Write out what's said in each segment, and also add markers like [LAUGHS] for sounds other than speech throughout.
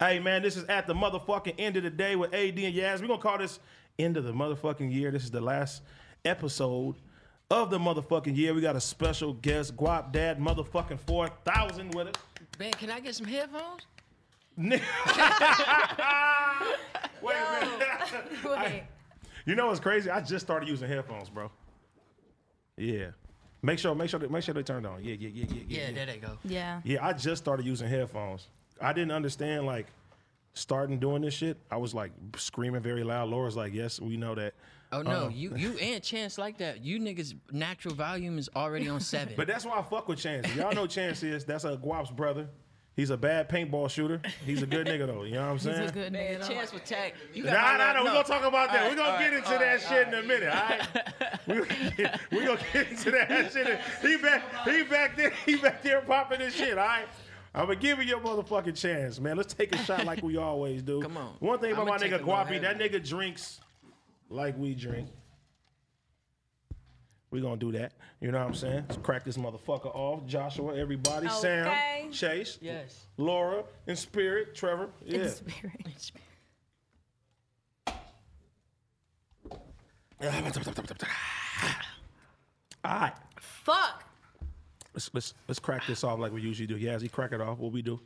Hey man, this is at the motherfucking end of the day with AD and Yaz. We're gonna call this end of the motherfucking year. This is the last episode of the motherfucking year. We got a special guest, Guap Dad, motherfucking four thousand with us. Man, can I get some headphones? [LAUGHS] Wait a minute. Wait. [LAUGHS] You know what's crazy? I just started using headphones, bro. Yeah. Make sure, make sure, they, make sure they turned on. Yeah, yeah, yeah, yeah, yeah. Yeah, there they go. Yeah. Yeah, I just started using headphones. I didn't understand like starting doing this shit. I was like screaming very loud. Laura's like, "Yes, we know that." Oh no, Uh, you you and Chance like that. You niggas natural volume is already on seven. [LAUGHS] But that's why I fuck with Chance. Y'all know Chance is. That's a Guap's brother. He's a bad paintball shooter. He's a good nigga though. You know what I'm saying? He's a good Man, nigga. Chance with tag. You Nah, got nah, nah. We're gonna talk about that. All We're gonna right, get all into right, that all shit in a minute. All right. [LAUGHS] we gonna get, we gonna get into that shit. He back. He back there. He back there popping this shit. All right. I'm gonna give you your motherfucking chance, man. Let's take a shot like we [LAUGHS] always do. Come on. One thing about I'ma my take nigga a little Guapi, that heavy. nigga drinks like we drink. We gonna do that. You know what I'm saying? Let's crack this motherfucker off. Joshua, everybody, Okay. Sam, Chase, Yes. Laura, and Spirit, Trevor. Yeah. In spirit. [LAUGHS] All right. Fuck. Let's let's let's crack this off like we usually do. Yazzie, crack it off. What we do?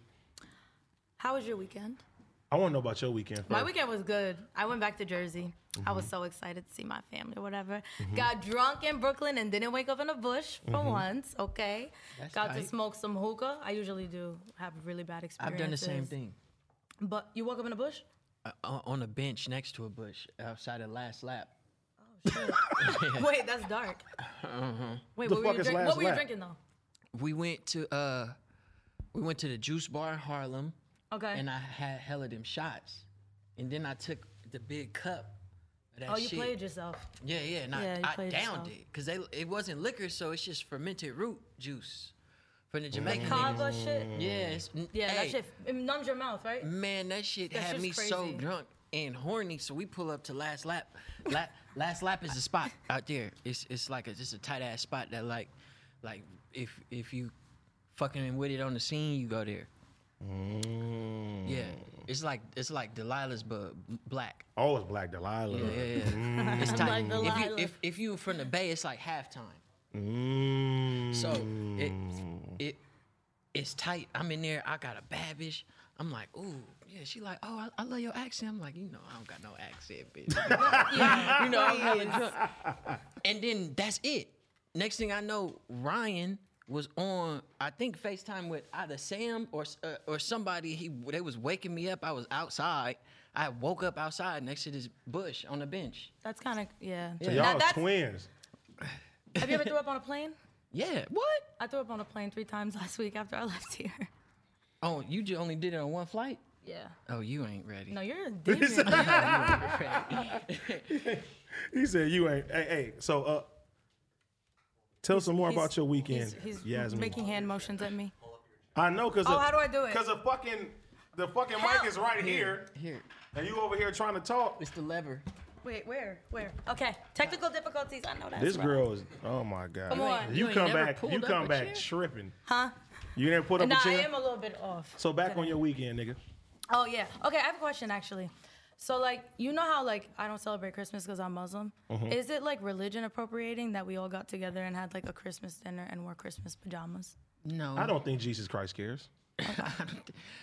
How was your weekend? I want to know about your weekend. First. My weekend was good. I went back to Jersey. I was mm-hmm. so excited to see my family or whatever. Mm-hmm. Got drunk in Brooklyn and didn't wake up in a bush for mm-hmm. once. Okay. That's Got to smoke some hookah. I usually do have really bad experiences. I've experiences. done the same thing. But you woke up in a bush? Uh, on on a bench next to a bush outside of last lap. Oh, shit. [LAUGHS] Wait, that's dark. Uh-huh. Wait, The what, were you, drink- what were you lap? drinking though? We went to uh, we went to the juice bar in Harlem, Okay. and I had hella them shots, and then I took the big cup. Of that oh, you shit. played yourself. Yeah, yeah, and Yeah, I, I downed yourself. it because they it wasn't liquor, so it's just fermented root juice from the Jamaican niggas. Kava shit. Yes, Yeah, hey, that shit it numbs your mouth, right? Man, that shit That had shit's me so drunk and horny. So we pull up to last lap. La- last lap is a spot out there. It's it's like a just a tight ass spot that like like if if you fucking with it on the scene, you go there. Mm. Yeah, it's like it's like Delilah's but black. Oh, it's Black Delilah. Yeah, yeah, yeah. It's tight. like if you Delilah. if if you from the Bay, it's like halftime. Mm. So it it it's tight. I'm in there. I got a bad bitch. I'm like, ooh, yeah. She like, oh, I, I love your accent. I'm like, you know, I don't got no accent, bitch. yeah. [LAUGHS] you know, I'm hella drunk. And then that's it. Next thing I know, Ryan was on, I think FaceTime with either Sam or uh, or somebody. He they was waking me up. I was outside. I woke up outside next to this bush on the bench. That's kind of yeah. So Now, y'all that's- twins. Have you ever threw up on a plane? [LAUGHS] Yeah. What? I threw up on a plane three times last week after I [LAUGHS] left here. Oh, you just only did it on one flight? Yeah. Oh, you ain't ready. No, you're [LAUGHS] a demon. He said you ain't. Hey, hey. So, uh, tell some more about your weekend, He's, he's Yasmin. making hand motions at me. I know, cause. Oh, the- how do I do it? Cause the fucking, the fucking Help. mic is right here, Here, and you over here trying to talk. it's the lever. Wait, where? Where? Okay. Technical difficulties. I know that. This girl is. Oh my god. Come on. You, You come back. You come back chair? tripping. Huh? You didn't put up Nah, a I chair. am a little bit off. So back on your weekend, nigga. Oh yeah. Okay, I have a question actually. So like, you know how like I don't celebrate Christmas because I'm Muslim. Mm-hmm. Is it like religion appropriating that we all got together and had like a Christmas dinner and wore Christmas pajamas? No. I don't think Jesus Christ cares. [LAUGHS]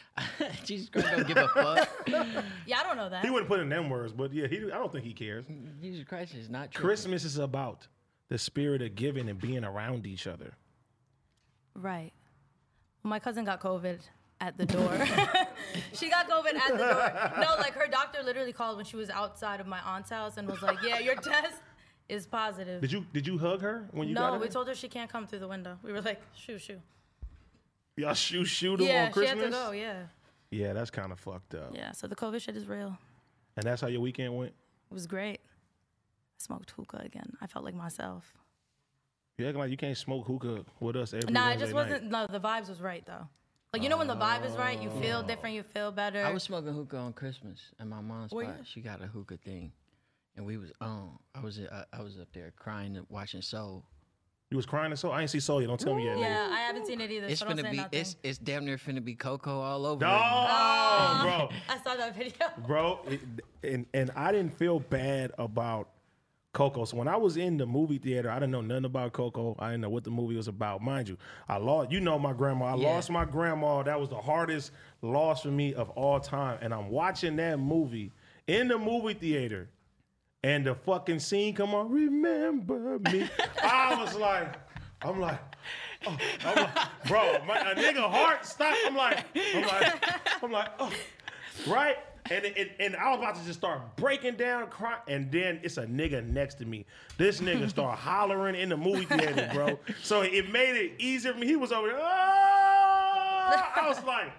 [LAUGHS] Jesus Christ don't give a fuck. [LAUGHS] Yeah, I don't know that. He wouldn't put in them words, but yeah, he. I don't think he cares. Jesus Christ is not true. Christmas is about the spirit of giving and being around each other. Right. Well, my cousin got COVID at the door. [LAUGHS] she got COVID at the door. No, like her doctor literally called when she was outside of my aunt's house and was like, "Yeah, your test is positive." Did you did you hug her when you got no, her? we told her she can't come through the window. We were like, "Shoo, shoo." Y'all shoot shoot him Yeah, on she Christmas. had to go. Yeah, Yeah, that's kind of fucked up. yeah. So the COVID shit is real. And that's how your weekend went. It was great. I smoked hookah again. I felt like myself. You acting like you can't smoke hookah with us every Nah, it just night. wasn't. No, the vibes was right though. Like you know when the vibe is right, you feel different, you feel better. I was smoking hookah on Christmas at my mom's Were spot. you? She got a hookah thing, and we was on. I was I, I was up there crying and watching Soul. You was crying and so I ain't see Soul yet. Don't tell me yet. nigga. yeah, I haven't seen it either. It's so don't finna say be nothing. it's it's damn near finna be Coco all over. Oh, it. bro. [LAUGHS] that video. bro. It, and and I didn't feel bad about Coco. So when I was in the movie theater, I didn't know nothing about Coco. I didn't know what the movie was about. Mind you, I lost. You know my grandma. I Yeah. lost my grandma. That was the hardest loss for me of all time. And I'm watching that movie in the movie theater, and the fucking scene come on. Remember me? [LAUGHS] I was like, I'm like. oh, I'm like, bro, my, a nigga heart stopped. I'm like, I'm like, I'm like, oh, right? And, it, and I was about to just start breaking down, crying, and then it's a nigga next to me. This nigga [LAUGHS] start hollering in the movie [LAUGHS] theater, bro. So it made it easier for me. He was over there. "Ah!" I was [LAUGHS] like,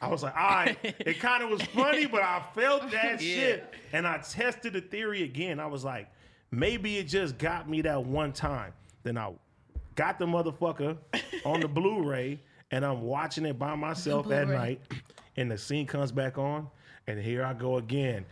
I was like, all right. It kind of was funny, but I felt that Yeah. shit, and I tested the theory again. I was like, maybe it just got me that one time. Then I got the motherfucker on the Blu-ray, and I'm watching it by myself at night, and the scene comes back on, and here I go again,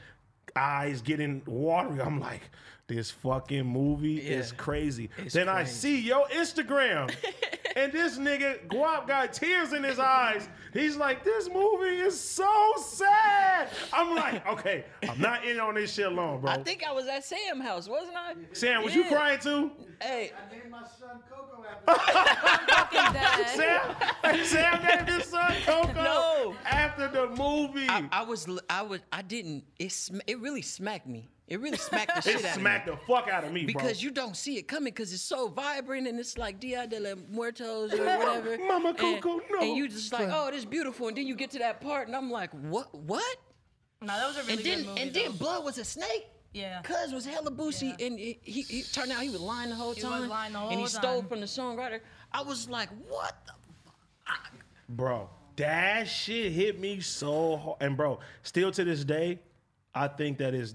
eyes getting watery. I'm like, this fucking movie is crazy. It's then I see your Instagram, [LAUGHS] and this nigga Guap got tears in his eyes. He's like, this movie is so sad. I'm like, [LAUGHS] okay, I'm not in on this shit long, bro. I think I was at Sam's house, wasn't I? Sam, was you crying too? Hey, I named my son Coco after [LAUGHS] Fucking dead. Sam, Sam named his son Coco No. after the movie. I, I was, I was, I didn't. It, sm- it really smacked me. It really smacked the it shit out smacked of me. the fuck out of me, Because bro. you don't see it coming because it's so vibrant and it's like Dia de los Muertos or [LAUGHS] whatever. Mama And- Coco, no. And you just like, oh, this is beautiful. And then you get to that part and I'm like, what? What? No, that was a really And then good movie. and then. Blood was a snake. Yeah. Cuz was hella boosie Yeah. and he, he, he turned out he was lying the whole He was time. lying the and he whole stole from the songwriter. I was like, what the fuck? Bro, that shit hit me so hard. And bro, still to this day, I think that is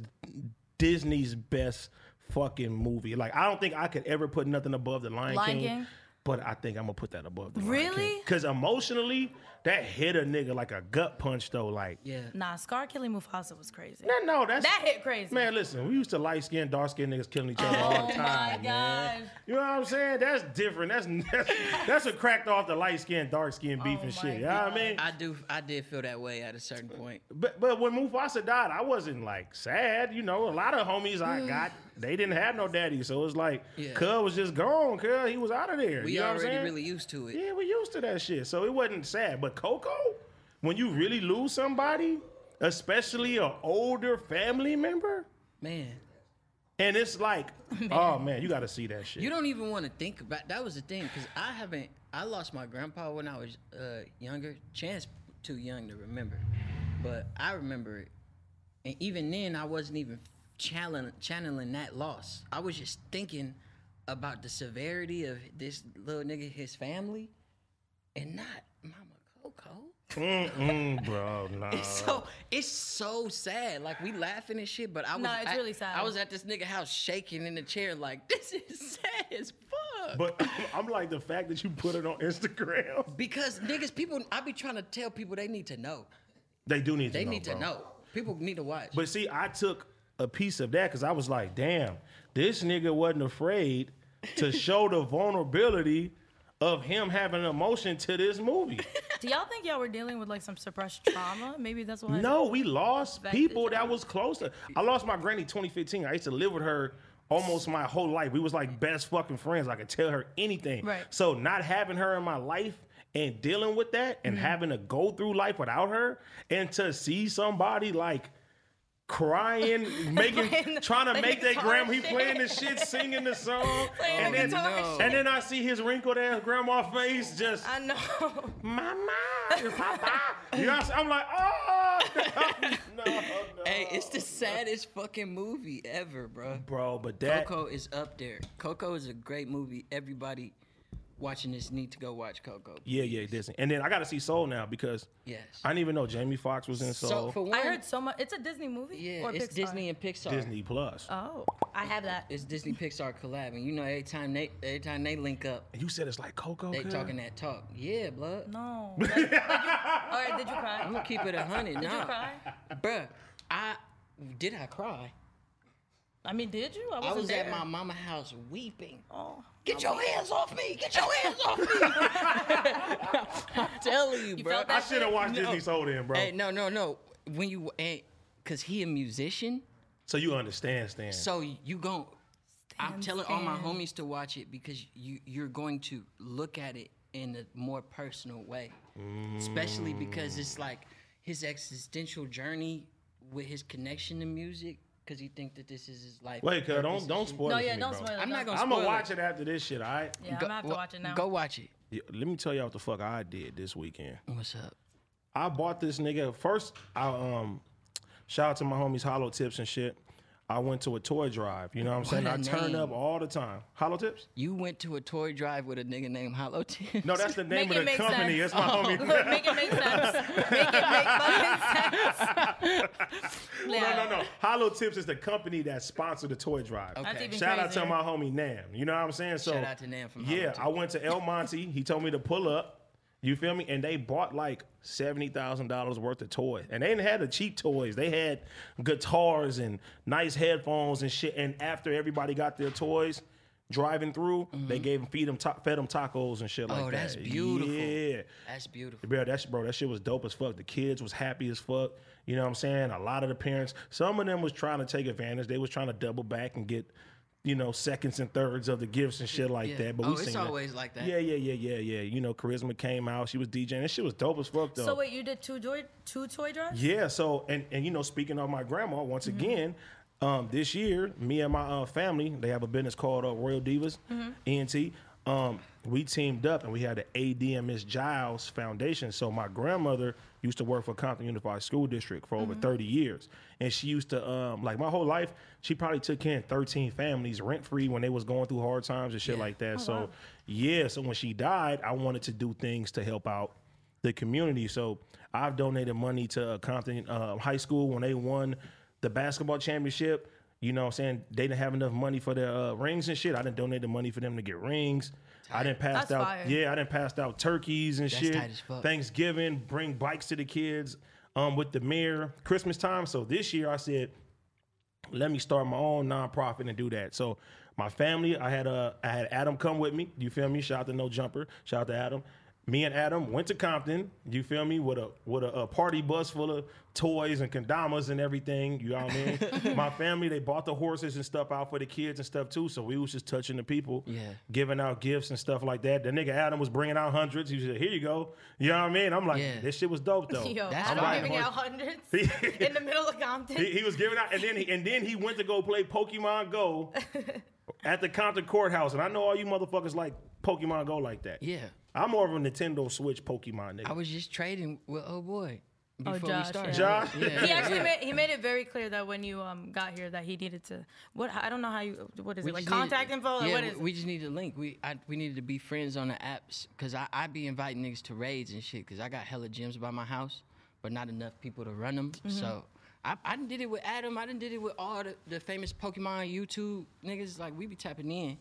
Disney's best fucking movie. Like, I don't think I could ever put nothing above the Lion, Lion King, King? But I think I'm gonna put that above the Lion King. Really? Because emotionally, that hit a nigga like a gut punch though. Like, Yeah. Nah, Scar killing Mufasa was crazy. no, no, that's That hit crazy. Man, listen, we used to light skinned, dark skinned niggas killing each oh other all the Oh time. my man. God. You know what I'm saying? That's different. That's [LAUGHS] that's, that's a cracked off the light skinned, dark skinned beef Oh and my shit. You know what I mean? I do I did feel that way at a certain point. But but when Mufasa died, I wasn't like sad. You know, a lot of homies I mm. got, they didn't have no daddy, so it's like, Yeah. Cuz was just gone. Cuz he was out of there. We you know what I'm already saying? really used to it. Yeah, we used to that shit, so it wasn't sad. But Coco, when you really lose somebody, especially an older family member, Man. and it's like, [LAUGHS] oh man, you got to see that shit. You don't even want to think about that was the thing because I haven't I lost my grandpa when I was uh, younger. Chance too young to remember, but I remember it. And even then, I wasn't even channeling channeling that loss. I was just thinking about the severity of this little nigga, his family, and not Mama Coco. Mm-mm, bro, [LAUGHS] nah. It's so it's so sad. Like we laughing and shit, but I was No, it's I- really sad. I was at this nigga house shaking in the chair like [LAUGHS] this is sad as fuck. But I'm like the fact that you put it on Instagram. [LAUGHS] because niggas, people, I be trying to tell people they need to know. They do need to know. They know. need to know. People need to watch. But see, I took a piece of that because I was like, damn, this nigga wasn't afraid to show the vulnerability of him having emotion to this movie. [LAUGHS] Do y'all think y'all were dealing with like some suppressed trauma? Maybe that's why. No, we lost people that was close to. I lost my granny 2015. I used to live with her almost my whole life. We was like best fucking friends. I could tell her anything. Right. So not having her in my life and dealing with that and mm-hmm. having to go through life without her and to see somebody like crying, [LAUGHS] making, Playing trying to make that guitar grandma, he playing the shit, singing the song, [LAUGHS] Playing and the then No. and then I see his wrinkled ass grandma face just I know. mama, [LAUGHS] papa. You know I'm? I'm like, oh no, no, no. hey, it's the saddest fucking movie ever, bro. bro. But that Coco is up there. Coco is a great movie. Everybody watching this need to go watch Coco. yeah, yeah, Disney. And then I got to see Soul now because Yes. I didn't even know Jamie Foxx was in Soul. So for one, I heard so much. It's a Disney movie. yeah, or it's Pixar? Disney and Pixar. Disney Plus. Oh, I have that. It's Disney Pixar collab, and you know every time they every time they link up, and you said it's like Coco. they cuz? talking that talk. Yeah, blood. No. [LAUGHS] Like, like you, all right, did you cry? I'm gonna keep it a hundred. Did you cry? bruh. I did I cry? I mean, did you? I, I wasn't was there. at my mama house weeping. Oh. Get your hands off me! Get your [LAUGHS] hands off me! I'm telling you, You bro. felt I should have watched No. Disney Soul then, bro. Hey, no, no, no. when you and cause he a musician, So you understand, Stan? so you gon' I'm Stan, telling all my Stan. homies to watch it because you you're going to look at it in a more personal way, mm. especially because it's like his existential journey with his connection to music. Cause he think that this is his life. Wait, cuz don't don't shit. spoil No, it yeah, for me, don't bro. spoil it. I'm not don't. gonna I'm gonna spoil watch it after this shit. All right. Yeah, I'm Go- gonna have to watch it now. Go watch it. Yeah, let me tell y'all what the fuck I did this weekend. What's up? I bought this nigga first. I um, shout out to my homies Hollow Tips and shit. I went to a toy drive. You know what I'm saying? a I turn name. up all the time. Hollow Tips? You went to a toy drive with a nigga named Hollow Tips. No, that's the name Make of the company. sense. It's my oh, homie. Look, make it make sense. Make it make fucking sense. No, no, no. Hollow Tips is the company that sponsored the toy drive. Okay. That's even Shout out to my homie Nam. You know what I'm saying? So Shout out to Nam from Hollow Yeah, Tips. I went to El Monte. He told me to pull up. You feel me? And they bought like seventy thousand dollars worth of toys, and they didn't have the cheap toys. They had guitars and nice headphones and shit. And after everybody got their toys, driving through, they gave them feed them ta- fed them tacos and shit like Mm-hmm. Oh, that. that's beautiful. Yeah. That's beautiful. Bro, that's bro, that shit was dope as fuck. The kids was happy as fuck. You know what I'm saying? A lot of the parents, some of them was trying to take advantage. They was trying to double back and get, you know, seconds and thirds of the gifts and shit like Yeah. that. But Oh, we it's seen that. always like that. Yeah, yeah, yeah, yeah, yeah. You know, Charisma came out. She was DJing. That shit was dope as fuck though. So wait, you did two joy, two toy drives? Yeah, so and and you know, speaking of my grandma, once Mm-hmm. again, um, this year, me and my uh, family, they have a business called uh, Royal Divas, Mm-hmm. ENT. Um, we teamed up and we had the ADMS Giles Foundation. So my grandmother used to work for Compton Unified School District for Mm-hmm. over 30 years. And she used to um, like my whole life, she probably took in 13 families rent free when they was going through hard times and shit Yeah. like that. Oh, so wow. yeah, so when she died, I wanted to do things to help out the community. So I've donated money to uh, Compton uh, High School when they won the basketball championship. You know what I'm saying? They didn't have enough money for their uh, rings and shit. I didn't donate the money for them to get rings. I didn't pass That's out fire. yeah, I didn't pass out turkeys and That's shit. tight as fuck. Thanksgiving, bring bikes to the kids um with the mayor, Christmas time. So this year I said, let me start my own nonprofit and do that. So my family, I had uh, I had Adam come with me. You feel me? Shout out to No Jumper. Shout out to Adam. Me and Adam went to Compton. You feel me? With a with a, a party bus full of toys and kendamas and everything. You know what I mean? [LAUGHS] my family, they bought the horses and stuff out for the kids and stuff too. So we was just touching the people, Yeah. giving out gifts and stuff like that. The nigga Adam was bringing out hundreds. He said, "Here you go." You know what I mean? I'm like, Yeah. this shit was dope though. Yo, That's I'm fire. giving out hundreds [LAUGHS] in the middle of Compton. He, he was giving out, and then he, and then he went to go play Pokemon Go [LAUGHS] at the Compton courthouse. And I know all you motherfuckers like Pokemon Go like that. Yeah. I'm more of a Nintendo Switch Pokemon nigga. I was just trading with oh boy Oh, before Josh, we started. yeah. Josh? Yeah, He actually yeah. made he made it very clear that when you um got here that he needed to what I don't know how you what is We it like just needed- contact info like Yeah, what is we, we just needed a link. We I, we needed to be friends on the apps because I I be inviting niggas to raids and shit because I got hella gyms by my house, but not enough people to run them. Mm-hmm. So I I done did it with Adam. I done did it with all the, the famous Pokemon YouTube niggas. Like we be tapping in.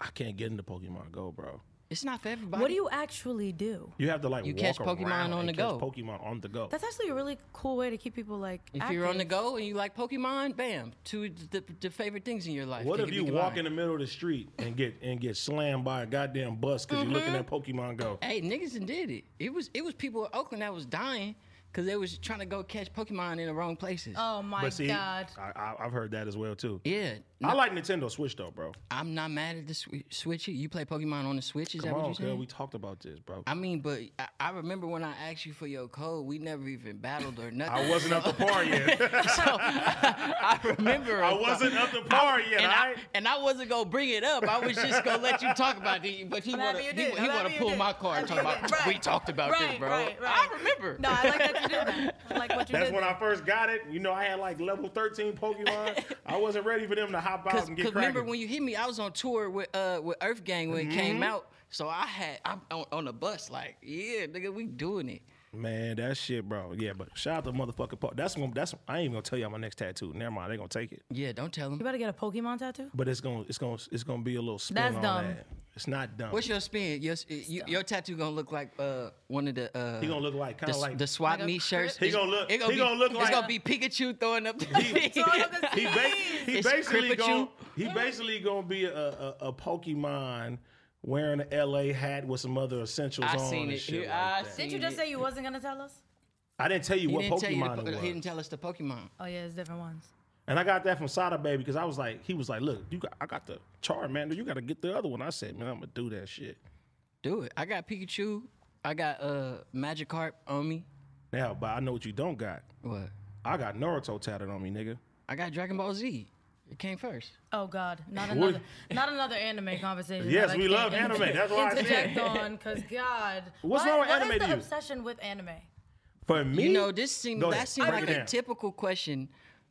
I can't get into Pokemon Go, bro. It's not for everybody. what do you actually do? You have to like You walk catch Pokemon around on and the catch go. Pokemon on the go. That's actually a really cool way to keep people like If you're on the active. go and you like Pokemon, bam, two the, the favorite things in your life. what if you combined. walk in the middle of the street and get and get slammed by a goddamn bus because you're looking mm-hmm. at Pokemon Go? Hey, niggas done did it. It was it was people in Oakland that was dying because they was trying to go catch Pokemon in the wrong places. Oh my But see, god. I, I, I've heard that as well too. yeah, I like Nintendo Switch though, bro. I'm not mad at the swi- Switch. You play Pokemon on the Switch? Is Come that what on, you're cuz saying? we talked about this, bro. I mean, but I, I remember when I asked you for your code, we never even battled or nothing. I wasn't up to par [LAUGHS] yet. [LAUGHS] so I remember. I wasn't up to par yet. and all I, and I wasn't gonna bring it up. I was just gonna let you talk about it. But he wanna you he, he wanna pull did. my card and talk about did. we talked about this, bro. right, right. I remember. No, I like that you did that. Like what you That's did. when there. I first got it. You know, I had like level 13 Pokemon. [LAUGHS] I wasn't ready for them to hop out and get Because remember when you hit me, I was on tour with uh with Earth Gang when it came Mm-hmm. out. So I had I'm on, on the bus like, yeah, nigga, we doing it. Man, that shit, bro. Yeah, but shout out to motherfucking po- That's gonna. That's. I ain't even gonna tell y'all my next tattoo. Never mind. They gonna take it. Yeah, don't tell them. You them. better get a Pokemon tattoo. But it's gonna. It's gonna. It's gonna be a little spin That's on dumb. that. It's not dumb. What's your spin? Your, you, your tattoo gonna look like uh one of the uh he gonna look like kind the, of like the swap Like meet shirts. crip? He gonna look- It he be, gonna look like It's gonna be Pikachu throwing up the. [LAUGHS] Throwing up the he, ba- he It's basically Kripachu. gonna he basically gonna be a, a, a Pokemon wearing an LA hat with some other essentials I on seen and it. shit Yeah, I like that. seen Didn't you just it. say you wasn't gonna tell us? I didn't tell you He what didn't you. Pokemon The, it was. he didn't tell us the Pokemon. Oh yeah, it's different ones. And I got that from Sada Baby because I was like, he was like, look, you got, I got the Charmander, you got to get the other one. I said, man, I'm gonna do that shit. Do it. I got Pikachu. I got uh Magikarp on me. Now, but I know what you don't got. What? I got Naruto tatted on me, nigga. I got Dragon Ball Z. It came first. Oh God, not another, not another anime [LAUGHS] conversation. Yes, we love anime. That's why I said. interject on, cause God. [LAUGHS] What's Why- wrong with what anime is the you? obsession with anime? For me, You know, this seemed that ahead. seemed Break like a down. typical question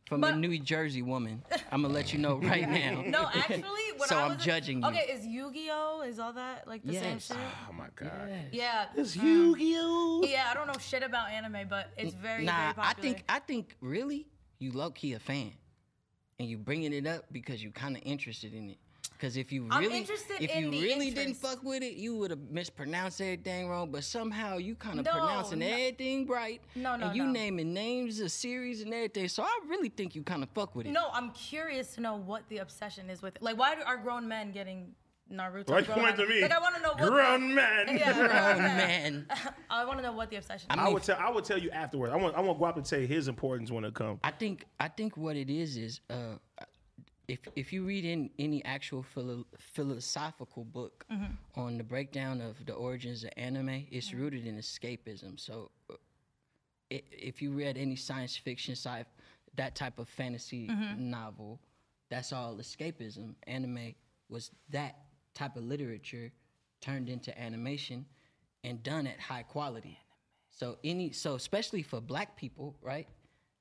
from But- a New Jersey woman. I'm gonna let you know right [LAUGHS] now. No, actually, when So I I'm was judging you. Okay, is Yu-Gi-Oh? Is all that like the same Yes. shit? Oh my god, Yeah. it's um, Yu-Gi-Oh. Yeah, I don't know shit about anime, but it's very, nah, very I think I think really you low key a fan, and you bringing it up because you kind of interested in it. Because if you really, if you really didn't fuck with it, you would have mispronounced everything wrong. But somehow you kind of No, pronouncing no. everything right. No, no, And you no. naming names of series and everything. So I really think you kind of fuck with it. No, I'm curious to know what the obsession is with it. Like, why are grown men getting Naruto? Why you grown point to me? Like, I want to know what. Grown man. Yeah, Grown grown man. [LAUGHS] I want to know what the obsession. I is. I would tell. I would tell you afterwards. I want. I want Guap to tell you his importance when it comes. I think I think what it is is uh, if if you read in any actual philo- philosophical book Mm-hmm. on the breakdown of the origins of anime, it's rooted in escapism. So uh, i if you read any science fiction, sci that type of fantasy Mm-hmm. novel, that's all escapism. Anime was that type of literature turned into animation and done at high quality. So any so especially for black people, right,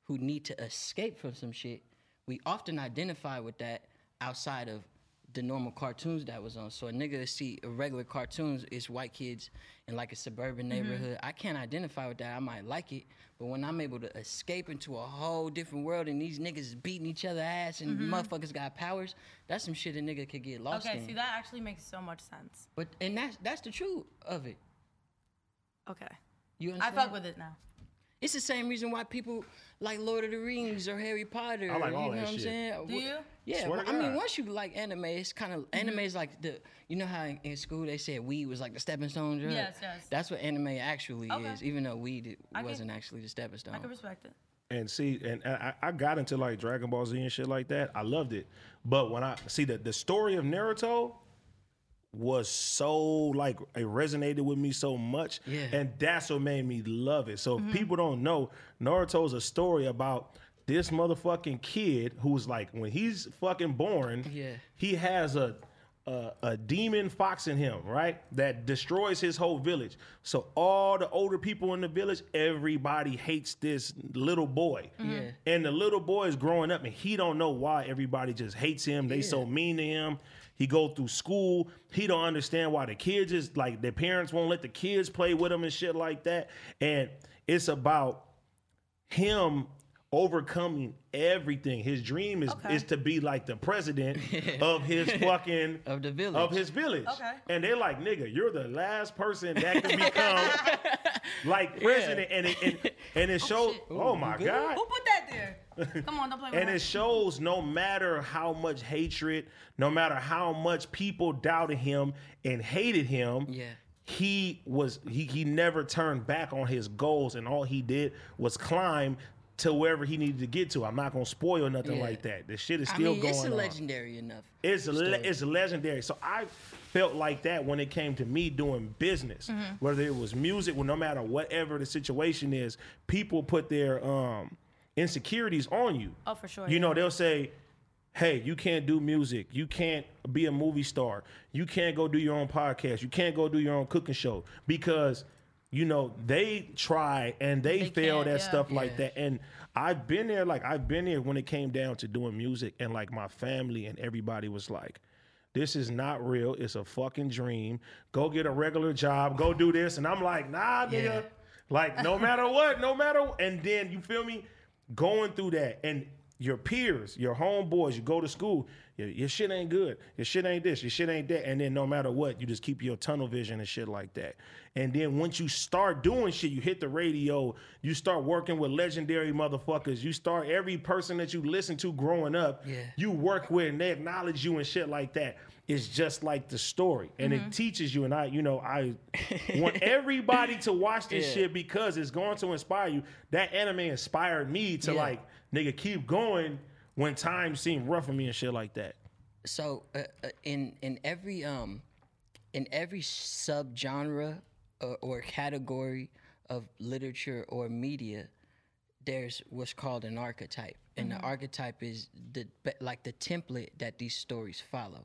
who need to escape from some shit, we often identify with that outside of the normal cartoons that was on. So a nigga see a regular cartoons is white kids in like a suburban mm-hmm. neighborhood. I can't identify with that. I might like it, but when I'm able to escape into a whole different world and these niggas is beating each other ass and mm-hmm. motherfuckers got powers, that's some shit a nigga could get lost Okay, in. Okay, see that actually makes so much sense. But and that's that's the truth of it. Okay, You understand? I fuck with it now. It's the same reason why people like Lord of the Rings or Harry Potter. I like you all know that what I'm shit. saying? Do you? Yeah, well, I mean, once you like anime, it's kind of mm-hmm. anime is like the you know how in, in school they said weed was like the stepping stone drug. Yes, yes. That's what anime actually Okay. is, even though weed it I can- wasn't actually the stepping stone. I can respect it. And see, and I, I got into like Dragon Ball Z and shit like that. I loved it. But when I see that the story of Naruto was so like it resonated with me so much. Yeah. And that's what made me love it. So if mm-hmm. people don't know, Naruto's a story about this motherfucking kid who's like when he's fucking born, Yeah. he has a a, a demon fox in him, right? That destroys his whole village. So all the older people in the village, everybody hates this little boy. Mm-hmm. Yeah. And the little boy is growing up and he don't know why everybody just hates him. They so mean to him. He go through school. He don't understand why the kids is like their parents won't let the kids play with him and shit like that. And it's about him overcoming everything. His dream is Okay. is to be like the president [LAUGHS] of his fucking Of the village. Of his village. Okay. And they're like, nigga, you're the last person that can [LAUGHS] become like president. And it and, and it oh, shows. Oh, my god. Who put that there? [LAUGHS] Come on, don't play with And her. it shows no matter how much hatred, no matter how much people doubted him and hated him, Yeah. he was he he never turned back on his goals and all he did was climb to wherever he needed to get to. I'm not gonna spoil nothing Yeah. like that. The shit is I still mean, going it's a on. legendary enough. It's le- story. it's legendary. So I felt like that when it came to me doing business, Mm-hmm. whether it was music, well, no matter whatever the situation is, people put their um, insecurities on you. Oh, for sure, You yeah. know, they'll say, "Hey, you can't do music. You can't be a movie star. You can't go do your own podcast. You can't go do your own cooking show because." You know, they try and they, They failed at yeah. stuff like that. And I've been there, like I've been there when it came down to doing music, and like my family and everybody was like, "This is not real. It's a fucking dream. Go get a regular job. Go do this." And I'm like, "Nah, nigga. Yeah. Like no matter what, no matter." And then you feel me going through that, and your peers, your homeboys, you go to school, your, your shit ain't good. Your shit ain't this. Your shit ain't that. And then no matter what, you just keep your tunnel vision and shit like that. And then once you start doing shit, you hit the radio. You start working with legendary motherfuckers. You start every person that you listen to growing up. Yeah. You work with and they acknowledge you and shit like that. It's just like the story, and it teaches you. And I, you know, I [LAUGHS] want everybody to watch this Yeah. shit because it's going to inspire you. That anime inspired me to Yeah. like nigga keep going when times seem rough for me and shit like that. so uh, uh, in in every um in every subgenre or, or category of literature or media there's what's called an archetype and the archetype is the like the template that these stories follow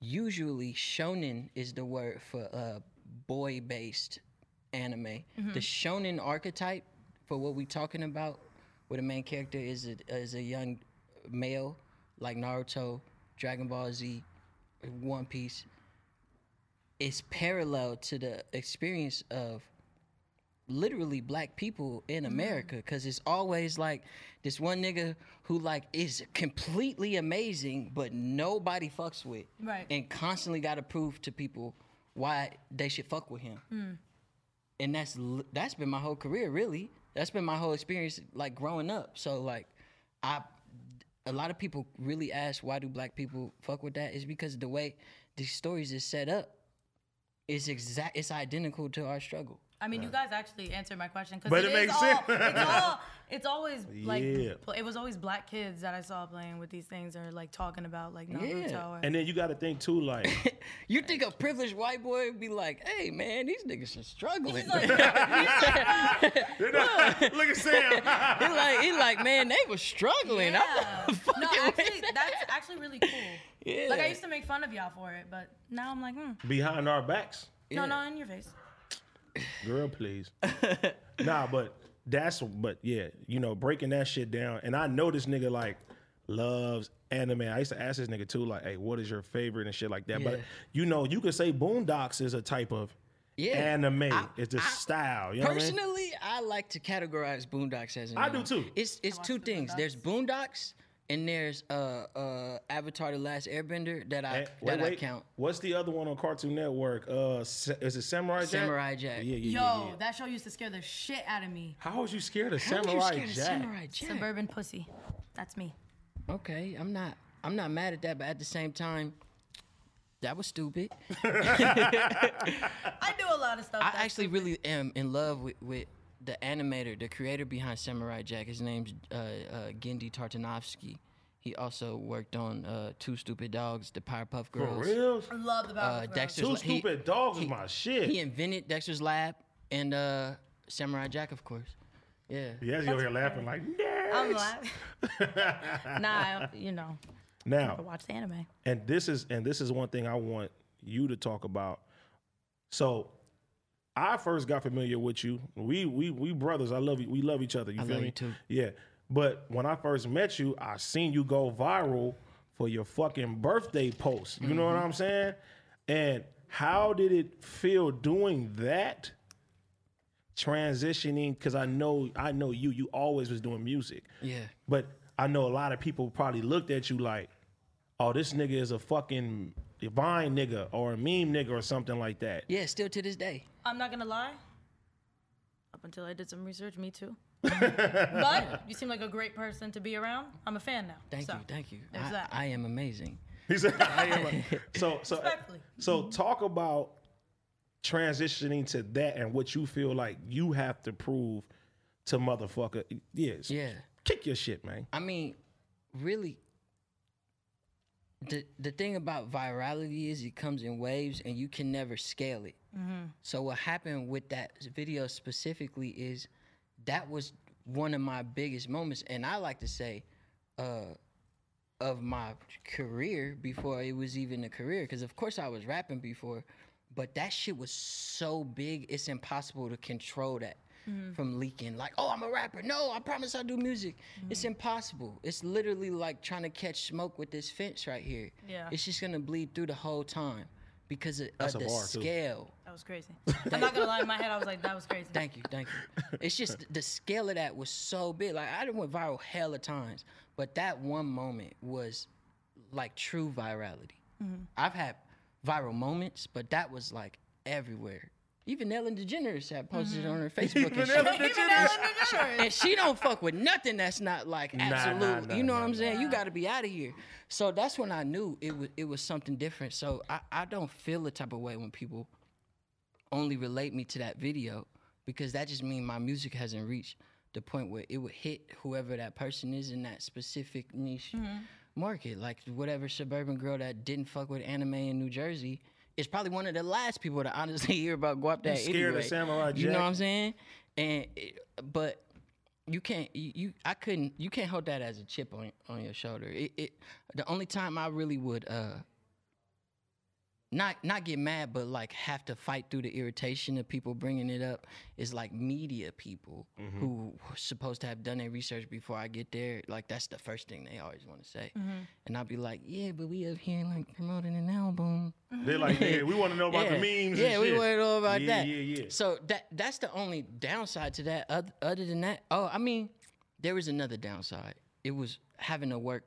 usually shonen is the word for uh boy based anime the shonen archetype for what we're talking about where the main character is a, is a young male like naruto dragon ball z one piece is parallel to the experience of literally black people in mm-hmm. America because it's always like this one nigga who like is completely amazing but nobody fucks with Right. and constantly got to prove to people why they should fuck with him. Hmm. And that's that's been my whole career really. That's been my whole experience like growing up. So like i a lot of people really ask why do black people fuck with that? Is because the way these stories is set up is exact it's identical to our struggle I mean, you guys actually answered my question because But it is makes all, sense. It's, [LAUGHS] all, it's always like Yeah. pl- it was always black kids that I saw playing with these things or like talking about like Naruto. Yeah. Or, And then you got to think too, like [LAUGHS] You think a privileged white boy would be like, "Hey, man, these niggas are struggling." He's like, [LAUGHS] look at Sam. he like, he like, man, they were struggling. yeah. No, actually, that's actually really cool. yeah. Like I used to make fun of y'all for it, but now I'm like, hmm. Behind our backs, no, no, in your face. Girl, please. [LAUGHS] nah, but that's but yeah, you know, breaking that shit down. And I know this nigga like loves anime. I used to ask this nigga too, like, hey, what is your favorite and shit like that. But you know, you could say Boondocks is a type of Yeah. anime. I- it's the style. You know what I mean? Personally, I like to categorize Boondocks as an I do too. It's it's two things. Boondocks. There's Boondocks and there's uh uh Avatar: The Last Airbender that I Eh, that I count. What's the other one on Cartoon Network? Uh, is it Samurai Jack? Samurai Jack. Yeah, yeah, Yo, yeah, yeah. that show used to scare the shit out of me. How was you scared of How are you Samurai scared of Samurai Jack? Suburban pussy. That's me. Okay, I'm not I'm not mad at that, but at the same time, that was stupid. [LAUGHS] I do a lot of stuff. I actually stupid. really am in love with, with the animator, the creator behind Samurai Jack. His name's uh, uh, Genndy Tartakovsky. He also worked on uh, Two Stupid Dogs, The Powerpuff For Girls. I love the Uh, Powerpuff Girls. Dexter's Two La- he- Stupid Dogs is my shit. He invented Dexter's Lab and uh, Samurai Jack, of course. Yeah. Yes, you over here laughing like, yeah. I'm laughing. [LAUGHS] nah, I- you know, Now, I watch the anime. and this is and this is one thing I want you to talk about. So, I first got familiar with you. We we we brothers. I love you. We love each other. You I feel love me? you too. Yeah. But when I first met you, I seen you go viral for your fucking birthday post. You know what Mm-hmm. I'm saying? And how did it feel doing that? Transitioning because I know I know you. You always was doing music. Yeah. But I know a lot of people probably looked at you like, oh, this nigga is a fucking Vine nigga or a meme nigga or something like that. Yeah, still to this day. I'm not gonna lie. Up until I did some research, me too. [LAUGHS] but [LAUGHS] you seem like a great person to be around. I'm a fan now. Thank so, you, thank you. there's I, that. I am amazing. He said, [LAUGHS] I am a- so so so talk about transitioning to that and what you feel like you have to prove to motherfucker. Yes. Yeah. Kick your shit, man. I mean, really, the the thing about virality is it comes in waves and you can never scale it. Mm-hmm. So what happened with that video specifically is that was one of my biggest moments, and I like to say, uh, of my career before it was even a career. Because of course I was rapping before, but that shit was so big, it's impossible to control that mm-hmm. from leaking. Like, oh, I'm a rapper. No, I promise I'll do music. Mm-hmm. It's impossible. It's literally like trying to catch smoke with this fence right here. Yeah. It's just gonna bleed through the whole time because of, of the scale. too. Scale. That was crazy. I'm not gonna lie. In my head, I was like, that was crazy. Thank you, thank you. It's just the scale of that was so big. Like I done went viral hella times, but that one moment was like true virality. Mm-hmm. I've had viral moments, but that was like everywhere. Even Ellen DeGeneres had posted it on her Facebook. and shit. Ellen Even DeGeneres. Ellen DeGeneres. and she don't fuck with nothing that's not like Nah, absolute. nah, you know nah, what I'm nah, saying? You got to be out of here. So that's when I knew it was it was something different. So I I don't feel the type of way when people only relate me to that video because that just means my music hasn't reached the point where it would hit whoever that person is in that specific niche market. Like whatever suburban girl that didn't fuck with anime in New Jersey is probably one of the last people to [LAUGHS] honestly hear about Guap Dad scared of anyway. Samurai You know what I'm saying? And it, but you can't you, you I couldn't you can't hold that as a chip on on your shoulder. It, it the only time I really would uh not not get mad, but like have to fight through the irritation of people bringing it up is like media people Mm-hmm. who are supposed to have done their research before I get there. Like that's the first thing they always want to say, and I'll be like, yeah, but we up here like promoting an album. [LAUGHS] They're like, nigga, we want to know about the [LAUGHS] memes. Yeah, and we want to know about yeah, that. Yeah, yeah, So that that's the only downside to that. Other, other than that, oh, I mean, there was another downside. It was having to work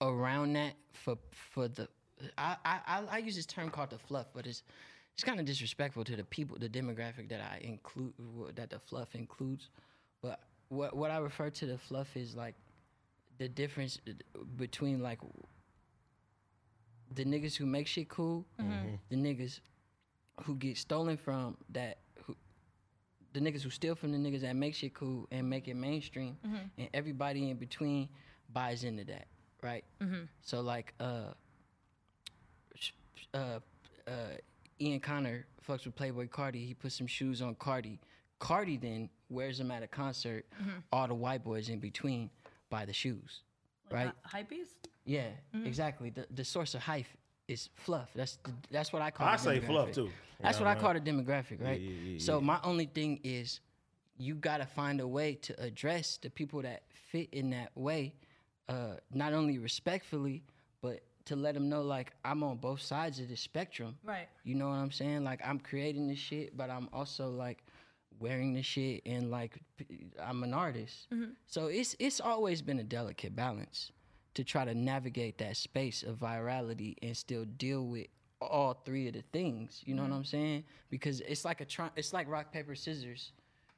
around that for for the. I I I- I use this term called the fluff, but it's it's kind of disrespectful to the people, the demographic that I include, that the fluff includes. But what what I refer to the fluff is like the difference between like the niggas who make shit cool, mm-hmm. Mm-hmm. the niggas who get stolen from that who the niggas who steal from the niggas that make shit cool and make it mainstream mm-hmm. and everybody in between buys into that, right? So like uh sh- uh uh Ian Connor fucks with Playboi Carti, he puts some shoes on Carti. Carti then wears them at a concert, all the white boys in between buy the shoes. right? Hypebeast? Yeah, exactly. The the source of hype is fluff. That's the, that's what I call. I say fluff, too. That's You what know I call the demographic, right? yeah, yeah, so my only thing is, you gotta find a way to address the people that fit in that way, uh, not only respectfully, but to let them know like I'm on both sides of the spectrum. Right. You know what I'm saying? Like I'm creating this shit, but I'm also like wearing the shit and like I'm an artist. Mm-hmm. So it's it's always been a delicate balance to try to navigate that space of virality and still deal with all three of the things. You know what mm-hmm. I'm saying? Because it's like a try, it's like rock paper scissors.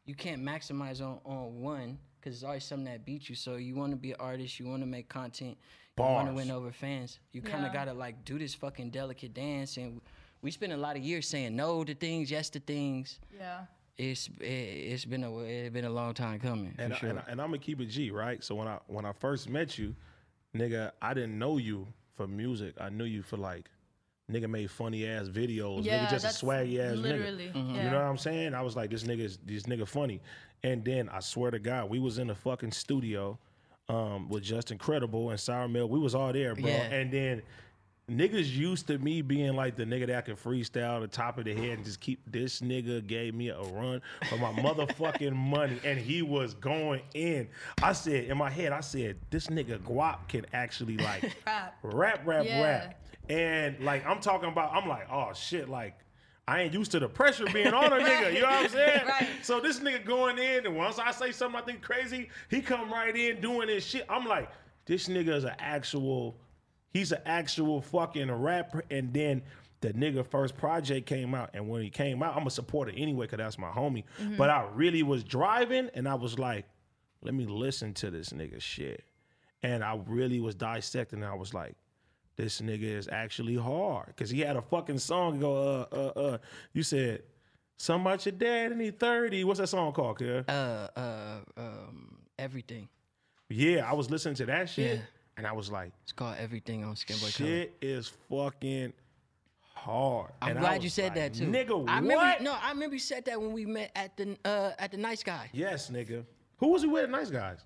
You can't maximize on on one because it's always something that beats you. So you want to be an artist, you want to make content, want to win over fans. You kind of Yeah. gotta like do this fucking delicate dance and. We spend a lot of years saying no to things, yes to things. Yeah. It's it, it's been a it's been a long time coming for and, I, sure. and, I, and I'm gonna keep it G, right? So when I when I first met you, nigga, I didn't know you for music. I knew you for like, nigga made funny ass videos. Yeah, nigga just that's a swaggy ass literally, nigga. yeah. You know what I'm saying? I was like, this nigga is this nigga funny. And then I swear to God, we was in the fucking studio um, with Justin Credible and Sour Milk. We was all there, bro. Yeah. And then niggas used to me being like the nigga that can freestyle the top of the head and just keep this nigga gave me a run for my motherfucking [LAUGHS] money and he was going in. I said in my head, I said, this nigga Guap can actually like [LAUGHS] Rap. rap, rap, Yeah. rap. And like I'm talking about, I'm like, oh shit, like I ain't used to the pressure being on a [LAUGHS] nigga. You know what I'm saying? Right. So this nigga going in, and once I say something I think crazy, he come right in doing this shit. I'm like, this nigga is an actual, he's an actual fucking rapper. And then the nigga first project came out, and when he came out, I'm a supporter anyway, cause that's my homie. Mm-hmm. But I really was driving, and I was like, let me listen to this nigga shit. And I really was dissecting. And I was like, this nigga is actually hard. Cause he had a fucking song go, uh, uh, uh. You said, something about your dad and he 30. What's that song called, kid? uh uh um everything. Yeah, I was listening to that shit. Yeah. And I was like, It's called everything on Scamboy Color. shit is fucking hard. I'm And glad you said like, that too. Nigga, I what? remember no, I remember you said that when we met at the uh at the nice guy. Yes, nigga. Who was he with? at Nice guys.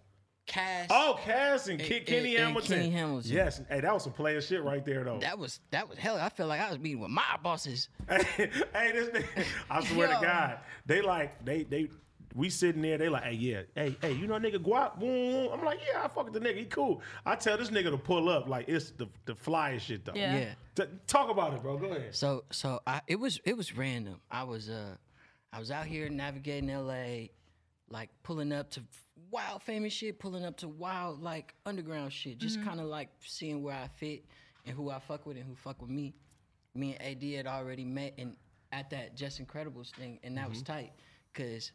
Cass. Oh, Cass and, Ki- and- Kenny and Hamilton. Kenny Hamilton. Yes. Hey, that was some player shit right there, though. That was that was hell. I felt like I was meeting with my bosses. [LAUGHS] hey, this nigga, I [LAUGHS] swear to God, they like they they we sitting there, they like, hey, yeah, hey, hey, you know nigga guap, boom, boom. I'm like, yeah, I fuck with the nigga, he cool. I tell this nigga to pull up, like it's the the flyest shit though. Yeah. Yeah. T- talk about it, bro. Go ahead. So so I it was it was random. I was uh I was out here navigating LA, like pulling up to wild famous shit, pulling up to wild like underground shit. Just mm-hmm. kind of like seeing where I fit and who I fuck with and who fuck with me. Me and AD had already met and at that Justin Credible's thing, and that was mm-hmm. tight. Cause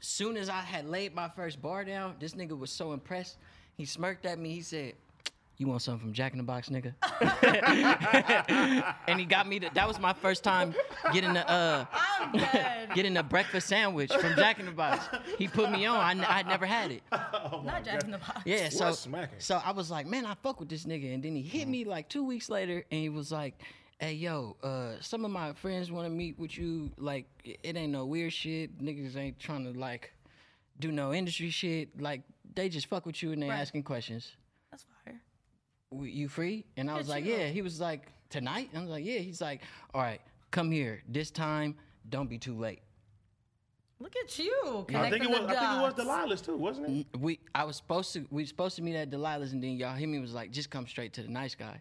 soon as I had laid my first bar down, this nigga was so impressed. He smirked at me. He said, "You want something from Jack in the Box, nigga?" [LAUGHS] and he got me. To, that was my first time getting the uh, getting a breakfast sandwich from Jack in the Box. He put me on. I n- I'd never had it. [LAUGHS] Oh Not Jack in the Box. Yeah, so smacking. so I was like, man, I fuck with this nigga, and then he hit me like two weeks later, and he was like, hey yo, uh, some of my friends want to meet with you. Like, it ain't no weird shit. Niggas ain't trying to like do no industry shit. Like, they just fuck with you and they Right. asking questions. That's fire. "W- You free? And I was like, chill. yeah. He was like, tonight? I was like, yeah. He's like, all right, come here. This time, don't be too late. Look at you. I think it was. the I think it was. Delilah's too, wasn't it? we I was supposed to we was supposed to meet at Delilah's and then y'all hit me was like just come straight to the nice guy.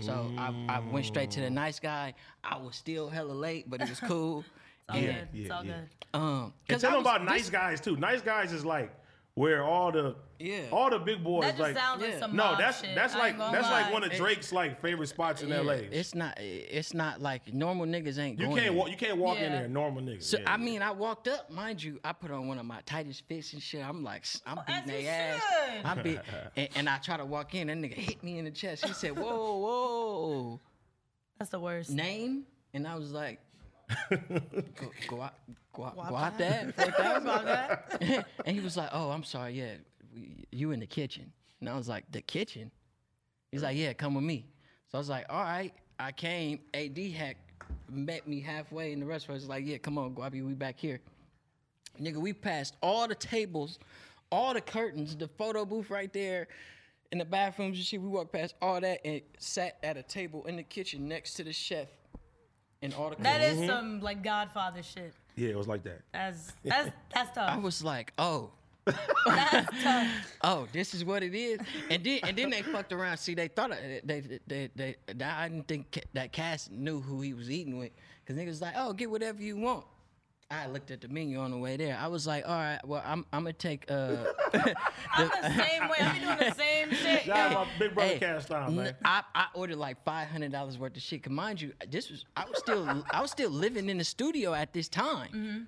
So I, I went straight to the nice guy. I was still hella late, but it was cool. [LAUGHS] It's all Yeah, good. yeah, it's all yeah. good. um, And cause tell I them was- about nice guys too. Nice guys is like where all the Yeah. all the big boys That just like. sounds like yeah. some no, that's shit. that's like ain't gonna that's like one of Drake's like favorite spots in yeah, L.A. It's not it's not like normal niggas ain't you going. can't walk. You can't walk in there normal niggas. So Yeah, I yeah. mean, I walked up, mind you, I put on one of my tightest fits and shit. I'm like, I'm Oh, beating their ass. should. I'm beat, [LAUGHS] and, and I try to walk in. That nigga hit me in the chest. He said, "Whoa, whoa, That's the worst. name," and I was like, "Go, go out, go out, go out that. there." 4,000. About that. and he was like, "Oh, I'm sorry. Yeah, we, you in the kitchen?" And I was like, "The kitchen?" He's like, "Yeah, come with me." So I was like, "All right." I came. Ad had met me halfway in the restaurant. He's like, "Yeah, come on, Guapi, we back here." Nigga, we passed all the tables, all the curtains, the photo booth right there, in the bathrooms and shit. We walked past all that and sat at a table in the kitchen next to the chef. And all the That curtains. is some like Godfather shit. yeah, it was like that. That's that's that's I was like, oh, That's [LAUGHS] tough. oh, this is what it is. And then and then they fucked around. See, they thought I- they they they, they, they I didn't think Ca- that Cass knew who he was eating with, cause niggas was like, oh, get whatever you want. I looked at the menu on the way there. I was like, all right, well, I'm I'm gonna take uh. [LAUGHS] I'm the same way. I'm doing the same [LAUGHS] shit. Shout out my big brother Hey, Caston, man. I, I ordered like five hundred dollars worth of shit. Cause mind you, this was I was still I was still living in the studio at this time.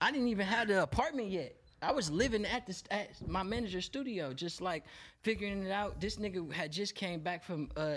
I didn't even have the apartment yet. I was living at this at my manager's studio, just like figuring it out. This nigga had just came back from uh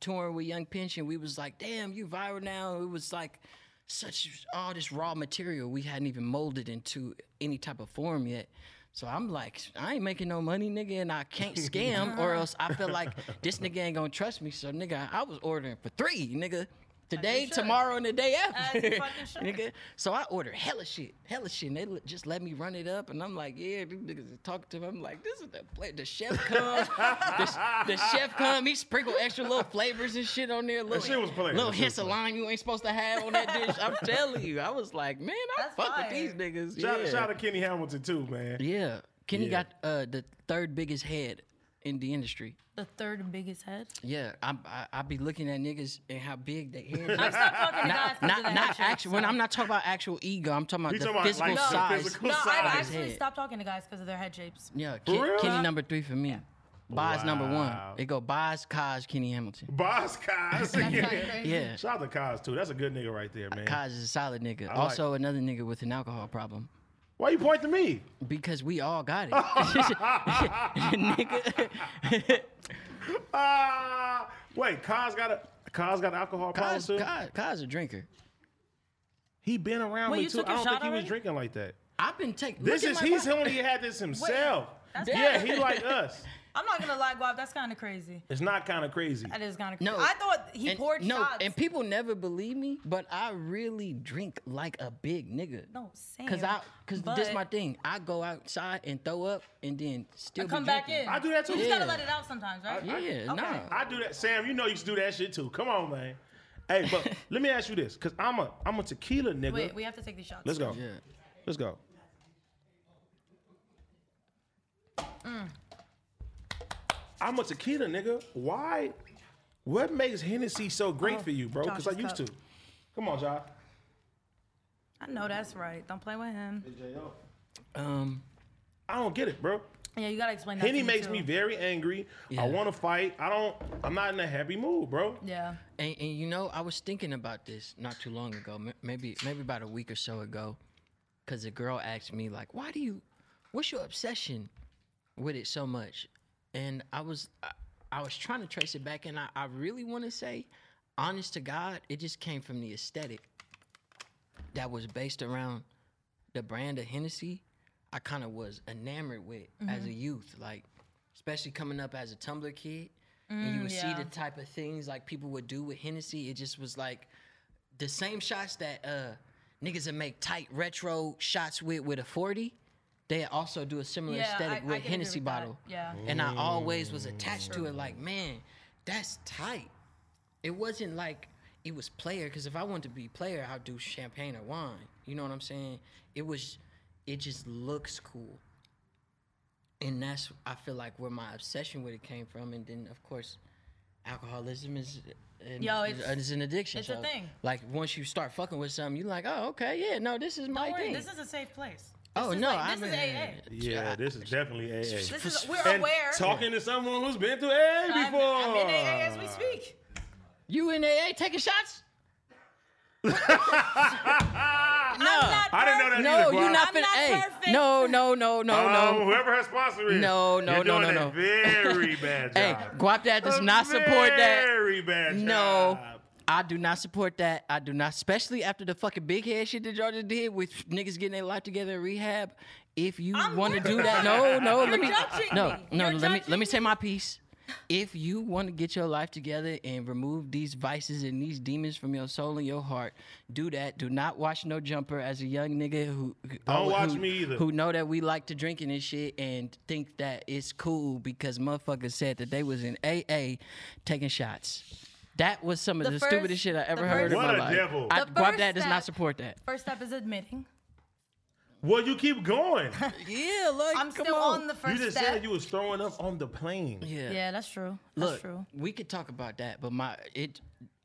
touring with Young Pension. We was like, damn, you viral now. It was like such all this raw material we hadn't even molded into any type of form yet. So I'm like, I ain't making no money, nigga, and I can't [LAUGHS] scam, or else I feel like this nigga ain't gonna trust me. So nigga, I was ordering for three, nigga. Today, tomorrow, and the day after. you fucking [LAUGHS] should. nigga. So I ordered hella shit, hella shit. And they l- just let me run it up, and I'm like, yeah, these niggas is talking to me. I'm like, this is the play. The chef comes, the, the chef come. He sprinkle extra little flavors and shit on there. Little, shit was playing. Little That shit hints was of lime you ain't supposed to have on that dish. I'm telling you, I was like, man, I That's fuck fire. with these niggas. Shout, yeah. shout out to Kenny Hamilton too, man. yeah. Kenny Yeah. got uh, the third biggest head in the industry. The third biggest head. Yeah, I'm, I I be looking at niggas and how big they [LAUGHS] head is. I stopped talking to guys not 'cause of not, the not head shape, actual. When so- I'm not talking about actual ego, I'm talking about You the talking about, physical like, the size. physical No, size. I've actually head. stopped talking to guys because of their head shapes. Yeah, For Ken- real? Kenny number three for me. Boz number one. It go Boz, Kaj, Kenny Hamilton. Boss Kaz. [LAUGHS] That's. Yeah, Shout out to Kaz too. That's a good nigga right there, man. Kaj is a solid nigga. like- also, another nigga with an alcohol problem. Why you point to me? Because we all got it. [LAUGHS] [LAUGHS] nigga. [LAUGHS] Ah, wait, Kaz got a Kaz got alcohol problems Kaj, too. Kaj, Kaj a drinker. He been around Wait, me too. I don't think shot he was drinking like that. I've been taking. This is at my he's body. only had this himself. That's yeah, he like us. I'm not gonna lie, Guap. That's kind of crazy. It's not kind of crazy. That is kind of No. crazy. I thought he and, poured no, shots. and people never believe me, but I really drink like a big nigga. no, same. Cause I, cause this But my thing. I go outside and throw up, and then still I be come back in. I do that too. You just Yeah. gotta let it out sometimes, right? Yeah, Okay. nah. I do that, Sam. You know you used to do that shit too. Come on, man. Hey, but [LAUGHS] let me ask you this, cause I'm a I'm a tequila nigga. Wait, we have to take these shots. Let's go. Yeah. Let's go. Mm. I'm a tequila nigga. Why? What makes Hennessy so great Oh, for you, bro? Because I Josh's used cup. to. Come on, Josh. I know that's right. Don't play with him. Um, I don't get it, bro. Yeah, you gotta explain that. Henny to makes too. me very angry. Yeah. I want to fight. I don't. I'm not in a happy mood, bro. Yeah. And, and you know, I was thinking about this not too long ago, m- maybe maybe about a week or so ago, because a girl asked me like, "Why do you? What's your obsession with it so much?" And I was I, I was trying to trace it back, and I, I really want to say, honest to God, it just came from the aesthetic that was based around the brand of Hennessy. I kind of was enamored with as a youth, like especially coming up as a Tumblr kid, and you would see the type of things like people would do with Hennessy. It just was like the same shots that uh niggas that make tight retro shots with with a forty. They also do a similar Yeah, aesthetic I with can agree Hennessy with that. bottle. Yeah. And I mm. always was attached to it like, man, that's tight. It wasn't like it was player, because if I wanted to be player, I'd do champagne or wine. You know what I'm saying? It was it just looks cool. And that's I feel like where my obsession with it came from. And then of course, alcoholism is an, Yo, is- it's- is an addiction. it's a thing. Like once you start fucking with something, you're like, oh okay, yeah, no, this is my Don't worry, thing. this is a safe place. Oh no, like- I'm this is AA. Yeah, this is definitely AA. This is we're And aware. talking to someone who's been through AA I'm, before. I'm in AA as we speak. You in AA taking shots? [LAUGHS] I'm not I didn't know that. No, either, you're not I'm not hey, perfect. no, no, no, no, Um, no. whoever her sponsor is. No, no, you're no, doing no, a no. Very bad Hey. Guap Dad does A not support that. Very bad No, job. I do not support that. I do not, especially after the fucking big head shit that y'all just did with niggas getting their life together in rehab. If you want to do that, no, no, You're let me, judging no, me. no, You're let me let me say my piece. If you want to get your life together and remove these vices and these demons from your soul and your heart, do that. Do not watch no jumper as a young nigga who Don't who- watch me either. Who know that we like to drinking and shit and think that it's cool because motherfuckers said that they was in AA taking shots. That was some of the, The stupidest shit I ever the heard in first- my What a life. devil. I, The Guap first Dad does not support that. First step is admitting. Well, you keep going. [LAUGHS] Yeah, like I'm still on. the first. you just step. said you was throwing up on the plane. Yeah. yeah, that's true. That's Look, true. we could talk about that, but my it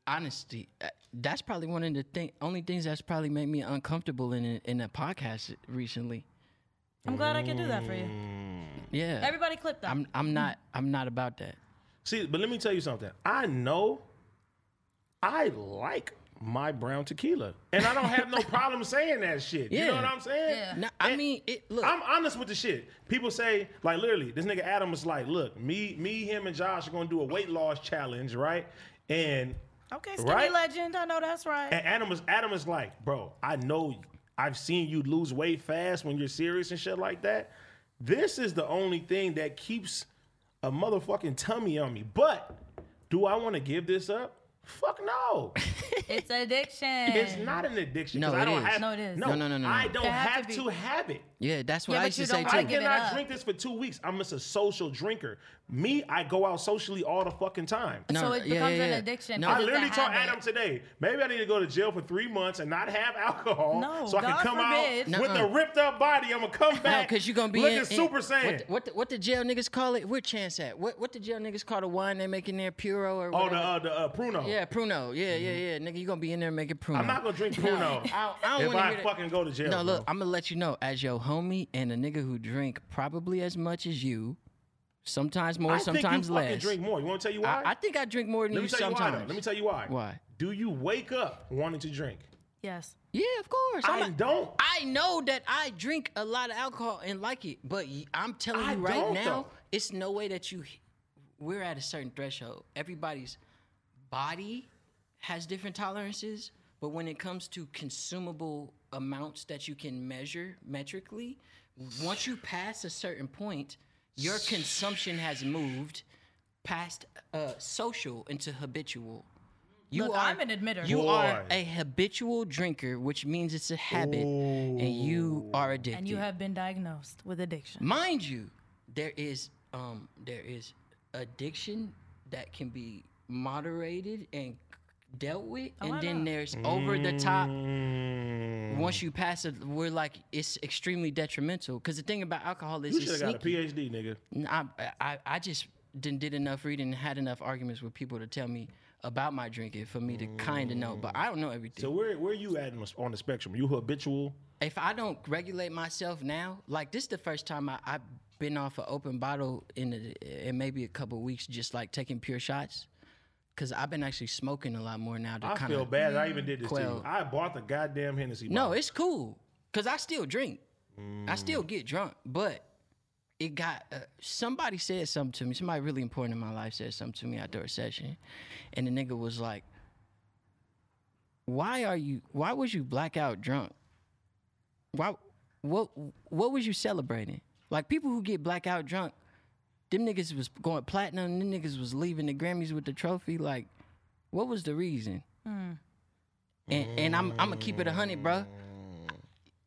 honesty uh, that's probably one of the thing, only things that's probably made me uncomfortable in a, in a podcast recently. I'm glad I can do that for you. Yeah, Everybody clip that. I'm I'm not I'm not about that. See, but let me tell you something. I know I like my brown tequila. And I don't have no problem [LAUGHS] saying that shit. You know what I'm saying? Yeah. No, I And mean, it, look, I'm honest with the shit. People say, like literally, this nigga Adam was like, look, me, me, him, and Josh are gonna do a weight loss challenge, right? And okay, skinny Right? legend. I know that's right. and Adam was Adam is like, bro, I know I've seen you lose weight fast when you're serious and shit like that. This is the only thing that keeps a motherfucking tummy on me. But do I want to give this up? Fuck no. [LAUGHS] It's addiction. It's not an addiction. No, 'cause I don't is. have No, it is. No, No, no, no, no, I don't have have to to, have it. Yeah, that's what Yeah, I but used you to say don't too. I wanna give it cannot up. drink this for two weeks. I'm just a social drinker. Me, I go out socially all the fucking time. No, so it yeah, becomes yeah, an yeah. addiction. No. I because it's a literally told habit. Adam today, maybe I need to go to jail for three months and not have alcohol, No, so I can God come forbid. out with Nuh-uh. a ripped up body. I'm gonna come No, back, because you're gonna be looking in, in- super saiyan. What, what, the, what the jail niggas call it? Where chance at? What what the jail niggas call the wine they make in there? Puro or oh, whatever? the uh, the uh, Pruno. Yeah, Pruno. Yeah, yeah, yeah. Nigga, you gonna be in there making Pruno. I'm not gonna drink [LAUGHS] Pruno I, I don't if wanna I hear that. fucking go to jail. No, bro. look, I'm gonna let you know, as your homie and a nigga who drink probably as much as you, sometimes more, I sometimes think you less. fucking drink more. You want to tell you why? I, I think I drink more than Let you me tell you why. sometimes. Though. Let me tell you why. Why? Do you wake up wanting to drink? Yes. Yeah, of course. I I'm not- don't. I know that I drink a lot of alcohol and like it, but I'm telling I you right now, though. it's no way that you. We're at a certain threshold. Everybody's body has different tolerances, but when it comes to consumable amounts that you can measure metrically, once you pass a certain point, your consumption has moved past uh, social into habitual. You Look, are, I'm an admitter. You are a habitual drinker, which means it's a habit, and you are addicted. And you have been diagnosed with addiction. mind you, there is um there is addiction that can be moderated and dealt with, Oh, I and then know. there's over the top. Mm. Once you pass it, we're like it's extremely detrimental. Because the thing about alcohol is You it's should have got a. PhD, nigga. I, I, I just didn't did enough reading and had enough arguments with people to tell me about my drinking for me to kind of know. But I don't know everything. So where where are you at on the spectrum? You habitual? if I don't regulate myself now, like this, is the first time I, I've been off an open bottle in a, in maybe a couple weeks, just like taking pure shots. Cause I've been actually smoking a lot more now. To I kind feel of bad. I even did this to you. I bought the goddamn Hennessy. no, it's cool. Cause I still drink. I still Mm. get drunk, but it got uh, somebody said something to me. Somebody really important in my life said something to me after a session, and the nigga was like, "Why are you? Why was you blackout drunk? Why? What? What was you celebrating? Like people who get blackout drunk, them niggas was going platinum. Them niggas was leaving the Grammys with the trophy. Like, what was the reason? Hmm. And and I'm I'm gonna keep it a hundred, bro.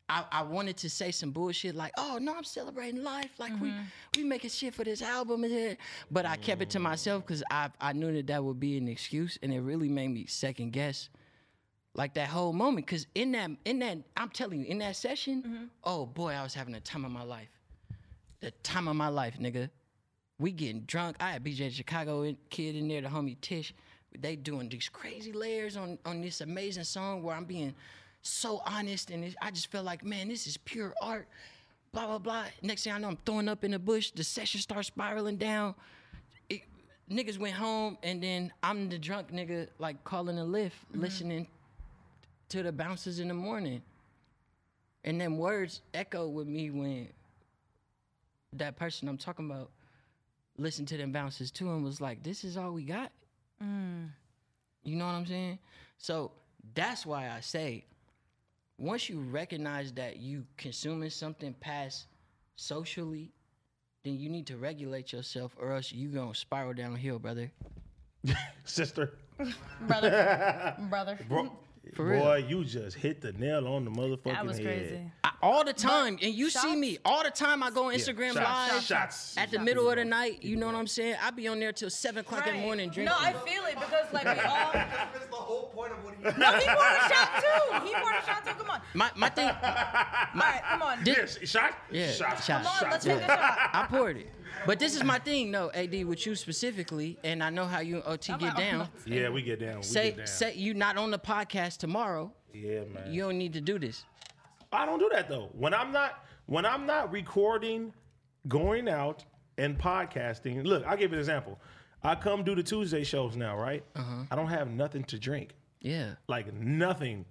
I, I wanted to say some bullshit like, oh no, I'm celebrating life, like we mm-hmm. we making shit for this album, but I kept it to myself because I I knew that that would be an excuse, and it really made me second guess, like that whole moment. Because in that in that I'm telling you, in that session, mm-hmm. oh boy, I was having the time of my life, the time of my life, nigga. We getting drunk. I had BJ Chicago in- kid in there, the homie Tish. They doing these crazy layers on on this amazing song where I'm being so honest and I just felt like, man, this is pure art. Blah blah blah. Next thing I know, I'm throwing up in the bush. The session starts spiraling down. It, niggas went home, and then I'm the drunk nigga, like calling a lift, mm-hmm. listening to the bouncers in the morning. And then words echo with me when that person I'm talking about listened to them bounces too and was like, this is all we got. Mm. You know what I'm saying? So that's why I say, once you recognize that you consuming something past socially, then you need to regulate yourself, or else you gonna spiral downhill, brother. [LAUGHS] sister. brother, [LAUGHS] brother. Bro, For real. boy, you just hit the nail on the motherfucking head. That was head. crazy. I, all the time, and you see me all the time. I go on Instagram shots, live shots. at the middle of the night. You know what I'm saying? I be on there till seven o'clock in the morning drinking. No, I feel it because like we all. [LAUGHS] No, he poured a shot too. He poured a shot too. Come on. my my thing. [LAUGHS] All right, come on. Yes, shot. Yeah, shot. shot. Come on, shot. let's take a shot. I poured it. But this is my thing, though, AD, with you specifically, and I know how you and OT I'm get out. down. Yeah, we get down. We Say, get down. say you not on the podcast tomorrow. yeah, man. You don't need to do this. I don't do that though. When I'm not when I'm not recording, going out and podcasting. Look, I'll give you an example. I come do the Tuesday shows now, right? Uh-huh. I don't have nothing to drink. Yeah. Like nothing.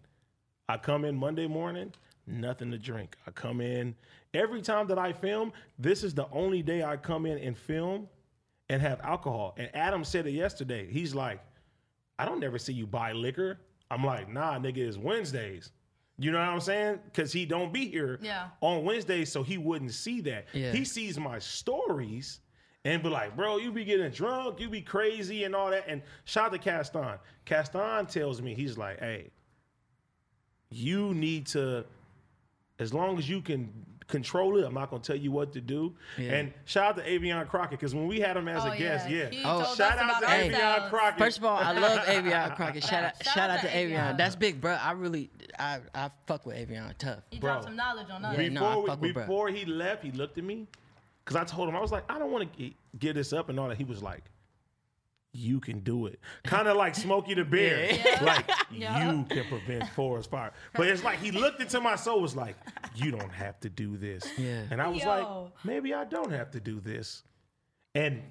I come in Monday morning, nothing to drink. I come in every time that I film, this is the only day I come in and film and have alcohol. And Adam said it yesterday. He's like, I don't never see you buy liquor. I'm like, nah, nigga, it's Wednesdays. You know what I'm saying? Because he don't be here Yeah. on Wednesdays, so he wouldn't see that. Yeah. He sees my stories and be like, bro, you be getting drunk, you be crazy and all that. And shout out to Caston. Caston tells me, he's like, hey, you need to, as long as you can control it, I'm not gonna tell you what to do. Yeah. And shout out to Avion Crockett, because when we had him as Oh, a guest, yeah. yeah. Oh, shout out to Avion styles. Crockett. First of all, I love [LAUGHS] Avion Crockett. Shout out, Shout shout out out to to Avion. Avion. That's big, bro. I really, I, I fuck with Avion. Tough. He Bro. dropped some knowledge on us. Yeah. no, I before, fuck we, with bro. before he left, he looked at me because I told him I was like, I don't want to get this up and all that. He was like, "You can do it," kind of like Smokey the Bear, Yeah. [LAUGHS] like Yeah. you can prevent forest fire. But it's like he looked into my soul, was like, "You don't have to do this," Yeah. and I was Yo. like, "Maybe I don't have to do this," and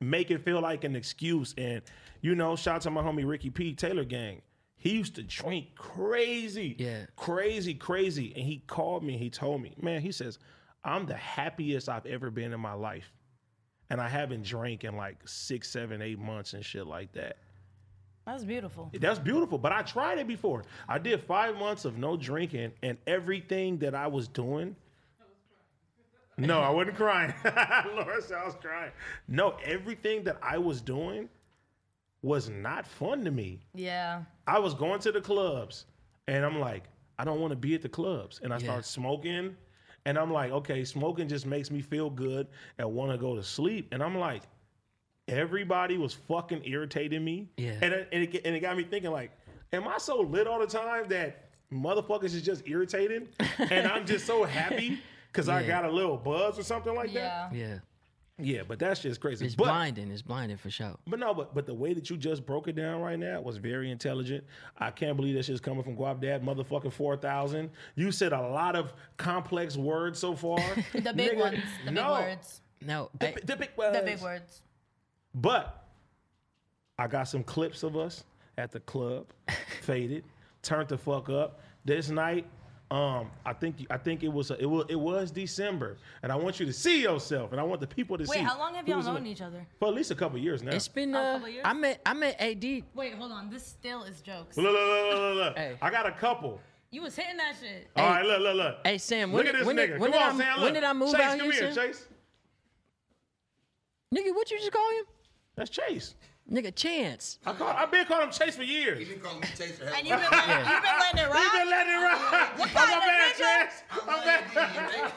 make it feel like an excuse. And you know, shout out to my homie Ricky P Taylor Gang. He used to drink crazy, Yeah. crazy, crazy. And he called me. He told me, man, he says, I'm the happiest I've ever been in my life. And I haven't drank in like six, seven, eight months and shit like that. That's beautiful. That's beautiful. But I tried it before. I did five months of no drinking, and everything that I was doing. [LAUGHS] No, I wasn't crying. [LAUGHS] Laura said I was crying. No, everything that I was doing was not fun to me. Yeah. I was going to the clubs and I'm like, I don't want to be at the clubs. And I Yeah. start smoking. And I'm like, okay, smoking just makes me feel good and want to go to sleep. And I'm like, everybody was fucking irritating me. Yeah. And it, and, it, and it got me thinking, like, am I so lit all the time that motherfuckers is just irritating? and I'm just so happy [LAUGHS] because I got a little buzz or something like that. Yeah. Yeah. But that's just crazy. It's but, blinding. It's blinding for sure. But no, but but the way that you just broke it down right now was very intelligent. I can't believe that shit's coming from Guap Dad, motherfucking four thousand. You said a lot of complex words so far. [LAUGHS] The big Nigga, ones, the big no. words, No, The, bi- the big words. the big words. But I got some clips of us at the club, [LAUGHS] faded, turned the fuck up. This night, um, I think I think it was it was it was December, and I want you to see yourself, and I want the people to see. Wait, how long have y'all was known it. each other? For at least a couple years now. it's been. A Uh, couple years? I met I met AD. Wait, hold on. This still is jokes. Look, look, look, look, look, look. Hey. I got a couple. You was hitting that shit. All right, look, look, look. Hey Sam, look when, at this when nigga. did, when Come did on, I Sam. when did I move Chase, out come here, here, Sam? Chase. Nigga, what you just call him? That's Chase. Nigga, Chance. I call, I've been calling him Chase for years. He been calling me Chaser. And you've been, letting, you've been letting it [LAUGHS] He's ride. been letting it ride. What Oh, kind my of bad, nigga? Chance. My bad.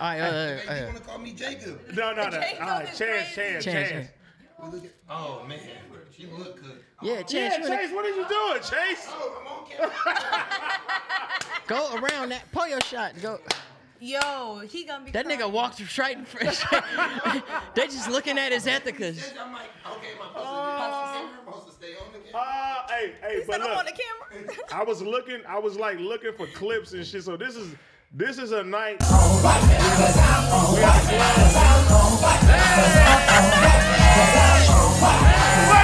All right, uh, uh, Hey, uh, you wanna call me Jacob? No, no, no. Jacob All right, is Chance, crazy. Chance, Chance, Chance. Well, look at- Oh man, she look good. yeah, Chance. Yeah, you wanna Chase, what are you doing, Chase? Oh, I'm on camera. [LAUGHS] Go around that. Pull your shot. Go. Yo, he gonna be. That nigga crying. walked straight in front. [LAUGHS] they just looking at his ethicas. I'm like, okay, am I supposed to, am I supposed to stay on the camera? Uh, hey, hey, He but said I'm on look, the camera. I was looking, I was like looking for clips and shit. So this is, this is a night. Fuck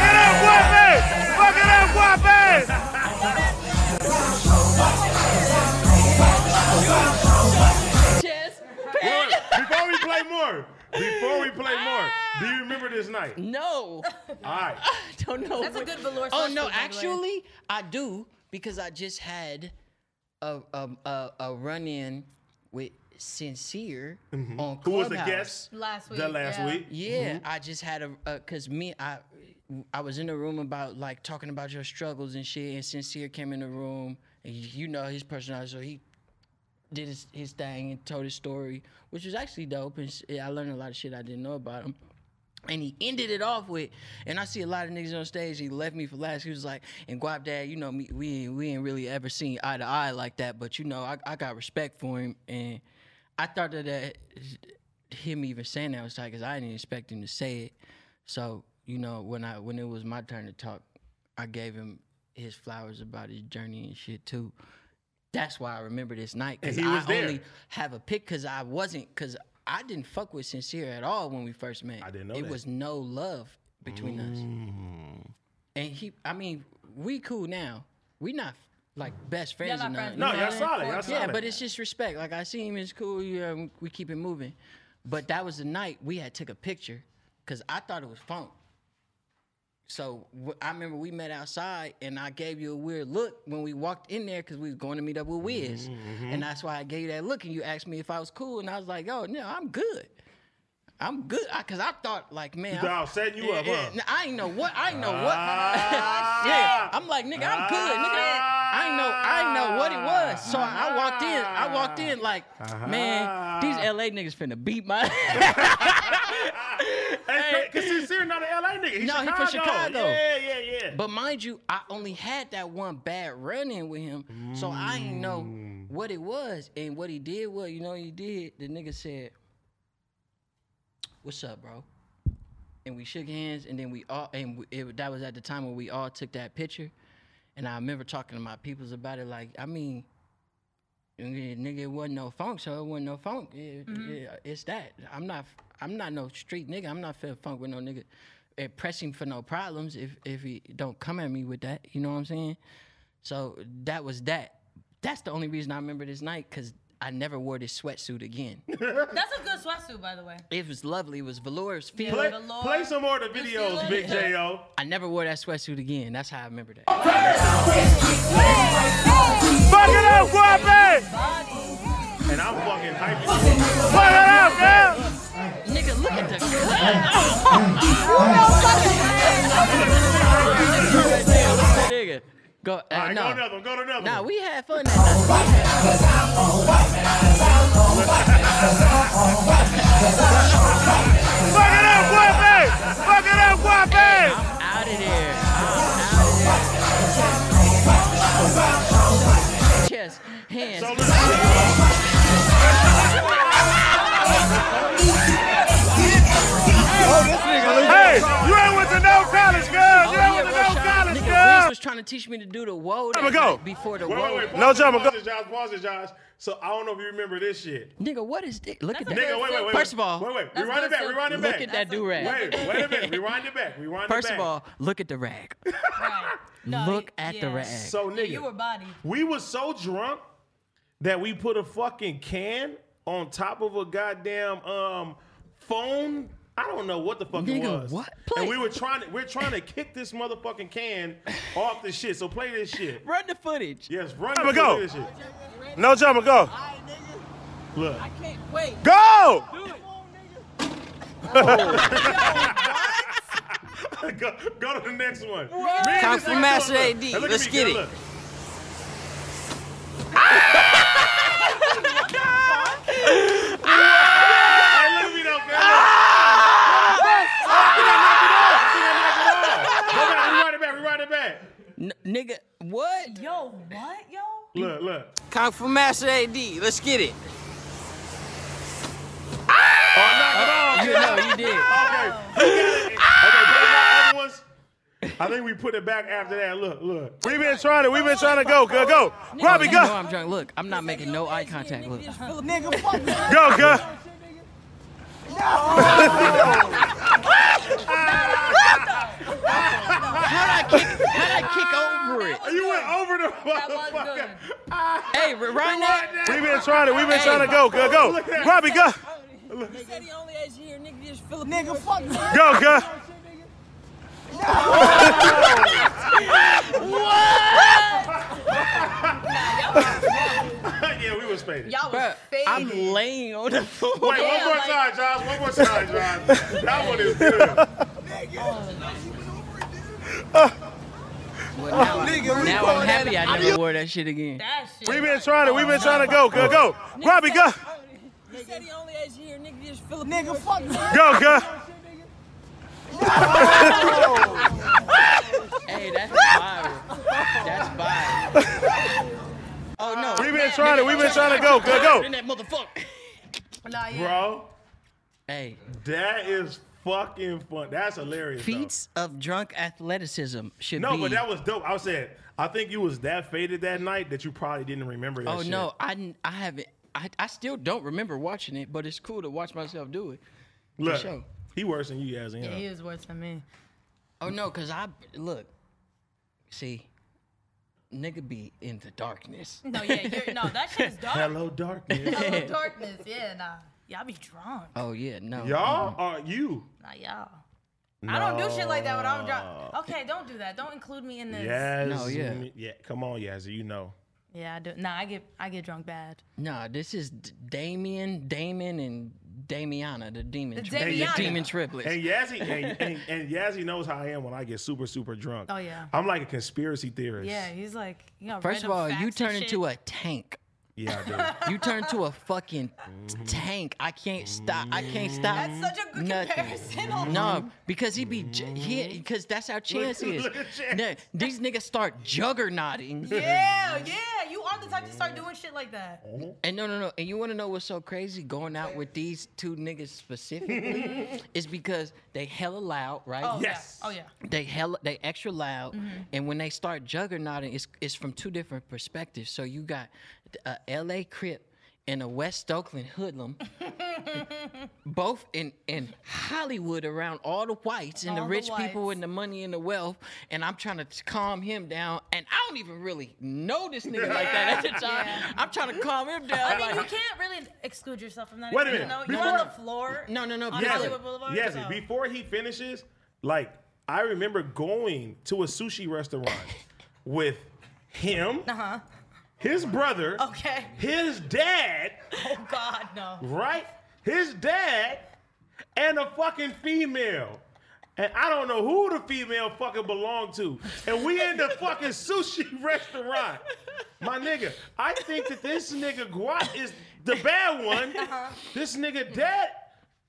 it up, Guape! Fuck it up, Guape! Play more, before we play more, do you remember this night? No, [LAUGHS] All right. I [LAUGHS] don't know. That's a good velour Oh no, by the way. actually, I do because I just had a a a, a run in with Sincere on Mm-hmm. Who was the Clubhouse. guest? Last week. The last yeah. week. Yeah, I just had a because me I I was in the room about like talking about your struggles and shit, and Sincere came in the room, and you know his personality, so he did his, his thing and told his story, which was actually dope, and I learned a lot of shit I didn't know about him. And he ended it off with, and I see a lot of niggas on stage. He left me for last. He was like, "And Guap Dad, you know me, we we ain't really ever seen eye to eye like that, but you know I, I got respect for him." And I thought that, that him even saying that was tight because I didn't expect him to say it. So you know when I when it was my turn to talk, I gave him his flowers about his journey and shit too. That's why I remember this night because I there. only have a pic because I wasn't because I didn't fuck with Sincere at all when we first met. I didn't know it that. was no love between us. Mm. And he, I mean, we cool now. We not like best friends. not or nothing, friends. you No, know y'all what I mean? solid. Y'all Yeah, but it's just respect. Like I see him, it's cool. Yeah, we keep it moving. But that was the night we had took a picture because I thought it was funk. So I remember we met outside, and I gave you a weird look when we walked in there because we was going to meet up with Wiz, Mm-hmm, and that's why I gave you that look. And you asked me if I was cool, and I was like, "Oh no, I'm good." I'm good because I, thought like, man, I I'm- setting you yeah, up, yeah. I ain't know what, I ain't know what. Ah. [LAUGHS] yeah, I'm like, nigga, I'm good, nigga. I ain't know, I ain't know what it was. So I, I walked in, I walked in like, man, these LA niggas finna beat my. [LAUGHS] [LAUGHS] Hey, cause Sincere not an LA nigga. He's No, he from Chicago. Yeah, yeah, yeah. But mind you, I only had that one bad run in with him, so I didn't know mm. what it was. And what he did was, you know, what he did. The nigga said, "What's up, bro?" And we shook hands, and then we all, and we, it, that was at the time when we all took that picture. And I remember talking to my peoples about it. Like, I mean, nigga, nigga, it wasn't no funk, so it wasn't no funk. It- it- mm-hmm. it's that. I'm not. I'm not no street nigga. I'm not fair funk with no nigga. eh, pressing for no problems if if he don't come at me with that. You know what I'm saying? So that was that. That's the only reason I remember this night because I never wore this sweatsuit again. [LAUGHS] That's a good sweatsuit, by the way. it was lovely. It was velour. It was feel. Play, Velour. play some more of the videos, Big J.O. I never wore that sweatsuit again. That's how I remember that. Fuck it up, Go. Uh, right, no. go another one, go to another Nah, we had fun that. Fuck it up, Guape! Fuck it up, Guape! Out of there. Out of there. Chest, hands. Hey, you ain't went to no college, girl. You ain't went to no college, girl. Reese was trying to teach me to do the whoa. I'm go before the whoa. No, jump, go. Josh, pause it, Josh. So I don't know if you remember this shit. Nigga, what is this? Look That's at that. Nigga, wait, wait, wait. First of all, wait, wait. Rewind it back. Rewind it back. Look at that do rag. Wait, wait a minute. Rewind it back. Rewind it back. First of all, look at the rag. [LAUGHS] Right. Look at the rag. So nigga, you were body. We were so drunk that we put a fucking can on top of a goddamn um phone I don't know what the fuck it was. what? And we were trying to we're trying to kick this motherfucking can off the shit. So play this shit. [LAUGHS] Run the footage. Yes, run I'ma the go. this shit. No drama, go. Look. I can't wait. Go! [LAUGHS] [LAUGHS] go, go to the next one. Me Kung and Fu this Master AD. look. Look at Let's get it. look. Hey, look at me though, girl. Go back, rewind it back, rewind it back. N- nigga, what? Yo, what, yo? Look, look. Kung Fu Master AD. Let's get it. Oh, knock it off. You know, you did. Okay, you got it. Okay, play my other ones. I think we put it back after that. Look, look. We've been trying to, we've been trying to go, go, go. Robbie, You know go. I'm drunk. Look, I'm not making no eye contact. Look. Go, go. How'd I kick, how'd I kick over it? You went over the That motherfucker. Ah. Hey, rewind that. We've been trying to, we've been trying to go, go, go. Robbie, go. He said he only age here. Nigga just fill Nigga, fuck. Go, go. [LAUGHS] [LAUGHS] yeah, we was faded. Y'all was faded. I'm laying on the floor. Wait, one more like- time, Josh. One more time, Josh. That one is good. Oh. Uh, Well, now, now I'm happy I never wore that shit again. that shit. We've been trying to, we've been trying to go, go, go. Robbie, go. Go, go. Hey, that's viral. That's viral. Oh no. We've been trying to, we've been trying to go, go, go. In that motherfucker. Nah, yeah. Bro, Hey, that is fucking fun. That's hilarious. though. feats of drunk athleticism should be. No, be. but that was dope. I was saying, I think you was that faded that night that you probably didn't remember that Oh shit. no, I I haven't. I, I still don't remember watching it, but it's cool to watch myself do it. Look, sure. he worse than you guys. You know. Yeah, he was worse than me. Oh no, cause I look. See, nigga be in the darkness. No, yeah, you're, no, that shit is [LAUGHS] dark. Hello, darkness. Hello, darkness. Yeah, nah. Y'all be drunk. Oh yeah, no. Y'all uh-uh. are you? Not y'all. I don't do shit like that when I'm drunk. Okay, don't do that. Don't include me in this. Yes. No, yeah. Mm, yeah. Come on, Yazzie. You know. Yeah, I do. Nah, I get I get drunk bad. Nah, this is D- Damien, Damon, and Damiana, the demon, The tri- the Damiana. demon triplets. And Yazzie and, and, and Yazzie knows how I am when I get super super drunk. Oh, yeah. I'm like a conspiracy theorist. Yeah, he's like, you know. First of all, you turn into a tank. Yeah, I do. [LAUGHS] You turn to a fucking mm-hmm. tank. I can't stop. I can't stop. That's such a good nothing. comparison. Oh, No, because he be j- he mm-hmm. because that's our chance is. look at Chance. Nah, these niggas start juggernauting. Yeah, yeah. You are the type to start doing shit like that. Oh. And no, no, no. And you want to know what's so crazy? Going out with these two niggas specifically [LAUGHS] is because they hella loud, right? Oh Yes. yeah. Oh yeah. They hella they extra loud, mm-hmm. and when they start juggernauting, it's it's from two different perspectives. So you got a L.A. Crip and a West Oakland hoodlum, [LAUGHS] both in in Hollywood around all the whites and the All the rich people whites. and the money and the wealth, and I'm trying to calm him down, and I don't even really know this nigga like that at the [LAUGHS] time. Yeah. I'm trying to calm him down. I mean, like, you can't really exclude yourself from that. Wait a you minute. know? You're on the floor. No, no, no, On Yes. Hollywood Boulevard. Yes, so- before he finishes, like I remember going to a sushi restaurant [LAUGHS] with him, Uh-huh. His brother, Okay. his dad, Oh God, no. right? His dad and a fucking female. And I don't know who the female fucking belonged to. And we in the fucking sushi [LAUGHS] restaurant. My nigga, I think that this nigga Guap is the bad one. Uh-huh. This nigga dad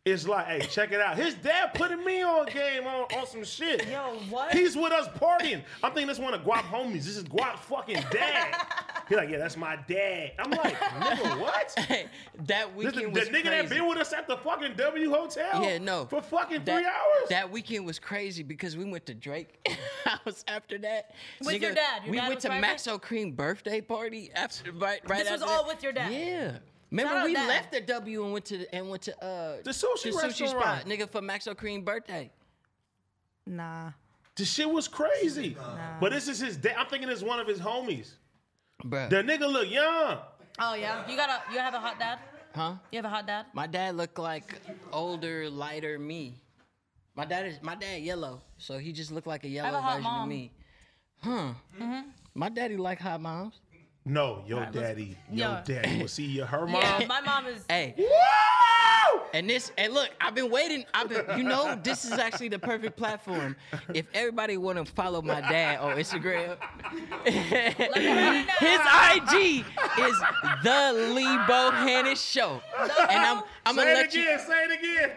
is like, hey, check it out. His dad putting me on game on, on some shit. Yo, what? He's with us partying. I'm thinking this one of Guap homies. This is Guap fucking dad. He's like, yeah, that's my dad. I'm like, nigga, what? [LAUGHS] that This weekend the, was the nigga that been with us at the fucking W Hotel? Yeah, no. For fucking that, three hours? That weekend was crazy because we went to Drake House [LAUGHS] house after that. With your dad? Your we dad went to private? Maxo Kream birthday party after right right This was all that. with your dad? Yeah. Remember out we Dad. left the W and went to the, and went to uh The sushi restaurant. spot, nigga, for Maxo Kream birthday. Nah. The shit was crazy. But this is his dad. I'm thinking it's one of his homies. Bruh. The nigga look young. Oh yeah. You got a you have a hot dad? huh? You have a hot dad? My dad looked like older, lighter me. My dad is my dad yellow, so he just looked like a yellow a hot version of me. Huh? My daddy like hot moms. No, your daddy, your Yeah. daddy will see your her mom. Yeah, my mom is. Hey, Woo! and this and look, I've been waiting. I've been, you know, this is actually the perfect platform. If everybody want to follow my dad on Instagram, his IG is the Lee Bohannan Show, and I'm I'm Say gonna it let you. again. Say it again.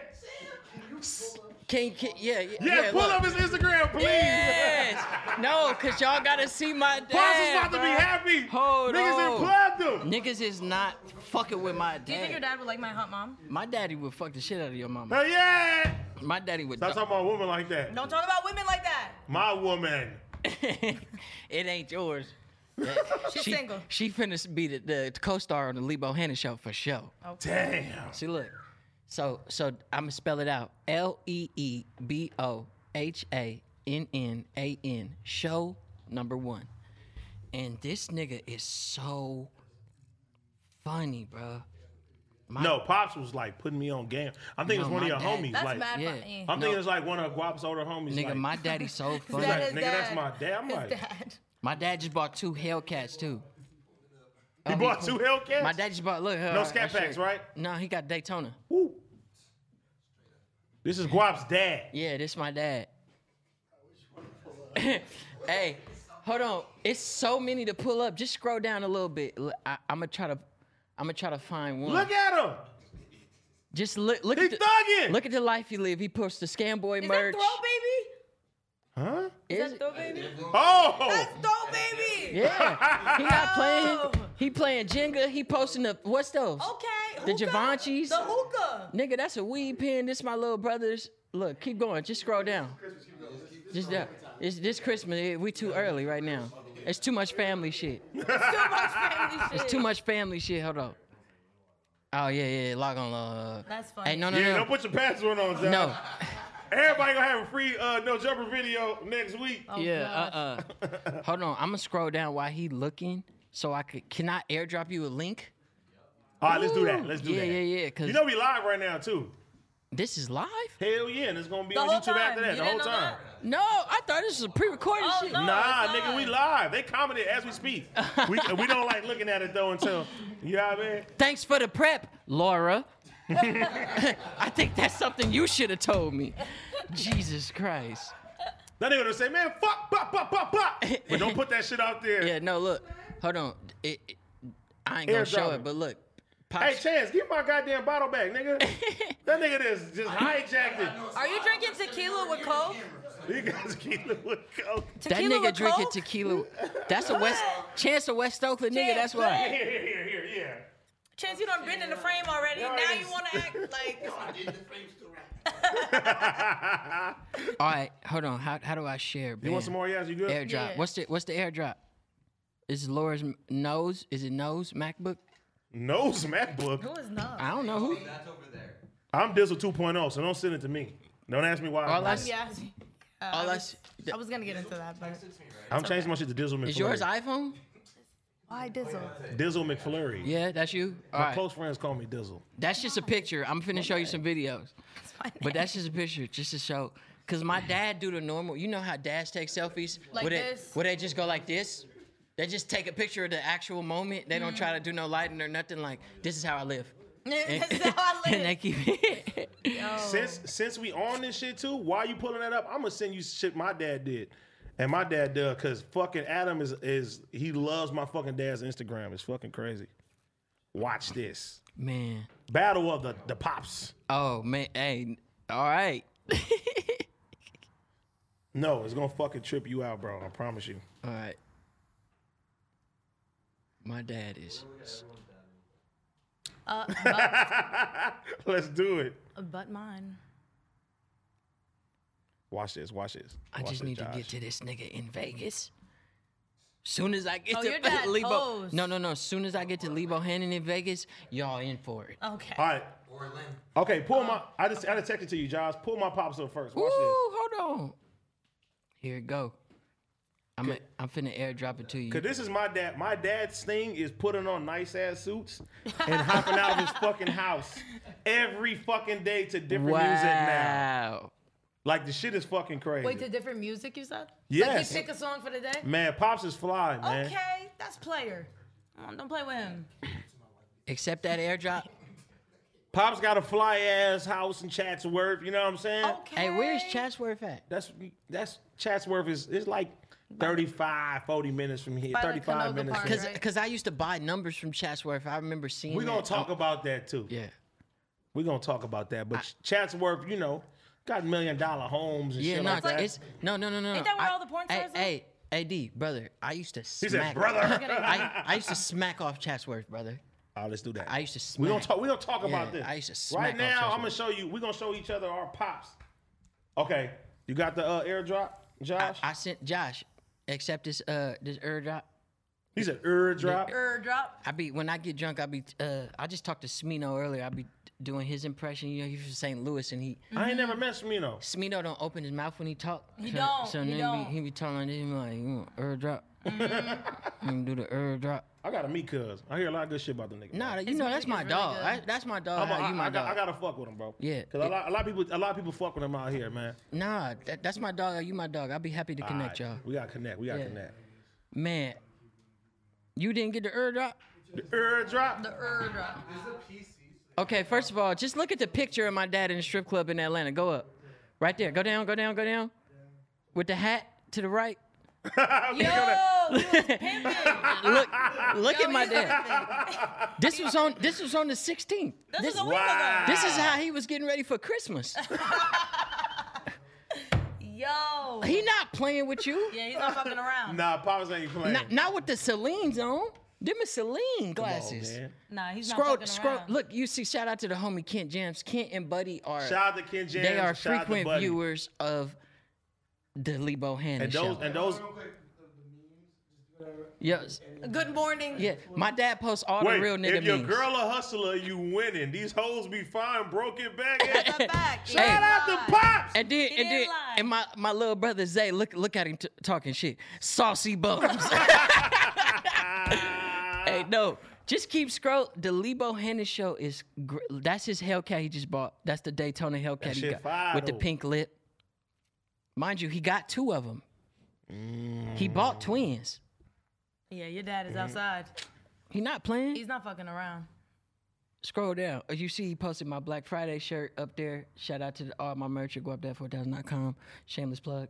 Can, can yeah yeah, Yeah, pull look. up his Instagram, please. Yes. No, cause y'all gotta see my dad. Pops is about to be happy. Hold Niggas on. done plugged him. Niggas is not fucking with my dad. Do you think your dad would like my hot mom? My daddy would fuck the shit out of your mama. Hell yeah. My daddy would. Stop talking about a woman like that. Don't talk about women like that. My woman. [LAUGHS] it ain't yours. [LAUGHS] She's she, single. She finna be the, the co-star on the Lee Bohannan show for sure. Damn. See, look. So, so I'm gonna spell it out. L E E B O H A N N A N. Show number one. And this nigga is so funny, bro. No, Pops was like putting me on game. I'm thinking No, it's one of your dad- homies. That's like, mad yeah. funny. I'm No. thinking it's like one of Guap's older homies. Nigga, like, my daddy's so [LAUGHS] he's funny. like, That is nigga, that's my dad. I'm His like, dad. My dad just bought two Hellcats too. he Oh, bought two Hellcats. My dad just bought look. No uh, scat packs, right? No, he got Daytona. Woo. This is Guap's dad. Yeah, this is my dad. [LAUGHS] hey, hold on. It's so many to pull up. Just scroll down a little bit. I, am gonna try to. I'm gonna try to find one. Look at him. Just look. Look He at the, thugging. Look at the life he live. He puts the scam boy Is merch. that throw baby? Huh? Is, Is that throw baby? Oh. That's throw baby. Yeah, he not playing. [LAUGHS] Oh. He playing Jenga. He posting the what's those? Okay. The hookah. Givenchy's? The hookah. Nigga, that's a weed pen. This my little brother's. Look, keep going. Just scroll down. Just that. It's this Christmas. We too early right now. It's too much family shit. Too much family shit. It's too much family shit. Hold on. Oh yeah, yeah. Log on. Uh, That's funny. hey, no, no, Yeah, no. don't put your password on, John. no. Everybody gonna have a free uh, no jumper video next week. Oh, Yeah. God. Uh. uh Hold on. I'm gonna scroll down while he looking, so I could. Can I airdrop you a link? All right, let's do that. Let's do yeah, that. yeah, yeah. Cause You know we live right now too. this is live. Hell yeah, and it's gonna be The on whole YouTube time. after that. You the whole didn't know time. No, I thought this was a pre-recorded Oh, shit. no. Nah, it's nigga, we live. live. They commented as we speak. we, we don't like looking at it though until you know what I mean. Thanks for the prep, Laura. [LAUGHS] I think that's something you should have told me. Jesus Christ. That nigga gonna say, man, fuck, pop, pop, pop, pop. But don't put that shit out there. [LAUGHS] Yeah, no, look. Hold on. It, it- I ain't gonna Airdrop show it. it, but look. Hey, Chance, give my goddamn bottle back, nigga. [LAUGHS] that nigga just just hijacked it. Are you drinking tequila with coke? You guys keep it with coke. that Tequila nigga with drinking Coke? tequila. That's a West Chance of West Oakland nigga. That's Chance, why. Here, here, here, here, yeah. Chance, you done been in the frame already. Yeah, now you is. want to act like. I did the frame still right. [LAUGHS] All right, hold on. How, how do I share? You want some more? Yes, you good? airdrop? Yeah. What's the What's the airdrop? Is Laura's m- nose? Is it nose MacBook? Nose MacBook. Who is not? I don't know who. That's over there. I'm Dizzle 2.0, so don't send it to me. Don't ask me why. All I'm, I yeah. Uh, All I, I was, s- I was gonna get into that, but I'm changing my shit to Dizzle McFlurry. Is yours iPhone? why Dizzle? Dizzle McFlurry. Yeah, that's you. All My right. close friends call me Dizzle. That's just a picture. I'm finna show you some videos. my But that's just a picture, just to show. Cause my dad do the normal. You know how dads take selfies? Like where they, this? Where they just go like this. They just take a picture of the actual moment. They don't try to do no lighting or nothing. Like this is how I live. [LAUGHS] This is how I [LAUGHS] and they live. keep [LAUGHS] it. Yo. Since since we on this shit too, why you pulling that up? I'm gonna send you shit my dad did. And my dad does, cause fucking Adam is is he loves my fucking dad's Instagram. It's fucking crazy. Watch this. Man. Battle of the, the pops. Oh man. Hey. All right. No, it's gonna fucking trip you out, bro. I promise you. All right. My dad is. Uh, [LAUGHS] but, Let's do it. but mine. Watch this. Watch this. I Watch just this, need to get to this nigga in Vegas. Soon as I get Oh, to your dad Lebo, posed. no, no, no. Soon as I get to Lebo Hannon in Vegas, y'all in for it. Okay. All right. Or Lynn. Okay, pull my. I just I just texted to you, Josh. Pull my pops up first. Ooh, Watch this. hold on. Here it go. I'm a, I'm finna airdrop it to you. Cause this is my dad. My dad's thing is putting on nice ass suits and [LAUGHS] hopping out of his fucking house every fucking day to different music now. Like the shit is fucking crazy. Wait, to different music, you said? Yes. Like he pick a song for the day? man, pops is fly, man. Okay, that's player. Don't play with him. Accept that airdrop. Pops got a fly ass house in Chatsworth. You know what I'm saying? Okay. Hey, where's Chatsworth at? That's that's Chatsworth is it's like 35, 40 minutes from here. By, 35 minutes. Park, from- Cause, right? Cause I used to buy numbers from Chatsworth. I remember seeing. We're gonna that. talk about that too. Yeah. We're gonna talk about that. But Chatsworth, you know, got million dollar homes and Yeah, shit no, like that. it's no, no, no, no. Ain't that where I- all the porn hey, stars live? Hey, AD, brother, I used to he smack. said, brother. [LAUGHS] I, I used to smack off Chatsworth, brother. Oh, let's do that. I used to we gonna talk. We gonna talk about this. I used to smack right off now. I'm gonna show you. We're gonna show each other our pops. Okay, you got the uh, airdrop, Josh? I sent Josh, accept this uh this airdrop. he said airdrop. Er, drop. I be when I get drunk, I be uh I just talked to Smino earlier. I be doing his impression. You know, he's from St. Louis, and he I ain't never met Smino. Smino don't open his mouth when he talk. He so, don't, So he then don't. Be, he be telling him like, you want airdrop? [LAUGHS] you do the airdrop. I gotta meet Cuz. I hear a lot of good shit about the nigga. Nah, you His know that's my really dog. I, that's my dog. I'm a, I, you my I, got, dog. I gotta fuck with him, bro. Yeah. Cause a lot, a lot of people, a lot of people fuck with him out here, man. Nah, that, that's my dog. You my dog. I'll be happy to connect Alright, y'all. We gotta connect. We gotta Yeah. connect. Man, you didn't get the airdrop? The airdrop. The er, drop. Okay, first of all, just look at the picture of my dad in the strip club in Atlanta. Go up. Right there. Go down, go down, go down. With the hat to the right. [LAUGHS] Yo, he was pimping. Look look Yo, at my dad. This was on this was on the 16th. This, This, was a week Wow. ago. this is how he was getting ready for Christmas. [LAUGHS] Yo. He not playing with you. yeah, he's not fucking around. Nah, Pops ain't playing. Not, not with the Celine's on. Them is Celine Come on, glasses. man. Nah, he's not fucking scroll. around. Look, you see. Shout out to the homie Kent Jams. Kent and Buddy are Shout out to Ken James. they are shout frequent viewers of the Lee Bohannan And those show. and those. Yes. Good morning. Yeah, my dad posts all Wait, the real nigga if your memes. girl a hustler, you winning. These hoes be fine, broken back. That's a fact. Shout Hey. out to Pops. and then, He and then, didn't lie. and my, my little brother Zay, look look at him t- talking shit, saucy bums. [LAUGHS] hey, no, just keep scroll. The Lee Bohannan show is gr- that's his Hellcat he just bought. That's the Daytona Hellcat he shit got fire, with the pink lip. Mind you, he got two of them. He Mm. bought twins. Yeah, your dad is outside. He not playing. He's not fucking around. Scroll down. Uh, You see, he posted my Black Friday shirt up there. Shout out to the, all my merch at guapdad4000.com. Shameless plug.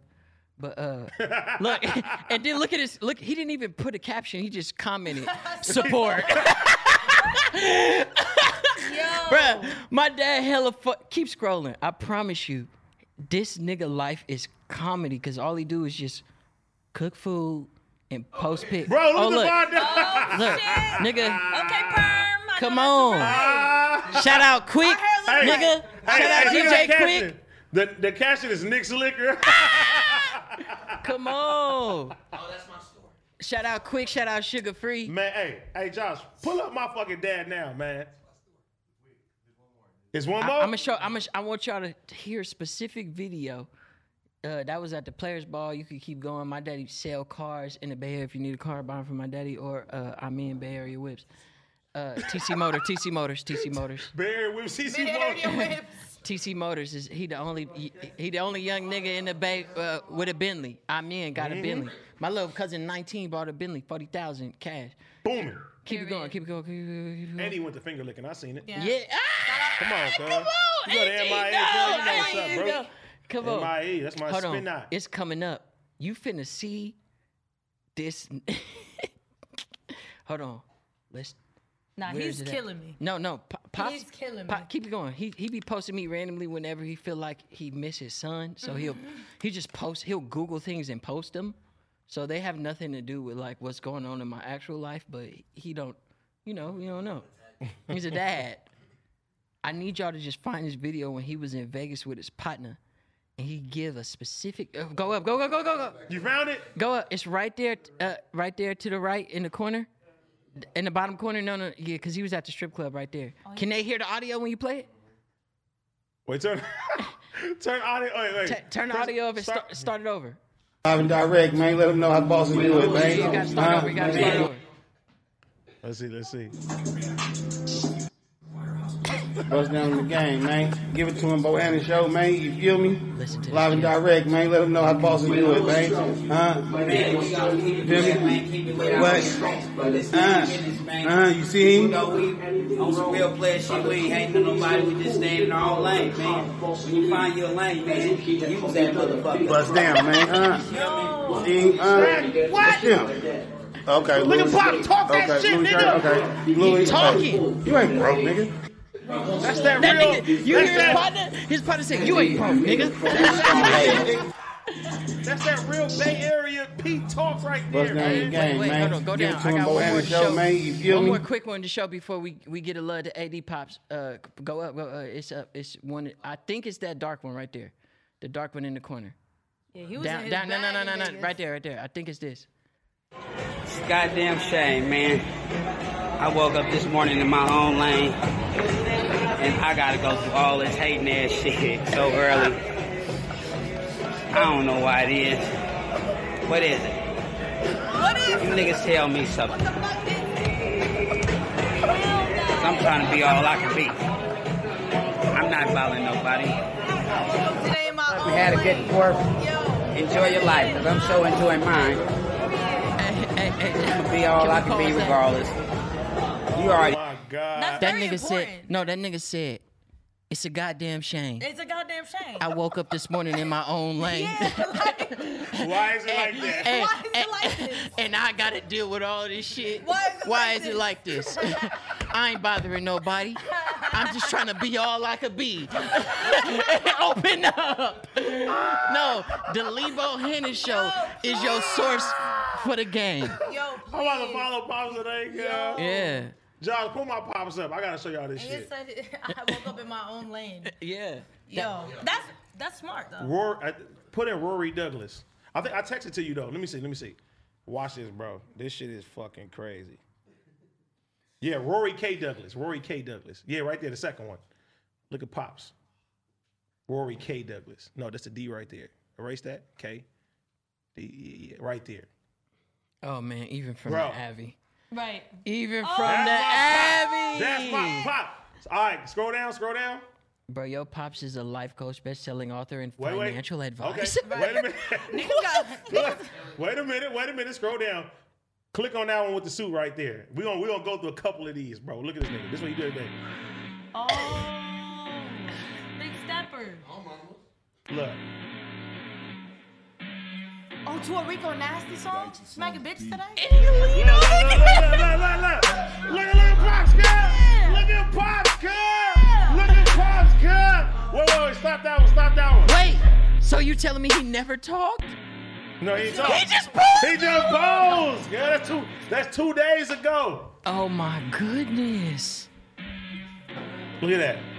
But uh, [LAUGHS] look, [LAUGHS] and then look at his look. He didn't even put a caption. He just commented [LAUGHS] support. Yo. Bruh, my dad hella fu- keep scrolling. I promise you, this nigga life is comedy because all he do is just cook food and post pics. Bro, look oh, at the look, bar down. Oh, [LAUGHS] look, Shit. nigga, Okay, perm. I come on. that's right. Ah. Shout out quick, Our hair look nigga. like- Shout out hey, look DJ at Quik. caption. The the caption is Nick's liquor. [LAUGHS] Come on. Oh, that's my store. Shout out Quik. Shout out Suga Free. man, hey, hey, Josh, pull up my fucking dad now, man. Is one more? I'm gonna show. I'm gonna. I want y'all to hear a specific video. Uh, that was at the Players Ball. You could keep going. My daddy sell cars in the Bay Area if you need a car, buy 'em from my daddy, or uh, I'm in Bay Area Whips. Uh, TC Motor, TC Motors, TC Motors, Barry [LAUGHS] with Bay Area whips. TC Motors is he the only he, he the only young nigga in the Bay uh, with a Bentley. I'm in, got a Bentley. My little cousin 19 bought a Bentley, forty thousand cash. Booming. Keep it going, keep it going, keep it going. Keep it going. And he went to finger licking. I seen it. Yeah. Yeah. Ah, Come on, cuz. come on. You go to MIA, no, cuz. You know what's up, bro. no. Come on. MIA, that's my Hold spin on. knot. It's coming up. You finna see this. [LAUGHS] Hold on. Let's. Nah, where he's is it at? killing me. No, no. P- Pops, He's killing Pop- me. keep it going. He he be posting me randomly whenever he feel like he miss his son. So he'll [LAUGHS] he just post. He'll Google things and post them. So they have nothing to do with like what's going on in my actual life. But he don't. You know. You don't know. He's a dad. [LAUGHS] I need y'all to just find this video when he was in Vegas with his partner, and he give a specific. Uh, go up, go go go go go. You found it? Go up. It's right there, uh, right there to the right in the corner, in the bottom corner. No, no, yeah, because he was at the strip club right there. Can they hear the audio when you play it? Wait, turn [LAUGHS] turn audio. Wait, wait. T- turn the audio off and start- start, start it over. Live and direct, man. Let them know how bossy do it, man. You gotta start over. You gotta start over. Let's see. Let's see. Bust down the game, man. Give it to him, Bohannan show, man. You feel me? Listen to Live and this direct, man. Let them know how bossy do it, man. Huh? Feel me? What? Uh, uh, you see him? know, we on some real player shit. We ain't hating on nobody. We just staying in our own lane, man. When you find your lane, man, use that motherfucker. Bust down, man. Uh, see? Uh, what? Him. Okay, Look at Louis- Pop, talk that okay, shit, Louis nigga. Okay, Louis, talking. You ain't broke, nigga. That's that, That real. nigga, you that's hear his that, partner? His partner say, "You ain't broke, nigga." That's that real Bay Area Pete talk right there, down in the man. game, Wait, man. hold on, go Give down. I got one more show, show. man. You feel One me? more quick one to show before we we get a love to AD pops. Uh, go up, go. Uh, it's up. It's one. I think it's that dark one right there, the dark one in the corner. Yeah, he was in Down, his down. No, no, no, no, no. Right there, right there. I think it's this. It's goddamn shame, man. I woke up this morning in my own lane, and I gotta go through all this hating ass shit so early. I don't know why it is. What is it? What is You niggas tell me something. the fuck is Cause I'm trying to be all I can be. I'm not bothering nobody. Today in my We had a good fourth. Enjoy your life, cause I'm so enjoying mine. Hey, hey, hey, I'm gonna be all I can be regardless. You already. My God. That's That very nigga said. No, that nigga said. It's a goddamn shame. It's a goddamn shame. I woke up this morning in my own [LAUGHS] lane. yeah, like, [LAUGHS] Why is it like [LAUGHS] that? And, Why is it and- like this? and I gotta deal with all this shit. Why is it Why like is it this? like this? I ain't bothering nobody. I'm just trying to be all I could be. Open up. No, the Lee Bohannan show is your source for the game. Yo, I'm about to follow Pops today, girl. Yeah. Josh, pull my Pops up. I gotta show y'all this And shit. said [LAUGHS] I woke up in my own lane. [LAUGHS] Yeah. Yo, that's that's smart though. Rory, I, uh, put in Rory Douglas. I think I texted to you though. Let me see. Let me see. Watch this, bro. This shit is fucking crazy. Yeah, Rory K. Douglas. Rory K. Douglas. Yeah, right there, the second one. Look at Pops. Rory K. Douglas. No, that's a D right there. Erase that. K. D. yeah, right there. Oh man, even from Bro. the Abbey. Right. Even Oh. from the Abbey. That's my pop. All right, scroll down, scroll down. Bro, yo pops is a life coach, best-selling author, and Wait, wait. financial Okay, advice. wait a minute. [LAUGHS] Niggas [LAUGHS] wait a minute, wait a minute. Scroll down. Click on that one with the suit right there. We're gonna we gonna go through a couple of these, bro. Look at this nigga. This is what he did today. Oh, big stepper. Look. Oh, to a Rico Nasty song? Smack a bitch today? Look, at at Pops cut. Look at Pops cut. Look at Pops. Wait, wait, wait. Stop that one. Stop that one. Wait, so you telling me he never talked? No, he talked. He just posed. He just posed. Yeah, that's two. That's two days ago. Oh my goodness. Look at that.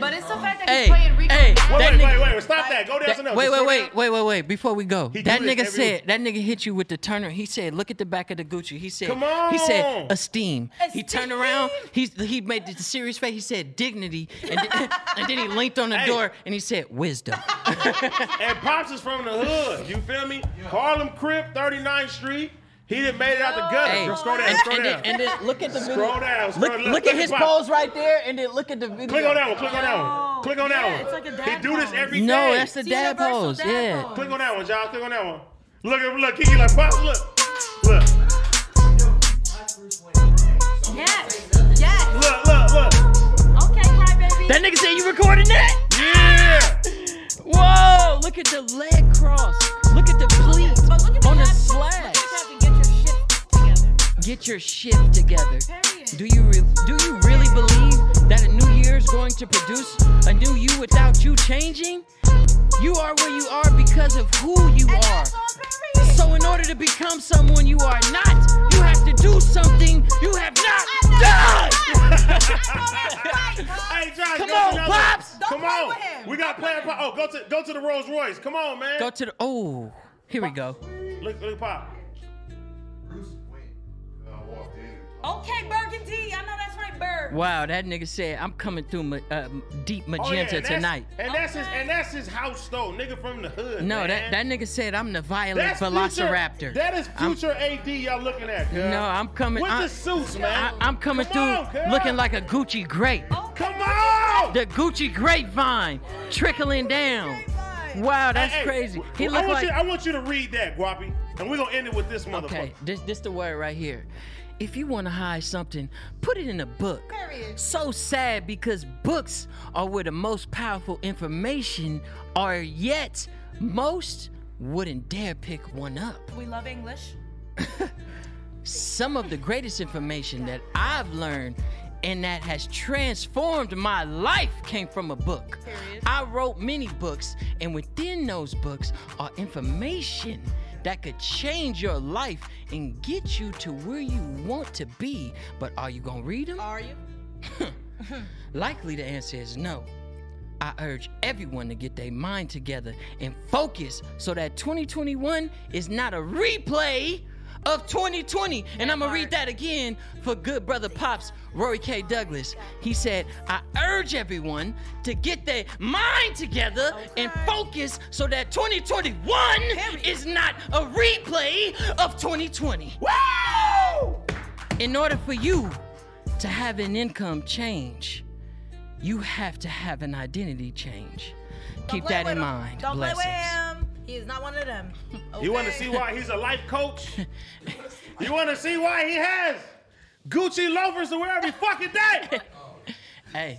But it's the fact that Hey, playing Rico hey, Nasty. Wait, That wait, nigga- wait, wait. Stop that. Go down something else. Wait, wait, wait, wait, wait, wait. Before we go, He that do this nigga every said week. that nigga hit you with the turner. He said, "Look at the back of the Gucci." He said, Come He on. said, "Esteem." He turned around. He's he made the serious face. He said, "Dignity," and then, [LAUGHS] and then he linked on the Hey. door and he said, "Wisdom." [LAUGHS] And Pops is from the hood. You feel me? Harlem Crip, 39th Street. He didn't made it out the gutter. Hey, Go scroll down, and, scroll and down. then, and then look at the video. Scroll down, scroll Look, look Look at his pose right there, and then look at the video. Click on that one. Click on that one. Oh, click on that one. it's like a he dad do this pose. every day. No, that's the It's dad pose. dad yeah. pose. Click on that one, John. Click on that one. Look at look, Kiki like Pops. Look, look, Yes. Yes. look, look, look. Okay, crybaby. That nigga said you recording that? Yeah. Whoa! Look at the leg cross. Look at the pleat But look at on the that. Get your shit together. Get your shit together. Period. Do you re- do you really believe that a new year is going to produce a new you without you changing? You are where you are because of who you are. that's all, period. So in order to become someone you are not, you have to do something you have not done. Hey, Josh, Come on, another- Pops. Don't Come on. with him. We got player Pop. Oh, go to go to the Rolls Royce. Come on, man. Go to the oh, here we go. Look, look, Pop. Okay, Burgundy. I know that's right, Burr. Wow, that nigga said I'm coming through ma- uh, deep Oh, yeah, magenta and tonight. And that's his and that's his house though, nigga from the hood. No, man. that that nigga said I'm the violent That's velociraptor. Future, that is I'm- future AD y'all looking at. cuz. No, I'm coming. With I, the suits, man. I, am coming Come through on, looking like a Gucci grape. Come on. The Gucci grapevine trickling down. Wow, that's Hey, hey, crazy. He I want like you, I want you to read that, Guapi, and we're gonna end it with this motherfucker. okay. This this the word right here. If you want to hide something, put it in a book. Period. So sad because books are where the most powerful information are, yet most wouldn't dare pick one up. We love English. [LAUGHS] some of the greatest information that I've learned and that has transformed my life came from a book. Serious? I wrote many books, and within those books are information that could change your life and get you to where you want to be. But are you gonna read them? Are you? [LAUGHS] Likely the answer is no. I urge everyone to get their mind together and focus so that 2021 is not a replay of 2020. And I'm gonna read that again for good brother Pops, Rory K. Douglas. He said, I urge everyone to get their mind together and focus so that 2021 is not a replay of 2020. Woo! In order for you to have an income change, you have to have an identity change. Keep that in mind. Don't Blessings. Play with him. He is not one of them. You want to see why he's a life coach? [LAUGHS] you want to see why he has Gucci loafers to wear every fucking day? [LAUGHS] Hey,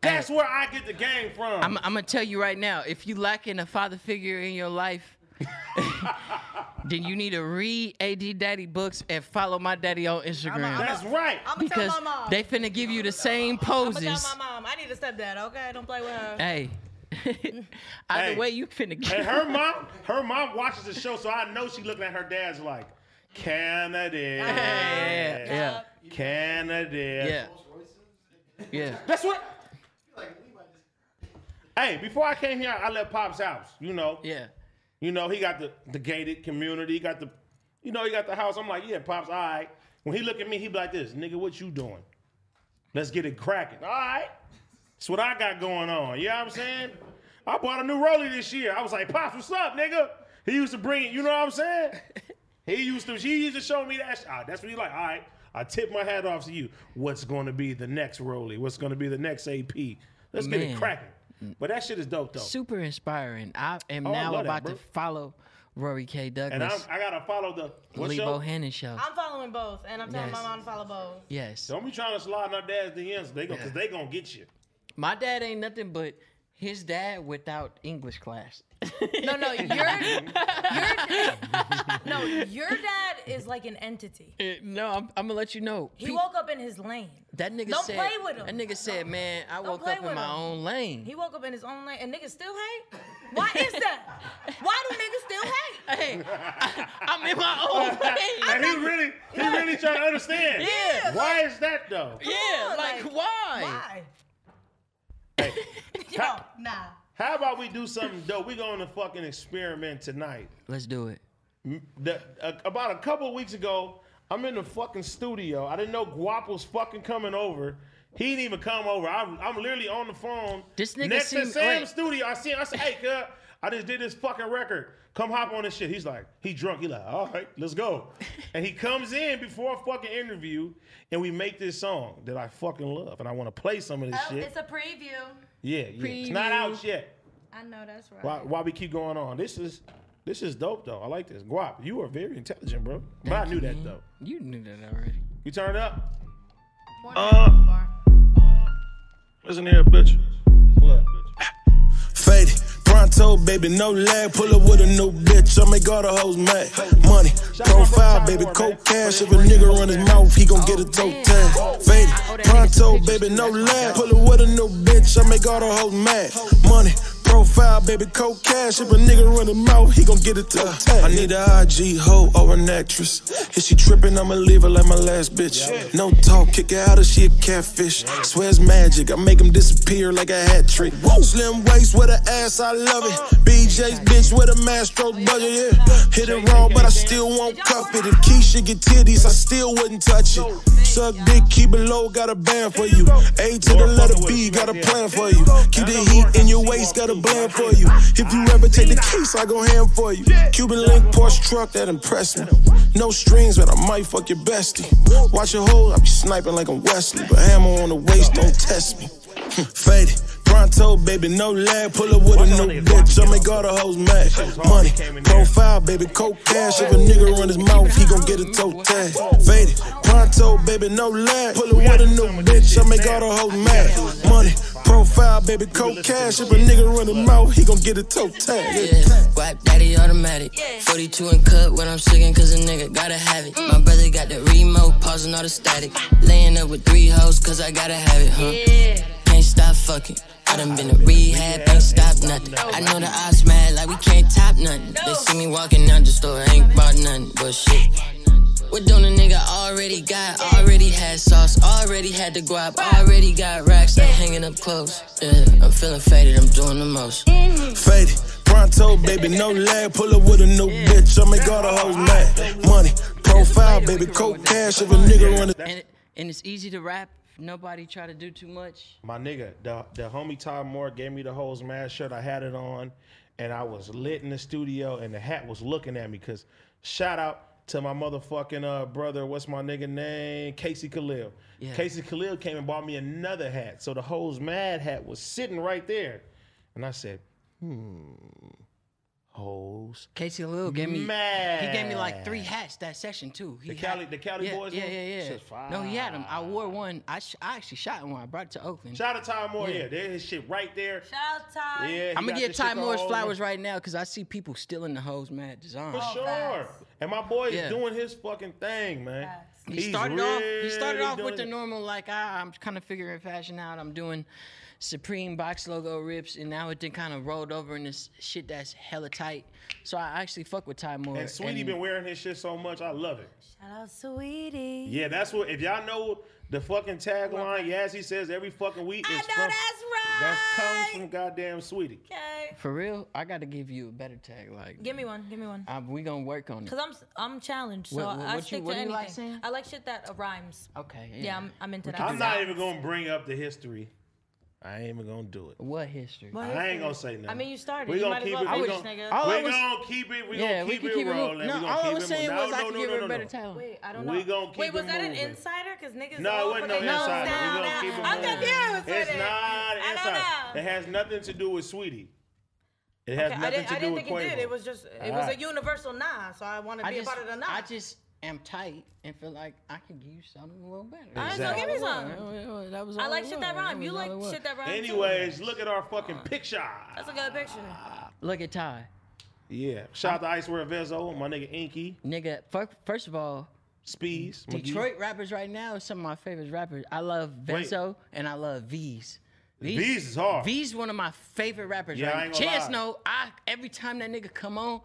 That's where I get the game from. I'm, I'm gonna tell you right now. If you lacking a father figure in your life, [LAUGHS] then you need to read AD Daddy books and follow my daddy on Instagram. That's right. I'm gonna because tell my mom. they finna give you the same poses. I'm gonna tell my mom. I need a stepdad. Okay, don't play with her. Hey, either Hey. way, you finna And get. her mom, her mom watches the show, so I know she looking at her dad's like, Canada, Yeah, yeah, Canada. yeah, yeah. That's what. Hey, before I came here, I left Pop's house. You know, yeah. you know, he got the the gated community. He got the, you know, he got the house. I'm like, yeah, Pops, all right. When he look at me, he be like this, nigga, what you doing? Let's get it cracking. All right. That's what I got going on. You know what I'm saying? I bought a new rollie this year. I was like, Pops, what's up, nigga? He used to bring it, you know what I'm saying? [LAUGHS] He used to, he used to show me that. sh- Ah, that's what he like. All right, I tip my hat off to you. What's going to be the next rollie? What's going to be the next AP? Let's get it cracking. But that shit is dope though. Super inspiring. I am Oh, now love that, about bro. to follow Rory K. And Douglas, I'm, I gotta follow the what Lee show? Bohannan show. I'm following both, and I'm telling Yes. my mom to follow both. Yes. Don't be trying to slide in our dad's DMs. They go, cause they gonna get you. My dad ain't nothing but his dad without English class. [LAUGHS] No, no, [LAUGHS] your your no, your dad is like an entity. Uh, no, I'm, I'm gonna let you know. He Pe- woke up in his lane. that nigga Don't said. play with him. That nigga said, "Man, I woke up in with my him. own lane." He woke up in his own lane, and niggas still hate. Why is that? Why do niggas still hate? hey, I, am in my own [LAUGHS] lane. And he really, he really trying to understand. Yeah. Why is that though? yeah, on, like, like, why? Why? Hey, [LAUGHS] Yo, nah. how about we do something dope? We going to fucking experiment tonight. Let's do it. The, uh, about a couple weeks ago, I'm in the fucking studio. I didn't know Guap was fucking coming over. He didn't even come over. I'm, I'm literally on the phone. This nigga next to Sam's wait. studio. I see. him. I said, "Hey, cuz, I just did this fucking record. Come hop on this shit." He's like, he drunk. He like, all right, let's go. [LAUGHS] and he comes in before a fucking interview, and we make this song that I fucking love, and I want to play some of this Oh, shit. it's a preview. yeah, yeah. It's not out yet. I know that's right. Why, why we keep going on? This is this is dope though. I like this. Guap, you are very intelligent, bro. But I knew that though. You knew that already. You turn it up. More Uh, than. Listen here, bitch. Faded. Baby, no lag. Pull up with a new bitch. I make all the hoes mad. Money, profile, baby, coke cash. If a nigga run his mouth, he gon' get a toe tag. Faded. Pronto, baby, no lag. Pull up with a new bitch. I make all the hoes mad. Money, profile, baby, cold cash. If a nigga run him out, he gon' get it to I need a IG hoe or an actress. If she trippin', I'ma leave her like my last bitch. No talk, kick her out if she a catfish. Swears magic, I make him disappear like a hat trick. Slim waist with an ass, I love it. BJ's bitch with a Mastro budget, yeah. Hit it wrong, but I still won't cuff it. If Keisha get titties, I still wouldn't touch it. Suck dick, keep it low, got a band for you. A to the letter B, got a plan for you. Keep the heat in your waist, got a blend for you. If you ever take the keys, I go ham for you. Cuban link Porsche truck that impressed me. No strings, but I might fuck your bestie. Watch your hole, I be sniping like I'm Wesley. But hammer on the waist, don't test me. [LAUGHS] Faded. Pronto, baby, no lag. Pull up with a new bitch. I make all the hoes mad. Money, profile, baby, coke cash. If a nigga run his mouth, he gon' get a toe tag. Faded. Pronto, baby, no lag. Pull up with a new bitch. I make all the hoes mad. Money, profile, baby, coke cash. If a nigga run his mouth, he gon' get a toe tag. Yeah, Guap daddy automatic. 42 and cut when I'm singing, cause a nigga gotta have it. My brother got the remote, pausing all the static. Laying up with three hoes, cause I gotta have it, huh? Can't stop fucking. I done been to rehab, ain't stop nothing. I know the odds mad, like we can't top nothing. They see me walking out the store, ain't bought nothing but shit. What don't a nigga already got? Already had sauce, already had the guap, already got racks, I'm hanging up close. Yeah, I'm feeling faded, I'm doing the most. Faded. Pronto, baby, no lag. Pull up with a new bitch. I make all the hoes mad. Money, profile, baby, coke cash. If a nigga run it. And, it, and it's easy to rap. Nobody try to do too much. My nigga, the the homie Ty Moore gave me the Hoes Mad shirt. I had it on, and I was lit in the studio, and the hat was looking at me. Cause shout out to my motherfucking uh, brother. What's my nigga name? Casey Khalil. Yeah. Casey Khalil came and bought me another hat. So the Hoes Mad hat was sitting right there, and I said, hmm, hoes. Casey Lil gave me Mad. he gave me like three hats that session too. He The Cali- the Cali yeah, Boys Yeah, one? yeah, yeah. Shit's No, he had them. I wore one. I, sh- I actually shot one. I brought it to Oakland. Shout out to Ty Moore. Yeah. Yeah, there's his shit right there. Shout out Ty. Yeah, I'm gonna got get Ty Moore's all flowers right now because I see people stealing the hoes mad design. For sure. facts. And my boy is Yeah. doing his fucking thing, man. Facts. He He's started off. He started off with doing the normal like ah, I'm kind of figuring fashion out. I'm doing Supreme box logo rips, and now it then kind of rolled over in this shit that's hella tight. So I actually fuck with Ty Moore. And Sweetie been wearing his shit so much, I love it. Shout out Sweetie. Yeah, that's what. If y'all know the fucking tagline, Yazzie says every fucking week. I is know from, that's right. That comes from goddamn Sweetie. Okay. For real, I got to give you a better tag. Like, Give me one. Give me one. I, we gonna work on it. Cause I'm I'm challenged, so What- what- I what you- stick what to do you anything. like saying? I like shit that uh, rhymes. Okay. Yeah, I'm, I'm into that. I'm not even gonna bring up the history. I ain't even gonna do it. What history? What I ain't gonna say nothing. I mean, you started. We You gonna keep well it. We finish, gonna, nigga. All I we was- gonna keep it. We yeah, gonna we keep can it keep it rolling. No, all I was saying moving. was No, I no, could no, give no, her a better no. tag. Wait, I don't We know. gonna keep Wait, was it that an insider? Cause niggas. No, all it wasn't no insider. We gonna keep it I'm confused with It's it. not I don't insider. know. It has nothing to do with Sweetie. It has Okay, I nothing didn't, to I do didn't with think it did. It was just, it was Alright. a universal nah. So I want to be just, a part of the nah. I just am tight and feel like I can give you something a little better. All right, so Exactly. give me That some. that was I like shit that rhyme. You like shit that rhyme. too. Anyways, look at our fucking picture. That's a good picture. Look at Ty. Yeah. Shout out to Icewear Vezo, my nigga Inky, Nigga, first of all, Speeds, McGee. Detroit rappers right now is some of my favorite rappers. I love Venzo and I love Veeze. Veeze is hard. Veeze one of my favorite rappers Yeah, I right ain't now. gonna Chance lie. know, I every time that nigga come on,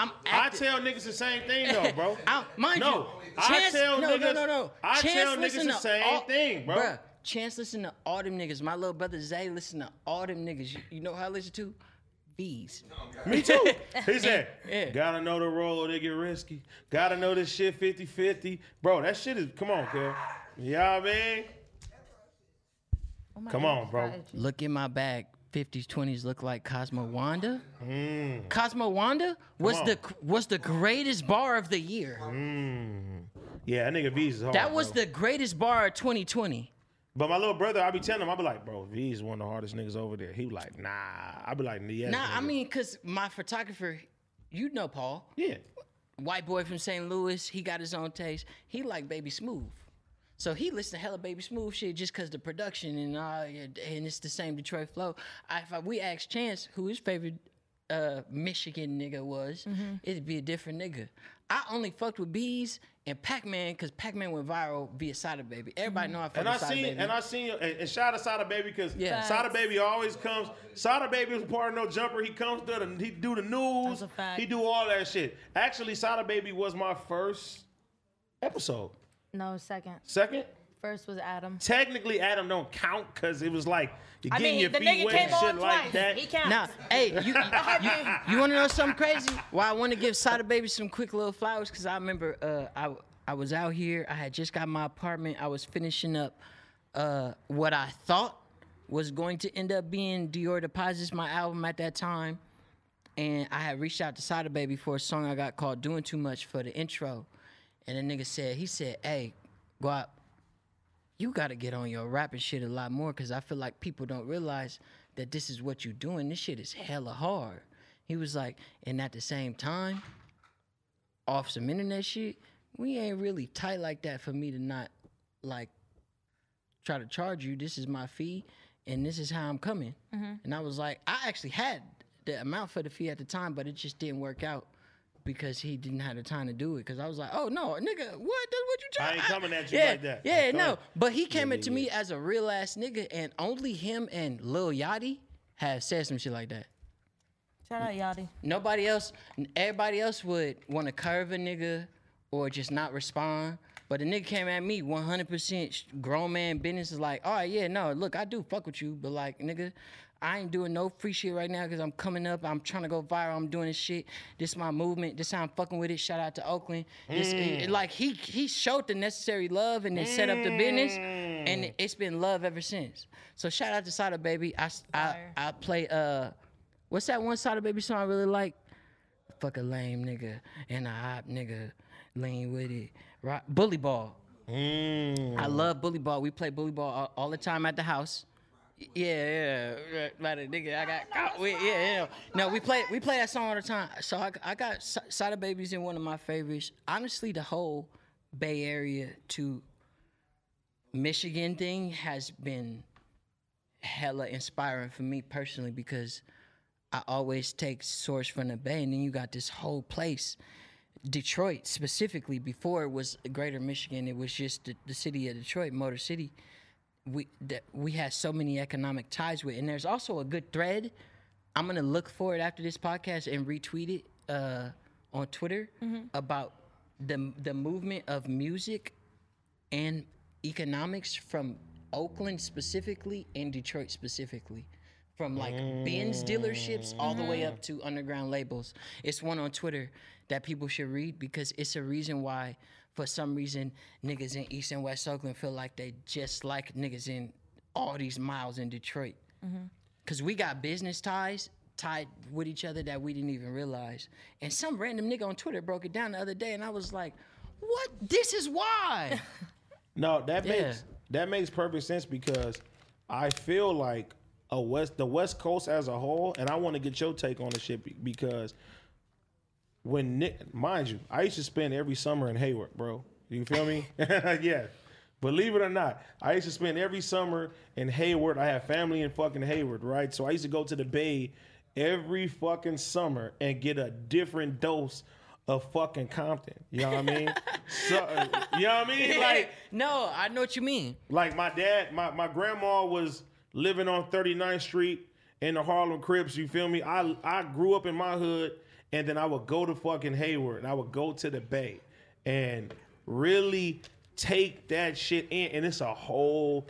I'm I tell niggas the same thing though, bro. [LAUGHS] I, mind no, you, I tell no, niggas. no, no, no. I Chance tell niggas the same all- thing, bro. Bruh, Chance listen to all them niggas. My little brother Zay listen to all them niggas. You, you know how I listen to? Veeze. Me too. [LAUGHS] He said, Yeah. gotta know the role, or they get risky. Gotta know this shit 50 50. Bro, that shit is, come on, kid. You know what I mean? Oh Come God, on, bro. Look in my bag. 50s, 20s look like Cosmo Wanda. Mm. Cosmo Wanda was the was the greatest bar of the year. Yeah, that nigga Veeze is hard. That was bro. the greatest bar of 2020. But my little brother, I be telling him, I be like, bro, Veeze is one of the hardest niggas over there. He be like, nah. I be like, yes. Nah, I mean, cause my photographer, you know Paul, yeah. white boy from St. Louis, he got his own taste. He like Baby Smooth. So he listened to hella Baby Smooth shit just cause the production and uh, and it's the same Detroit flow. I, if I, we asked Chance who his favorite uh, Michigan nigga was, it'd be a different nigga. I only fucked with bees and Pac-Man, because Pac-Man went viral via Sada Baby. Everybody know I fuck And I with Sada seen, Baby. and I seen, and, and shout out Sada Baby because Yeah. Sada Baby always comes. Sada Baby was part of No Jumper. He comes to the, he do the news. That's a fact. He do all that shit. Actually, Sada Baby was my first episode. No, second. Second, First was Adam. technically Adam don't count because it was like you're I getting mean, your the feet wet came and on shit like that. He counts. Now, hey, you [LAUGHS] you, you want to know something crazy? Why I want to give Sada Baby some quick little flowers because I remember uh, I I was out here. I had just got my apartment. I was finishing up uh, what I thought was going to end up being Dior Deposits, my album at that time, and I had reached out to Sada Baby for a song I got called "Doing Too Much" for the intro, and the nigga said he said, "Hey, Guap." you got to get on your rapping shit a lot more because I feel like people don't realize that this is what you doing. This shit is hella hard. He was like, and at the same time, off some internet shit, we ain't really tight like that for me to not like try to charge you. This is my fee, and this is how I'm coming. Mm-hmm. And I was like, I actually had the amount for the fee at the time, but it just didn't work out because he didn't have the time to do it. Because I was like, oh no, nigga, what? That's what you trying? I trying? ain't coming at you yeah, like that. Yeah, Come no. But he came Yeah, into yeah, me as a real ass nigga, and only him and Lil Yachty have said some shit like that. Shout out Yachty. Nobody else, everybody else would want to curve a nigga or just not respond. But the nigga came at me 100% sh- grown man business is like, all right, yeah, no, look, I do fuck with you, but like, nigga, I ain't doing no free shit right now because I'm coming up. I'm trying to go viral. I'm doing this shit. This is my movement. This how I'm fucking with it. Shout out to Oakland. This, it- mm. it- like he he showed the necessary love and then set up the business, and mm. it's been love ever since. So shout out to Sada Baby. I s- I, Fire. I play uh, what's that one Sada Baby song I really like? Fuck a lame nigga and a hot nigga, lean with it. Right, bully ball. Mm. I love bully ball. We play bully ball all, all the time at the house. Yeah, yeah, right, a nigga. I got caught with, yeah, yeah. No, we play we play that song all the time. So I, I got Sada Babies in one of my favorites. Honestly, the whole Bay Area to Michigan thing has been hella inspiring for me personally because I always take source from the Bay, and then you got this whole place. Detroit specifically, before it was Greater Michigan, it was just the, the city of Detroit, Motor City. We that we had so many economic ties with, and there's also a good thread. I'm gonna look for it after this podcast and retweet it uh, on Twitter about the the movement of music and economics from Oakland specifically and Detroit specifically. From like Benz dealerships all the way up to underground labels. It's one on Twitter that people should read because it's a reason why, for some reason, niggas in East and West Oakland feel like they just like niggas in all these miles in Detroit. Mm-hmm. Cause we got business ties tied with each other that we didn't even realize. And some random nigga on Twitter broke it down the other day, and I was like, "What? This is why." [LAUGHS] No, that Yeah. makes that makes perfect sense because I feel like a west the West Coast as a whole, and I want to get your take on the shit because when Nick, mind you, I used to spend every summer in Hayward, bro. You feel me? [LAUGHS] yeah. Believe it or not, I used to spend every summer in Hayward. I have family in fucking Hayward, right? So I used to go to the Bay every fucking summer and get a different dose of fucking Compton. You know what I mean? [LAUGHS] so, you know what I mean? Like, no, I know what you mean. like my dad, my, my grandma was living on 39th Street in the Harlem Crips. You feel me? I I grew up in my hood, and then I would go to fucking Hayward, and I would go to the Bay, and really take that shit in, and it's a whole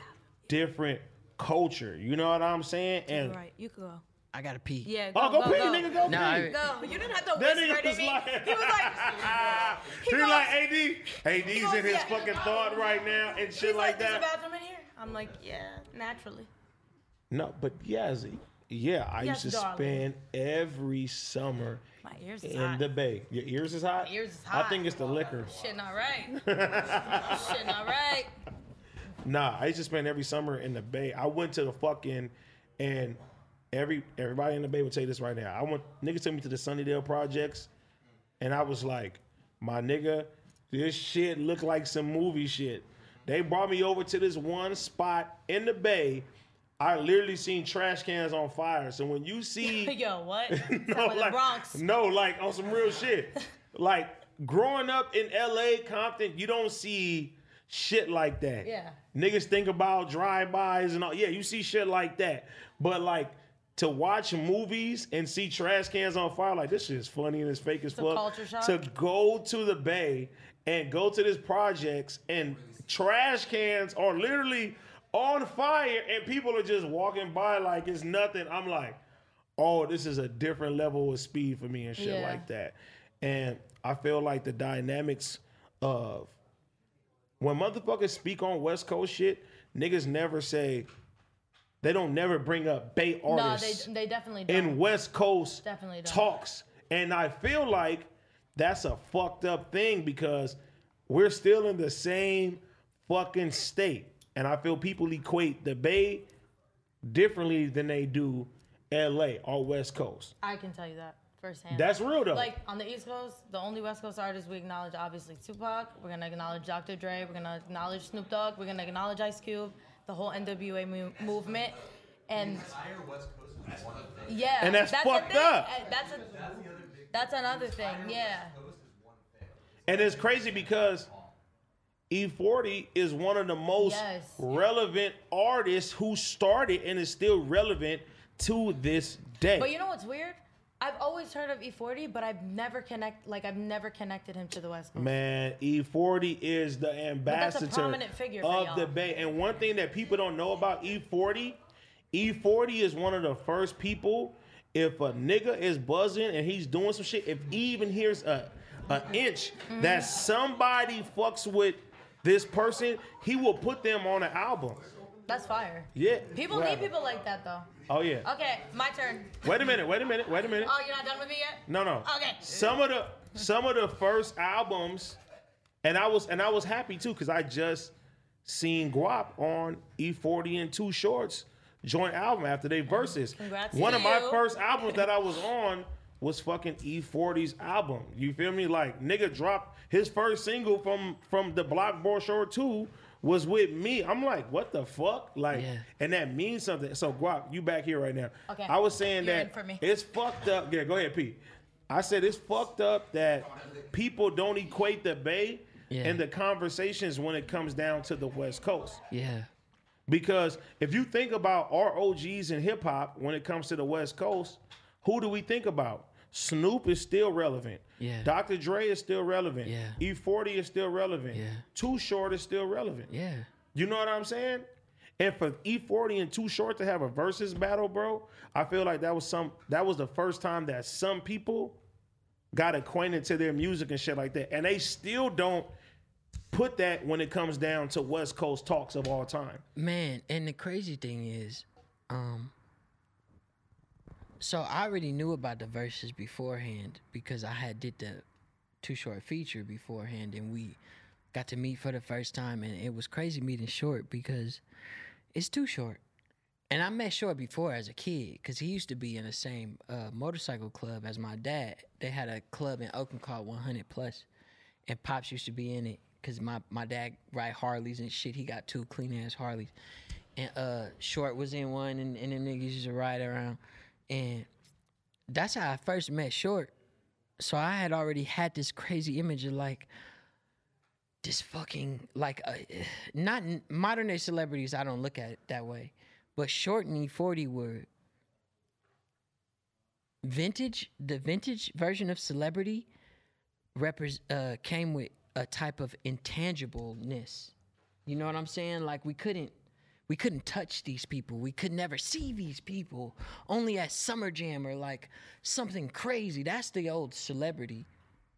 different culture. You know what I'm saying? And Right, you could go. I gotta pee. Yeah, oh, go, oh, go, go, pee, go. nigga, go No, pee. I- Go. You didn't have to That whisper nigga to was me. like, he was like, [LAUGHS] he, goes- like, AD, AD's goes, in his yeah. fucking thought right now and shit he's like like, there's a that. bathroom in here. I'm like, yeah, naturally. No, but Yazzie, yeah, I Yes, used to darling. spend every summer My ears is in hot. the bay. Your ears is hot. My ears is hot. I think it's the liquor. Shit not right. [LAUGHS] Shit not right. Nah, I used to spend every summer in the bay. I went to the fucking and every everybody in the bay would say this right now. I went niggas took me to the Sunnydale projects, and I was like, my nigga, this shit looked like some movie shit. They brought me over to this one spot in the bay. I literally seen trash cans on fire. So when you see [LAUGHS] Yo, what? [LAUGHS] no, like the Bronx. no, like on some real shit. [LAUGHS] Like growing up in LA, Compton, you don't see shit like that. Yeah. Niggas think about drive-bys and all. Yeah, you see shit like that. But like to watch movies and see trash cans on fire, like this shit is funny and it's fake as fuck. To go to the bay and go to this projects and trash cans are literally on fire and people are just walking by like it's nothing. I'm like, oh, this is a different level of speed for me and shit Yeah. like that. And I feel like the dynamics of when motherfuckers speak on West Coast shit, niggas never say they don't never bring up Bay No, artists they they definitely don't. in West Coast Definitely don't. talks. And I feel like that's a fucked up thing because we're still in the same fucking state. And I feel people equate the Bay differently than they do LA or West Coast. I can tell you that firsthand. That's real though. Like on the East Coast, the only West Coast artists we acknowledge obviously Tupac. We're gonna acknowledge Dr. Dre. We're gonna acknowledge Snoop Dogg. We're gonna acknowledge Ice Cube, the whole NWA mo- movement, and yeah, And that's a fucked up. That's a that's another thing. Yeah, And it's crazy because E40 is one of the most Yes. relevant artists who started and is still relevant to this day. but you know what's weird? I've always heard of E40, but I've never connect like I've never connected him to the West Coast. Man, E40 is the ambassador of the Bay. And one thing that people don't know about E40, E40 is one of the first people. If a nigga is buzzing and he's doing some shit, if he even hears a an inch Mm-hmm. that somebody fucks with this person, he will put them on an album. That's fire. Yeah. People What need people like that though. Oh yeah. Okay, my turn. Wait a minute. Wait a minute. Wait a minute. Oh, you're not done with me yet? No, no. Okay. Some of the some of the first albums, and I was and I was happy too because I just seen Guap on E40 and Too Short's joint album after they verses. Congrats One of my first albums that I [LAUGHS] was on was fucking E40's album. You feel me? Like nigga dropped his first single from from the Block Brochure 2 was with me. I'm like, what the fuck? Like, Yeah. and that means something. So Guap, you back here right now. Okay. I was saying You're that for me. it's fucked up. Yeah, go ahead, Pete. I said it's fucked up that people don't equate the Bay Yeah. and the conversations when it comes down to the West Coast. Yeah. Because if you think about our OGs in hip hop when it comes to the West Coast, who do we think about? Snoop is still relevant. Yeah. Dr. Dre is still relevant. Yeah. E40 is still relevant. Yeah. Too Short is still relevant. Yeah. You know what I'm saying? And for E40 and Too Short to have a versus battle, bro, I feel like that was some that was the first time that some people got acquainted to their music and shit like that. And they still don't put that when it comes down to West Coast talks of all time. Man, and the crazy thing is, um, so I already knew about the verses beforehand because I had did the Too Short feature beforehand, and we got to meet for the first time, and it was crazy meeting Short because it's Too Short. And I met Short before as a kid because he used to be in the same uh, motorcycle club as my dad. They had a club in Oakland called 100 Plus, and Pops used to be in it because my, my dad ride Harleys and shit. He got two clean ass Harleys, and uh, Short was in one, and, and them niggas used to ride around, and that's how I first met Short. So I had already had this crazy image of like this fucking like uh, not modern day celebrities. I don't look at it that way, but Short and E40 were vintage. The vintage version of celebrity repres uh, came with a type of intangibleness. You know what I'm saying? Like we couldn't we couldn't touch these people. We could never see these people. Only at Summer Jam or like something crazy. That's the old celebrity.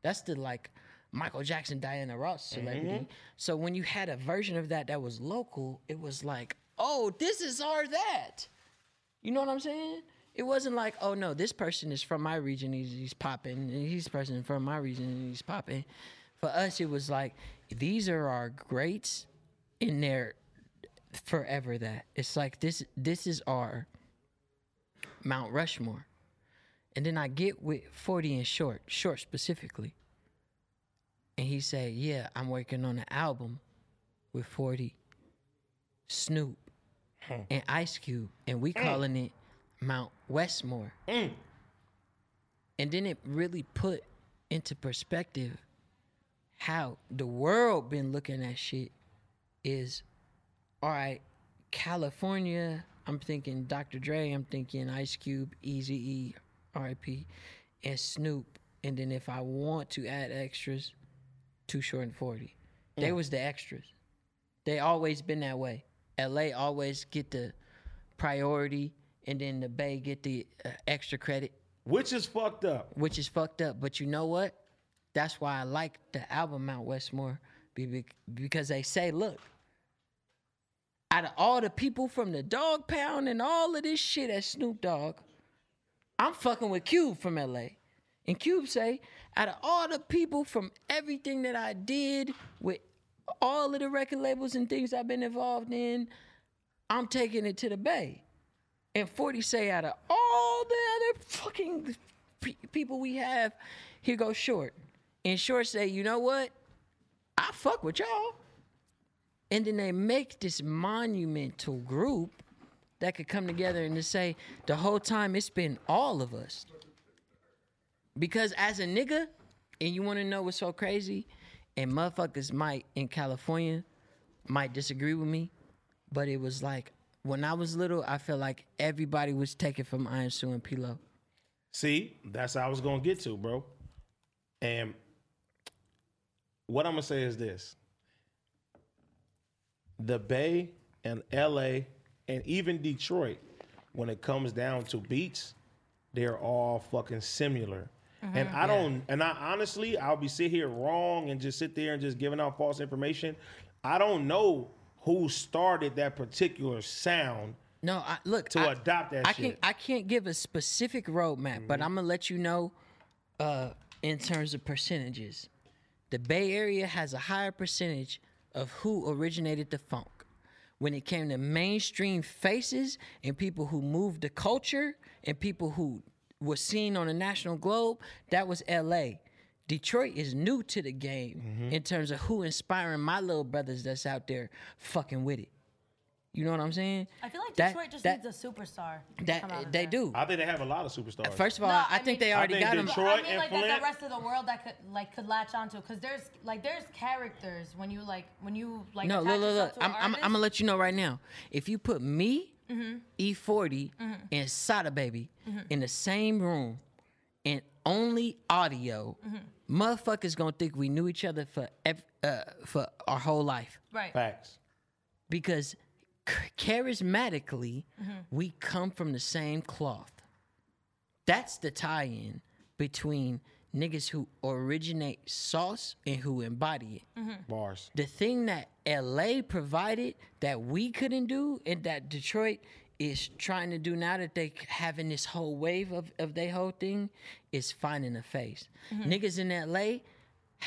That's the like Michael Jackson, Diana Ross celebrity. Mm-hmm. So when you had a version of that that was local, it was like, oh, this is our that. You know what I'm saying? It wasn't like, oh no, this person is from my region, he's, he's popping, and he's person from my region, and he's popping. For us, it was like, these are our greats in their forever that. It's like this this is our Mount Rushmore. And then I get with 40 and Short, Short specifically. And he said, Yeah, I'm working on an album with 40, Snoop, hmm. and Ice Cube, and we hmm. calling it Mount Westmore. Hmm. And then it really put into perspective how the world been looking at shit is all right, California, I'm thinking Dr. Dre, I'm thinking Ice Cube, Easy E, RIP, and Snoop. And then if I want to add extras, Too Short and 40. They Mm. was the extras. They always been that way. LA always get the priority and then the Bay get the uh, extra credit, Which is fucked up. which is fucked up. But you know what? That's why I like the album Mount Westmore be- be- because they say, look, out of all the people from the Dog Pound and all of this shit at Snoop Dogg, I'm fucking with Cube from LA. And Cube say, out of all the people from everything that I did with all of the record labels and things I've been involved in, I'm taking it to the Bay. And 40 say, out of all the other fucking pe- people we have, here goes Short. And Short say, you know what? I fuck with y'all. And then they make this monumental group that could come together and to say, the whole time it's been all of us. Because as a nigga, and you want to know what's so crazy, and motherfuckers might in California might disagree with me, but it was like when I was little, I felt like everybody was taken from Iron Sue and Pilo. See, that's how I was gonna get to, bro. And what I'm gonna say is this: the Bay and LA and even Detroit, when it comes down to beats, they're all fucking similar. And I don't, and I honestly, I'll be sit here wrong and just sit there and just giving out false information. I don't know who started that particular sound No, I, look to I, adopt that I shit. can't I can't give a specific roadmap, but I'm gonna let you know uh, in terms of percentages. The Bay Area has a higher percentage of who originated the funk. When it came to mainstream faces and people who moved the culture and people who were seen on the national globe, that was LA. Detroit is new to the game mm-hmm. in terms of who inspiring my little brothers that's out there fucking with it. You know what I'm saying? I feel like That- Detroit just that- needs a superstar. to come out That of they there. do. I think they have a lot of superstars. First of all, No, I, I think mean- they I already think got them. Detroit- I mean, and like that Flint. the rest of the world that could like could latch onto because there's like there's characters when you like when you like No, look, look, look. to I'm, I'm, I'm gonna let you know right now. If you put me, Mm-hmm. E-40, and Sada Baby in the same room and only audio, Mm-hmm. motherfuckers gonna think we knew each other for ev- uh, for our whole life right? Facts. because ch- charismatically Mm-hmm. we come from the same cloth. That's the tie-in between niggas who originate sauce and who embody it. Bars. The thing that LA provided that we couldn't do and that Detroit is trying to do now that they having this whole wave of, of their whole thing is finding a face. Niggas in LA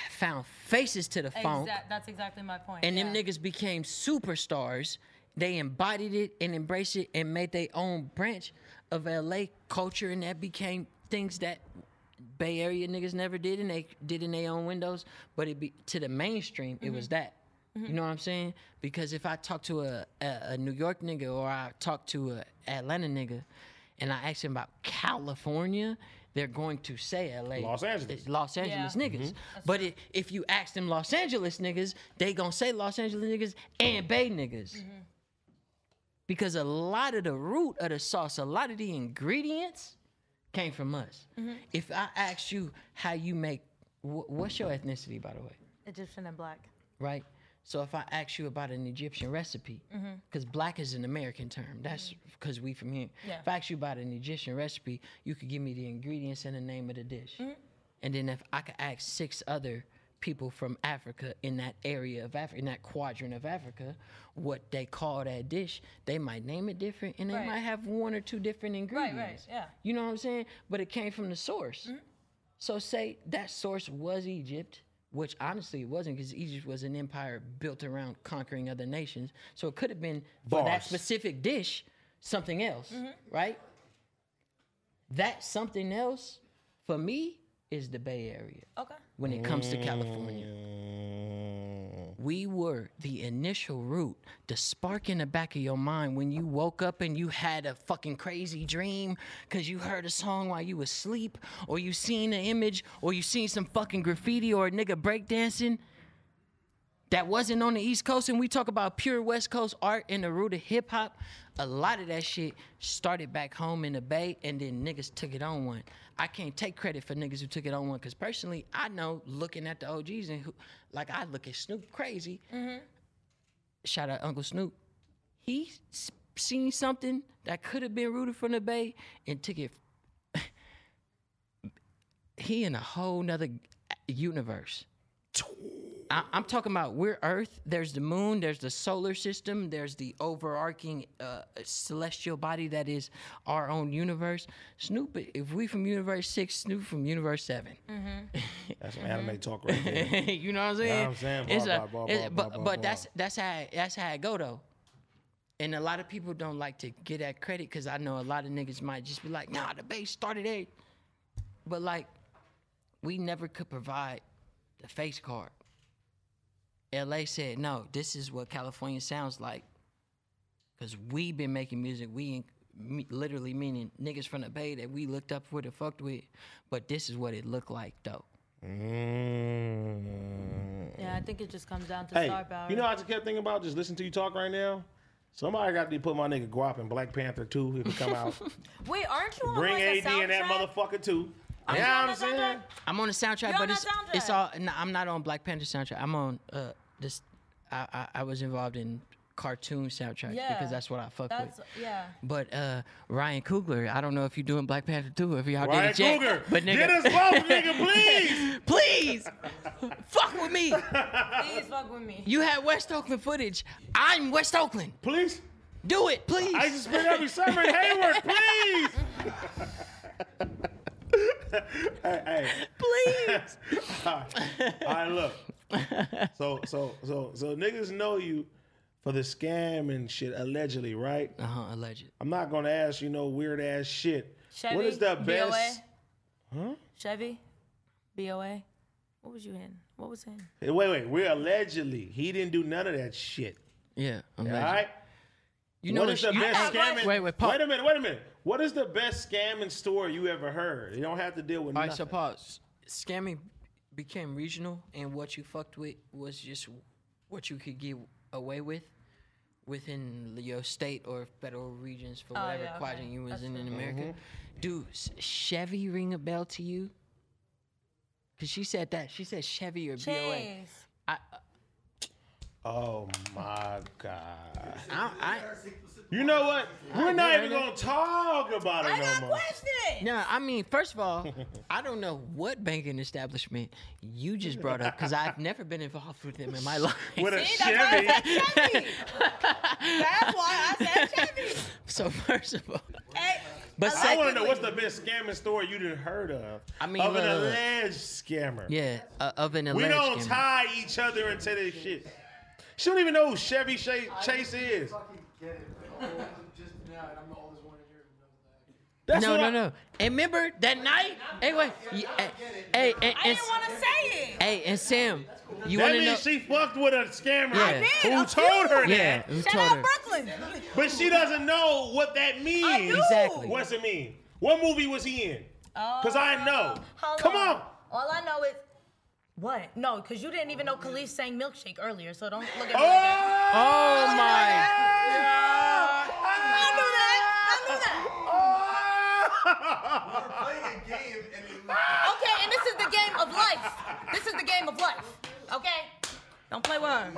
found faces to the funk that's exactly my point. and yeah. them niggas became superstars. They embodied it and embraced it and made their own branch of LA culture, and that became things that Bay Area niggas never did, and they did in their own windows. But it be to the mainstream, it was mm-hmm. that. You mm-hmm. know what I'm saying? Because if I talk to a, a, a New York nigga or I talk to a Atlanta nigga, and I ask him about California, they're going to say LA, Los Angeles. Los Angeles Yeah. niggas. Mm-hmm. But it, if you ask them Los Angeles niggas, they gonna say Los Angeles niggas and Bay niggas. Because a lot of the root of the sauce, a lot of the ingredients came from us. Mm-hmm. If I ask you how you make, wh- what's your ethnicity, by the way? Egyptian and black. right? So if I ask you about an Egyptian recipe, mm-hmm. because black is an American term, that's mm-hmm. because we from here. Yeah. If I ask you about an Egyptian recipe, you could give me the ingredients and the name of the dish. And then if I could ask six other people from Africa in that area of Africa, in that quadrant of Africa, what they call that dish, they might name it different and they Right. might have one or two different ingredients. Right, right, yeah. You know what I'm saying? But it came from the source. Mm-hmm. So say that source was Egypt, which honestly it wasn't because Egypt was an empire built around conquering other nations. So it could have been for that specific dish something else, mm-hmm. right? That something else for me is the Bay Area Okay. When it comes to California. Mm. we were the initial root, the spark in the back of your mind when you woke up and you had a fucking crazy dream because you heard a song while you was asleep, or you seen an image, or you seen some fucking graffiti or a nigga breakdancing that wasn't on the East Coast, and we talk about pure West Coast art and the root of hip hop. A lot of that shit started back home in the Bay, and then niggas took it on one. I can't take credit for niggas who took it on one, because personally, I know looking at the OGs and who, like I look at Snoop crazy. Mm-hmm. Shout out Uncle Snoop. He s- seen something that could have been rooted from the Bay and took it. [LAUGHS] he in a whole nother universe. I, I'm talking about we're Earth. There's the moon. There's the solar system. There's the overarching uh, celestial body that is our own universe. Snoop, if we from universe six, Snoop from universe 7 [LAUGHS] That's some anime talk right there. [LAUGHS] you know what I'm saying? Yeah, I'm saying, It's blah, a- blah, blah, it's- blah, but blah, but blah. that's that's how that's how it go though. And a lot of people don't like to get that credit because I know a lot of niggas might just be like, nah, the base started it. But like, we never could provide the face card. LA said, no, this is what California sounds like. Cause we been making music, we in- me, literally meaning niggas from the Bay that we looked up with and fucked with. But this is what it looked like though. Mm. Yeah, I think it just comes down to Hey, star power. you know what I just kept thinking about? Just listen to you talk right now. Somebody got to put my nigga Guap in Black Panther 2 if it come out. [LAUGHS] Wait, aren't you on Bring like a AD in that motherfucker too. Are you Yeah, on I'm saying. I'm on the soundtrack, You're but on that it's it's all. No, I'm not on Black Panther soundtrack. I'm on uh this. I I, I was involved in cartoon soundtracks Yeah, because that's what I fuck That's with. yeah. But uh Ryan Coogler, I don't know if you're doing Black Panther too, if y'all Ryan did it yet. Cougar, But nigga, get us both, nigga, [LAUGHS] please. please, fuck with me. Please fuck with me. You had West Oakland footage. I'm West Oakland. Please. Do it, please. I just to spend every summer in Hayward, please. [LAUGHS] [LAUGHS] hey, hey. please. All right, look. [LAUGHS] So, so, so, so niggas know you for the scam and shit, allegedly, right? Uh huh. Alleged. I'm not gonna ask you no weird ass shit. Chevy. what is the BOA? best? Chevy. BOA. What was you in? What was in? Hey, Wait, wait. We're allegedly. He didn't do none of that shit. Yeah. All Alleged. right. You know what the sh- best scamming? Wait, wait, Paul. Wait a minute. Wait a minute. What is the best scamming story you ever heard? You don't have to deal with All right, nothing. so pause. Scamming became regional, and what you fucked with was just what you could get away with within your state or federal regions for Oh, whatever yeah, okay. quadrant you was That's in in. America. Mm-hmm. Do Chevy ring a bell to you? Cause she said that. She said Chevy or BOA. Chase. I, Oh my god. I, I, You know what? We're not even gonna talk about it I no got more. questions. no, I mean, first of all, I don't know what banking establishment you just brought up because I've never been involved with them in my life. [LAUGHS] With a See, that's why I Chevy. said Chevy. [LAUGHS] That's why I said Chevy. so first of all, Hey, but I want to secondly, know what's the best scamming story you didn't heard of. I mean, of an look, alleged scammer. yeah, uh, of an alleged We don't scammer. tie each other into this shit. She don't even know who Chevy Chase, Chase is. [LAUGHS] That's no, no, I- no. And remember that night? Hey, wait. y- Hey, hey, and, I didn't want to say it. hey, and Sam, you That want to know? means she fucked with a scammer Yeah. I did, who a told her few. yeah, that, who Shout told out her? Brooklyn. but she doesn't know what that means. do. Exactly. What's it mean? What movie was he in? Oh, Cause I know. Hold Come on. All I know is what? No, because you didn't even know Kelis sang milkshake earlier, so don't look at me Oh, like that. Oh, oh my! I knew that. I knew that. We're playing a game and you [LAUGHS] Okay, and this is the game of life. This is the game of life. Okay? Don't play with [LAUGHS] her.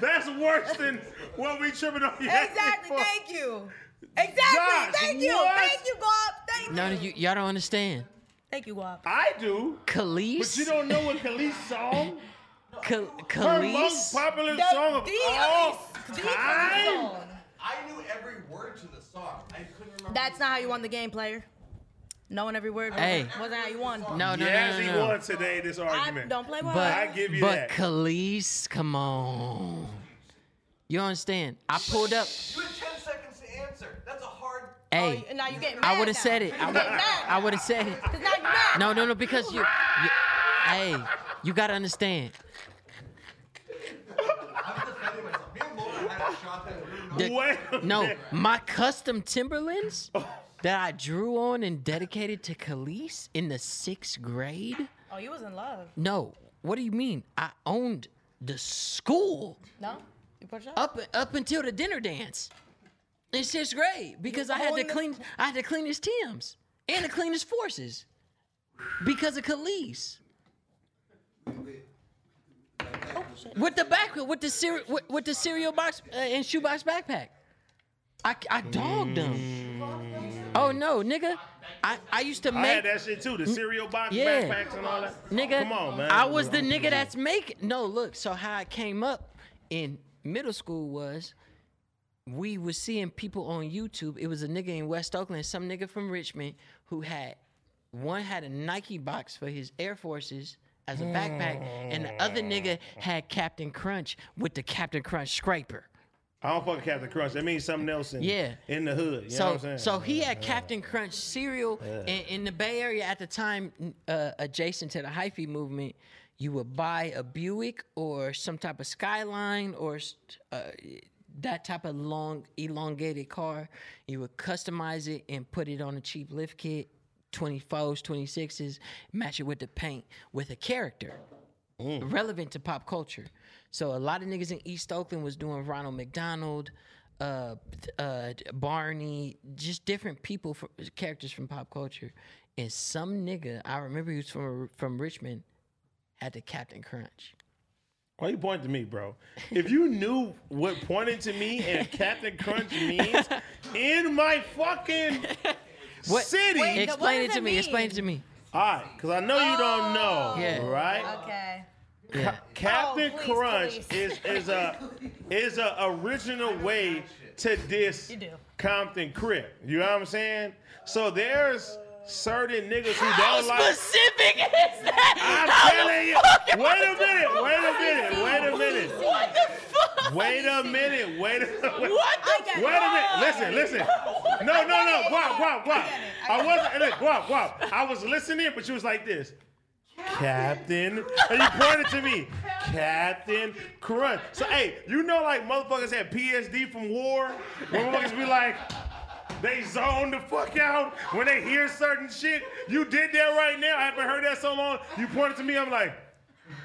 That's worse than what we tripping on. Exactly. for. Exactly. Thank you. Exactly. Josh, Thank you. what? Thank you, Bob. Thank you. No, you, y'all don't understand. Thank you, Bob. I do, Kelis? but you don't know what Kelis song? [LAUGHS] Khal- Her most popular The- song of the all Kelis- time. Kelis song. I knew every word to the song. I couldn't remember. That's not how you won the game, player. Knowing every word hey. wasn't how you won. No, no, yes, no, no, no, no. he won today this argument. I don't play well. But, I give you but that. But Kelis, come on. You understand? I pulled up. You had 10 seconds to answer. That's a hard Hey, oh, now you get mad. I would have said it. I would, I would have said it. No, no, no, because you, you hey, you gotta understand. I'm defending myself. Me and Laura had a shot that no, minute. my custom Timberlands that I drew on and dedicated to Kelis in the sixth grade. Oh, you was in love. No, what do you mean? I owned the school No? You put it up? up up until the dinner dance in sixth grade because I had to owned the clean. I had to clean his Tims and to clean his forces because of Kelis. With the back, with the cereal, with, with the cereal box uh, and shoebox backpack, I, I dogged them. Oh no, nigga! I, I used to I make had that shit too. The cereal box Yeah. backpacks and all that. nigga. Come on, man. I was the nigga that's making. No, look. So how I came up in middle school was we was seeing people on YouTube. It was a nigga in West Oakland, some nigga from Richmond, who had one had a Nike box for his Air Forces as a backpack, and the other nigga had Captain Crunch with the Captain Crunch scraper. I don't fuck with Captain Crunch. That means something else in, Yeah. in the hood. You know so, what I'm saying? so he had Captain Crunch cereal in, in the Bay Area at the time, uh, adjacent to the hyphy movement. You would buy a Buick or some type of Skyline or uh, that type of long, elongated car. You would customize it and put it on a cheap lift kit, 24s, 26s, match it with the paint with a character relevant to pop culture. So a lot of niggas in East Oakland was doing Ronald McDonald, uh, uh, Barney, just different people from characters from pop culture. And some nigga, I remember he was from from Richmond, had the Captain Crunch. Why you pointing to me, bro? If you knew what pointing to me and Captain Crunch means [LAUGHS] in my fucking What? city, Wait, no, Explain what it to it me. Explain it to me. all right, because I know you don't know, oh. Yeah. right? Okay. Yeah. Captain Oh, please, Crunch please. is is a is a original way to diss You do. Compton Crip. You know what I'm saying? So there's certain niggas who How don't like. specific is that? I'm How telling the you. fuck am Wait a minute. Wait a minute. Wait a minute. What the fuck? Wait a minute. Wait a wait. What the. Wait a minute. Listen, listen. No, no, no. Guap, guap, guap. I wasn't. Look, guap, guap. I was listening, but she was like this. Captain, and you pointed to me, Captain Crunch. So hey, you know like motherfuckers had PSD from war. Motherfuckers be like, they zone the fuck out when they hear certain shit. You did that right now. I haven't heard that so long. You pointed to me. I'm like,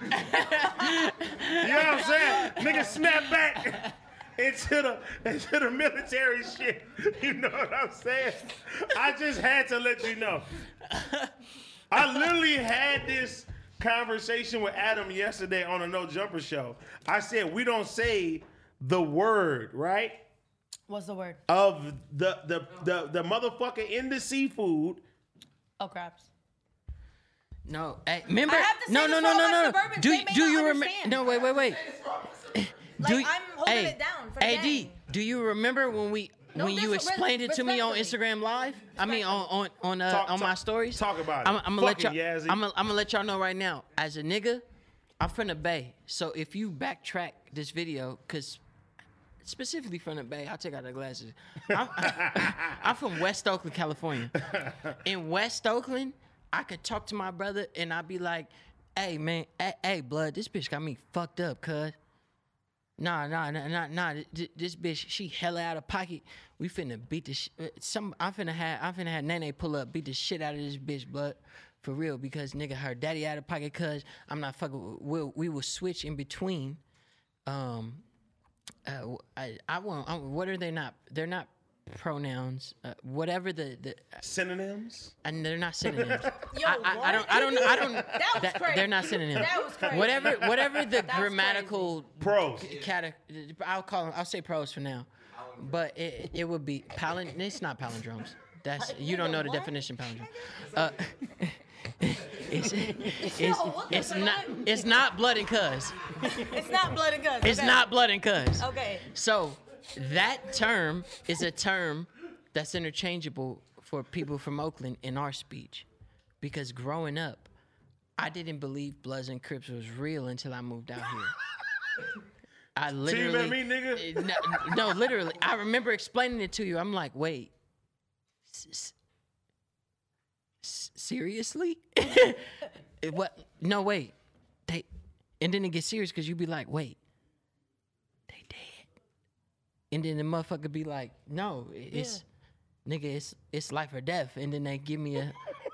you know what I'm saying? Niggas snap back [LAUGHS] into the into the military shit. [LAUGHS] You know what I'm saying? I just had to let you know. I literally had this conversation with Adam yesterday on a No Jumper show. I said we don't say the word, right? What's the word? Of the the the, the motherfucker in the seafood. Oh, crabs. No, hey, remember? I have to say no, this no, for no, all no, my no. Do They do you remember? No, wait, wait, wait. Like, I'm holding it down for the Hey, D, gang. do you remember when we No, when you dis- explained it to me on. Instagram Live? I mean, on on on uh, Talk- on my talk- stories. talk about it. I'm, I'm gonna let y'all. Fucking Yazzie. I'm gonna, I'm gonna let y'all know right now. As a nigga, I'm from the Bay. So if you backtrack this video, cause specifically from the Bay, I'll take out the glasses. I'm, [LAUGHS] I'm from West Oakland, California. In West Oakland, I could talk to my brother and I'd be like, "Hey man, hey, hey blood, this bitch got me fucked up, cuz." Nah, nah, nah, nah, nah. th- This bitch, she hella out of pocket. We finna beat the sh- uh, some. I'm finna have. I'm finna have Nene pull up, beat the shit out of this bitch, blood, for real. Because nigga, her daddy out of pocket. Cause I'm not fucking. We'll, we will switch in between. Um, uh, I, I won't. I, what are they not? They're not pronouns. Uh, whatever the the. Synonyms? And they're not synonyms. [LAUGHS] Yo, I, I, I don't. I don't. I don't. [LAUGHS] That was crazy. They're not synonyms. That was crazy. Whatever. Whatever the [LAUGHS] was grammatical Pros. cate- I'll call them. I'll say pros for now, but it, it would be palin. It's not palindromes. That's you don't know the definition of palindrome. Uh, it's it's, it's not it's not blood and cuz. It's not blood and guts. It's okay. not blood and cuz. Okay. So that term is a term that's interchangeable for people from Oakland in our speech. Because growing up, I didn't believe Bloods and Crips was real until I moved out here. [LAUGHS] I literally met me, nigga. [LAUGHS] no, no, literally. I remember explaining it to you. I'm like, wait, s- s- s- seriously? [LAUGHS] What? No, wait. They, and then it gets serious because you'd be like, wait. And then the motherfucker be like, no, it's nigga, it's it's life or death, and then they give me a,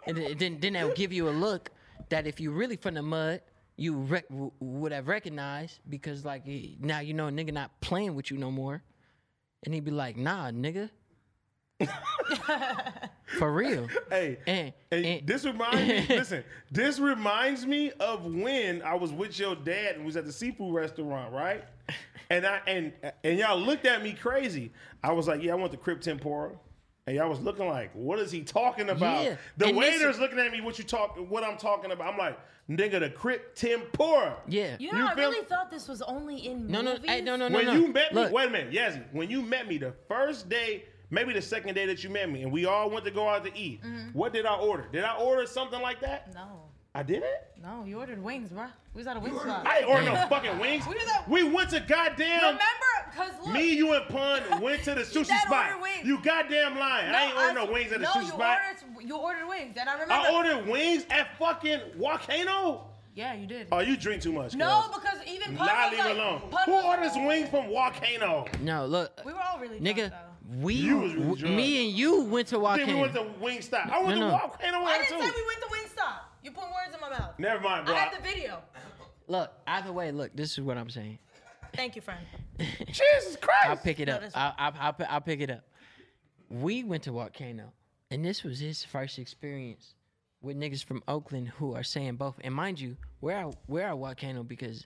and then then, then they'll give you a look that if you really from the mud. You rec- w- would have recognized because like now you know a nigga not playing with you no more, and he'd be like, "Nah, nigga, [LAUGHS] for real." Hey, And, hey, and- this reminds me. [LAUGHS] listen, this reminds me of when I was with your dad and was at the seafood restaurant, right? And I and and y'all looked at me crazy. I was like, "Yeah, I want the crib tempura." And y'all was looking like, "What is he talking about?" Yeah. The And waiter's looking at me. What you talk? What I'm talking about? I'm like, "Nigga, the crib tempura." yeah, You know, You I feel- really thought this was only in no, no, movies. hey, no, no, no, when no. you met me, Look, wait a minute, Yazzie. When you met me the first day, maybe the second day that you met me, and we all went to go out to eat. Mm-hmm. What did I order? Did I order something like that? No, I did it. no, you ordered wings, bro. We was at a wing spot. I ain't order no [LAUGHS] fucking wings. We at- We went to goddamn. Remember? Cause look, Me, you, and Pun [LAUGHS] went to the sushi dad spot. ordered wings. You goddamn lying. I ain't ordered no wings at the no, sushi you spot. Ordered, you ordered wings, and I remember. I ordered wings at fucking Volcano. Yeah, you did. Oh, you drink too much. no, cuz. because even Pun Nah, was leave like, alone. Pun Who was- orders wings from Volcano? no, look, We were all really nigga, drunk, though. we, You was really me and you went to Then Joaquin. we went to Wingstop. I went No, to no. Volcano I didn't too. say we went to Wingstop. You put words in my mouth. Never mind, bro. I have the video. look, either way, look, this is what I'm saying. Thank you, friend. [LAUGHS] Jesus Christ. I'll pick it No, up. that's- I'll, I'll, I'll, I'll pick it up. We went to Volcano, and this was his first experience with niggas from Oakland who are saying both. And mind you, we're at, we're at Volcano because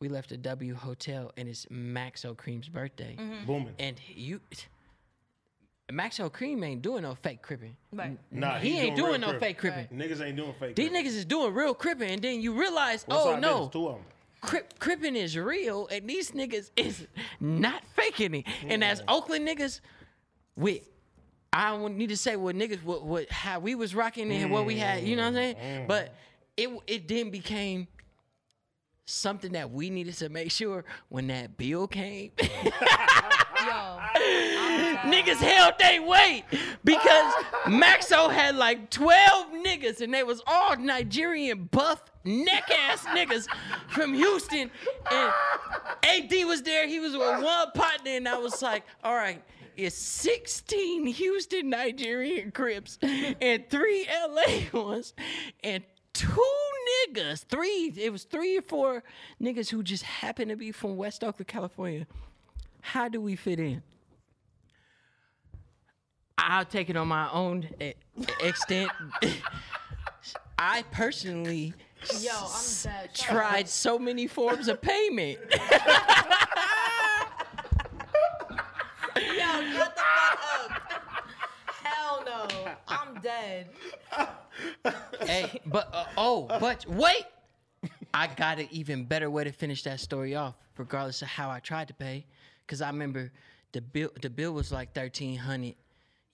we left a W hotel, and it's Maxo Kream's birthday. Mm-hmm. Booming. And you, Max Cream ain't doing no fake cripping. Right. Nah, he ain't real doing no crip. fake cripping. Niggas ain't doing fake. These crip. niggas is doing real cripping, and then you realize, What's oh our no, business? Two of them. Crip, cripping is real, and these niggas is not faking it. And as Oakland niggas, with I don't need to say what niggas what, what how we was rocking and what we had, you know what I'm saying? But it it then became something that we needed to make sure when that bill came, Yo. [LAUGHS] [LAUGHS] niggas held they weight because Maxo had like 12 niggas and they was all Nigerian buff neck ass niggas from Houston. And AD was there he was with one partner and I was like all right it's 16 Houston Nigerian Crips and three LA ones and two niggas three it was three or four niggas who just happened to be from West Oakland California how do we fit in I'll take it on my own e- extent. [LAUGHS] I personally Yo, I'm dead. Shut tried so many forms of payment. [LAUGHS] Yo, shut the fuck up. Hell no. I'm dead. hey, but uh, oh, but wait, I got an even better way to finish that story off, regardless of how I tried to pay, because I remember the bill. The bill was like thirteen hundred.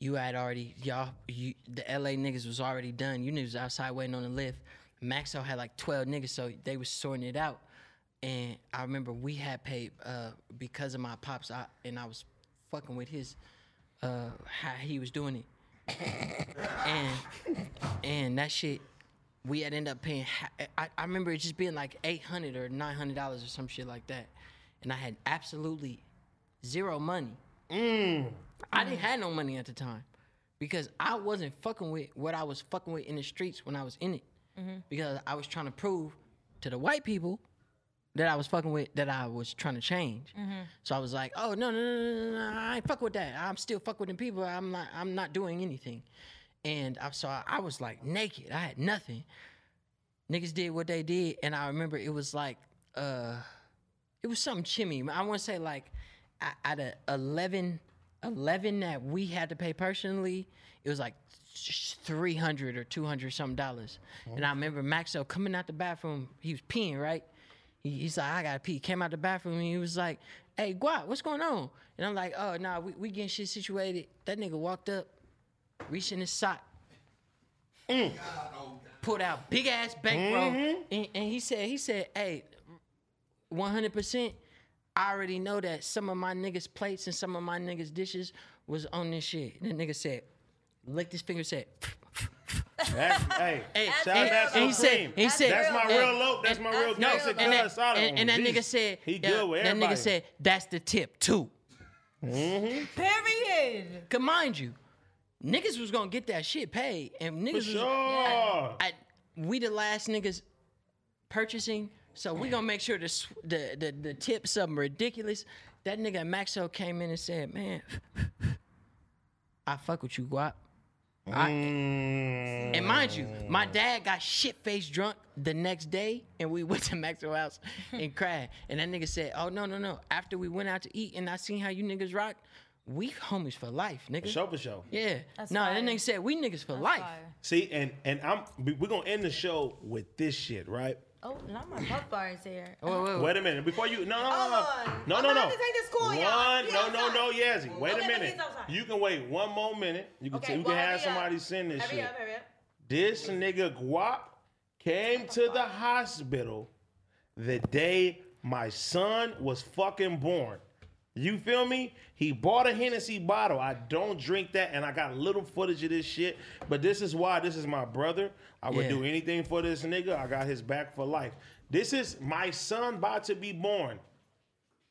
You had already y'all. You, the LA niggas was already done. You niggas was outside waiting on the lift. Maxo had like twelve niggas, so they was sorting it out. And I remember we had paid uh, because of my pops, I, and I was fucking with his uh, how he was doing it [LAUGHS] and and that shit we had ended up paying I, I remember it just being like 800 or 900 dollars or some shit like that and i had absolutely zero money mm. i didn't have no money at the time because i wasn't fucking with what i was fucking with in the streets when i was in it mm-hmm. because i was trying to prove to the white people that I was fucking with that I was trying to change. Mm-hmm. So I was like, oh no, no, no, no, no, no, I ain't fuck with that. I'm still fuck with them people. I'm not I'm not doing anything. And I so I, I was like naked. I had nothing. Niggas did what they did, and I remember it was like uh it was something chimmy. I want to say like out of 11, 11 that we had to pay personally, it was like 300 or 200 something dollars. And I remember Maxo coming out the bathroom, he was peeing, right? He, he's like, I gotta pee. Came out the bathroom and he was like, Hey, Guap, what's going on? And I'm like, Oh, nah, we, we getting shit situated. That nigga walked up, reached in his sock, mm. pulled out big ass bankroll, mm-hmm. and, and he said, he said, Hey, 100%. I already know that some of my niggas' plates and some of my niggas' dishes was on this shit. And the nigga said, licked his finger, said, That's, hey, [LAUGHS] Hey, shout and- out to and he said- he said- that's my and- real low. That's my real and- gangster and and that, solid and, and that nigga said, he yeah, good with that everybody. nigga said, that's the tip too. mhm Period. Cause mind you, niggas was gonna get that shit paid, and niggas For was sure. I, we the last niggas purchasing, so we gonna make sure the sw- the the, the tip something ridiculous. That nigga Maxo came in and said, "Man, [LAUGHS] I fuck with you, Guap." I- Mm. and mind you, my dad got shit faced drunk the next day, and we [LAUGHS] went to Maxwell House and [LAUGHS] cried. And that nigga said, "Oh no, no, no! After we went out to eat, and I seen how you niggas rock, we homies for life, nigga." Show for show. Yeah. That's no, that nigga said we niggas for life. Fire. See, and and I'm we- we're gonna end the show with this shit, right? Oh, not my puff bars here. Wait, wait, wait. Wait a minute. Before you, no, no, no, Hold no, on. no, I'm no, no. to take this call, One, y'all. He no, no, no, outside. Yazzie. Wait Okay, a minute. he's. You can wait one more minute. You can, Okay, you can have hurry up. somebody send this Hurry shit. up, hurry up. This nigga Guap came to the hospital the day my son was fucking born. You feel me? He bought a Hennessy bottle. I don't drink that, and I got little footage of this shit. But this is why this is my brother. I would Yeah. do anything for this nigga. I got his back for life. This is my son about to be born.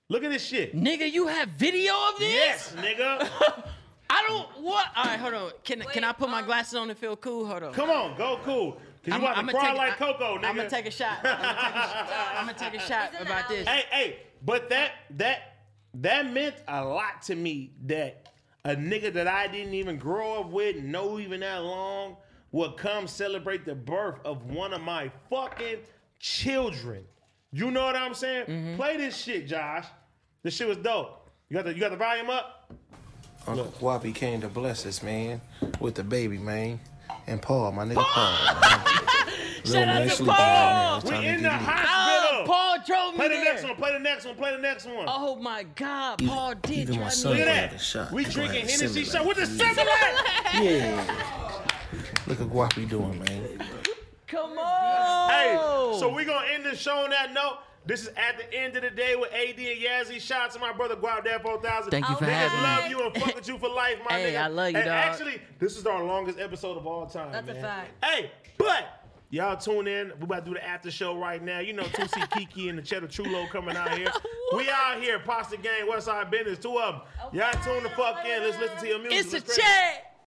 Look at this shit. Nigga, you have video of this? Yes, nigga. [LAUGHS] I don't what? All right, hold on. Can can I put my glasses on and feel cool? Hold on. Come on, go cool. Cause you I'm- about I'ma cry take- like I- Coco, nigga. I'm gonna take a shot. I'm gonna take a, sh- I'm gonna take a shot [LAUGHS] about this. Hey, hey, but that that that meant a lot to me that a nigga that I didn't even grow up with, know even that long, would come celebrate the birth of one of my fucking children. You know what I'm saying? Mm-hmm. Play this shit, Josh. This shit was dope. You got the you got the volume up? Uncle Wappy came to bless us, man, with the baby, man. And Paul, my nigga Paul. man. [LAUGHS] Little Shout out to sleeping Paul. right We in the lit. hospital. Oh, Paul drove me Play the there. next one. Play the next one. Play the next one. Oh my God, Paul did even my drive son me Look at that. shot. We drinking Hennessy shot with the Similac. [LAUGHS] Yeah. Look at Wappy doing, man. Come on. Hey, so we gonna end the show on that note. This is at the end of the day with AD and Yazzie. Shout out to my brother Guapdad 4000. Thank you for Niggas having me. love you and fuck with you for life, my [LAUGHS] Hey, nigga. I love you, and dog. Actually, this is our longest episode of all time. That's a fact. Hey, but y'all tune in. We about to do the after show right now. You know, 2C [LAUGHS] Kiki and the Cheddar Chulo coming out here. [LAUGHS] we out here, Pasta Gang, Westside Business, two of them. Y'all tune the fuck in. Let's listen to your music. It's a Let's crazy. chat.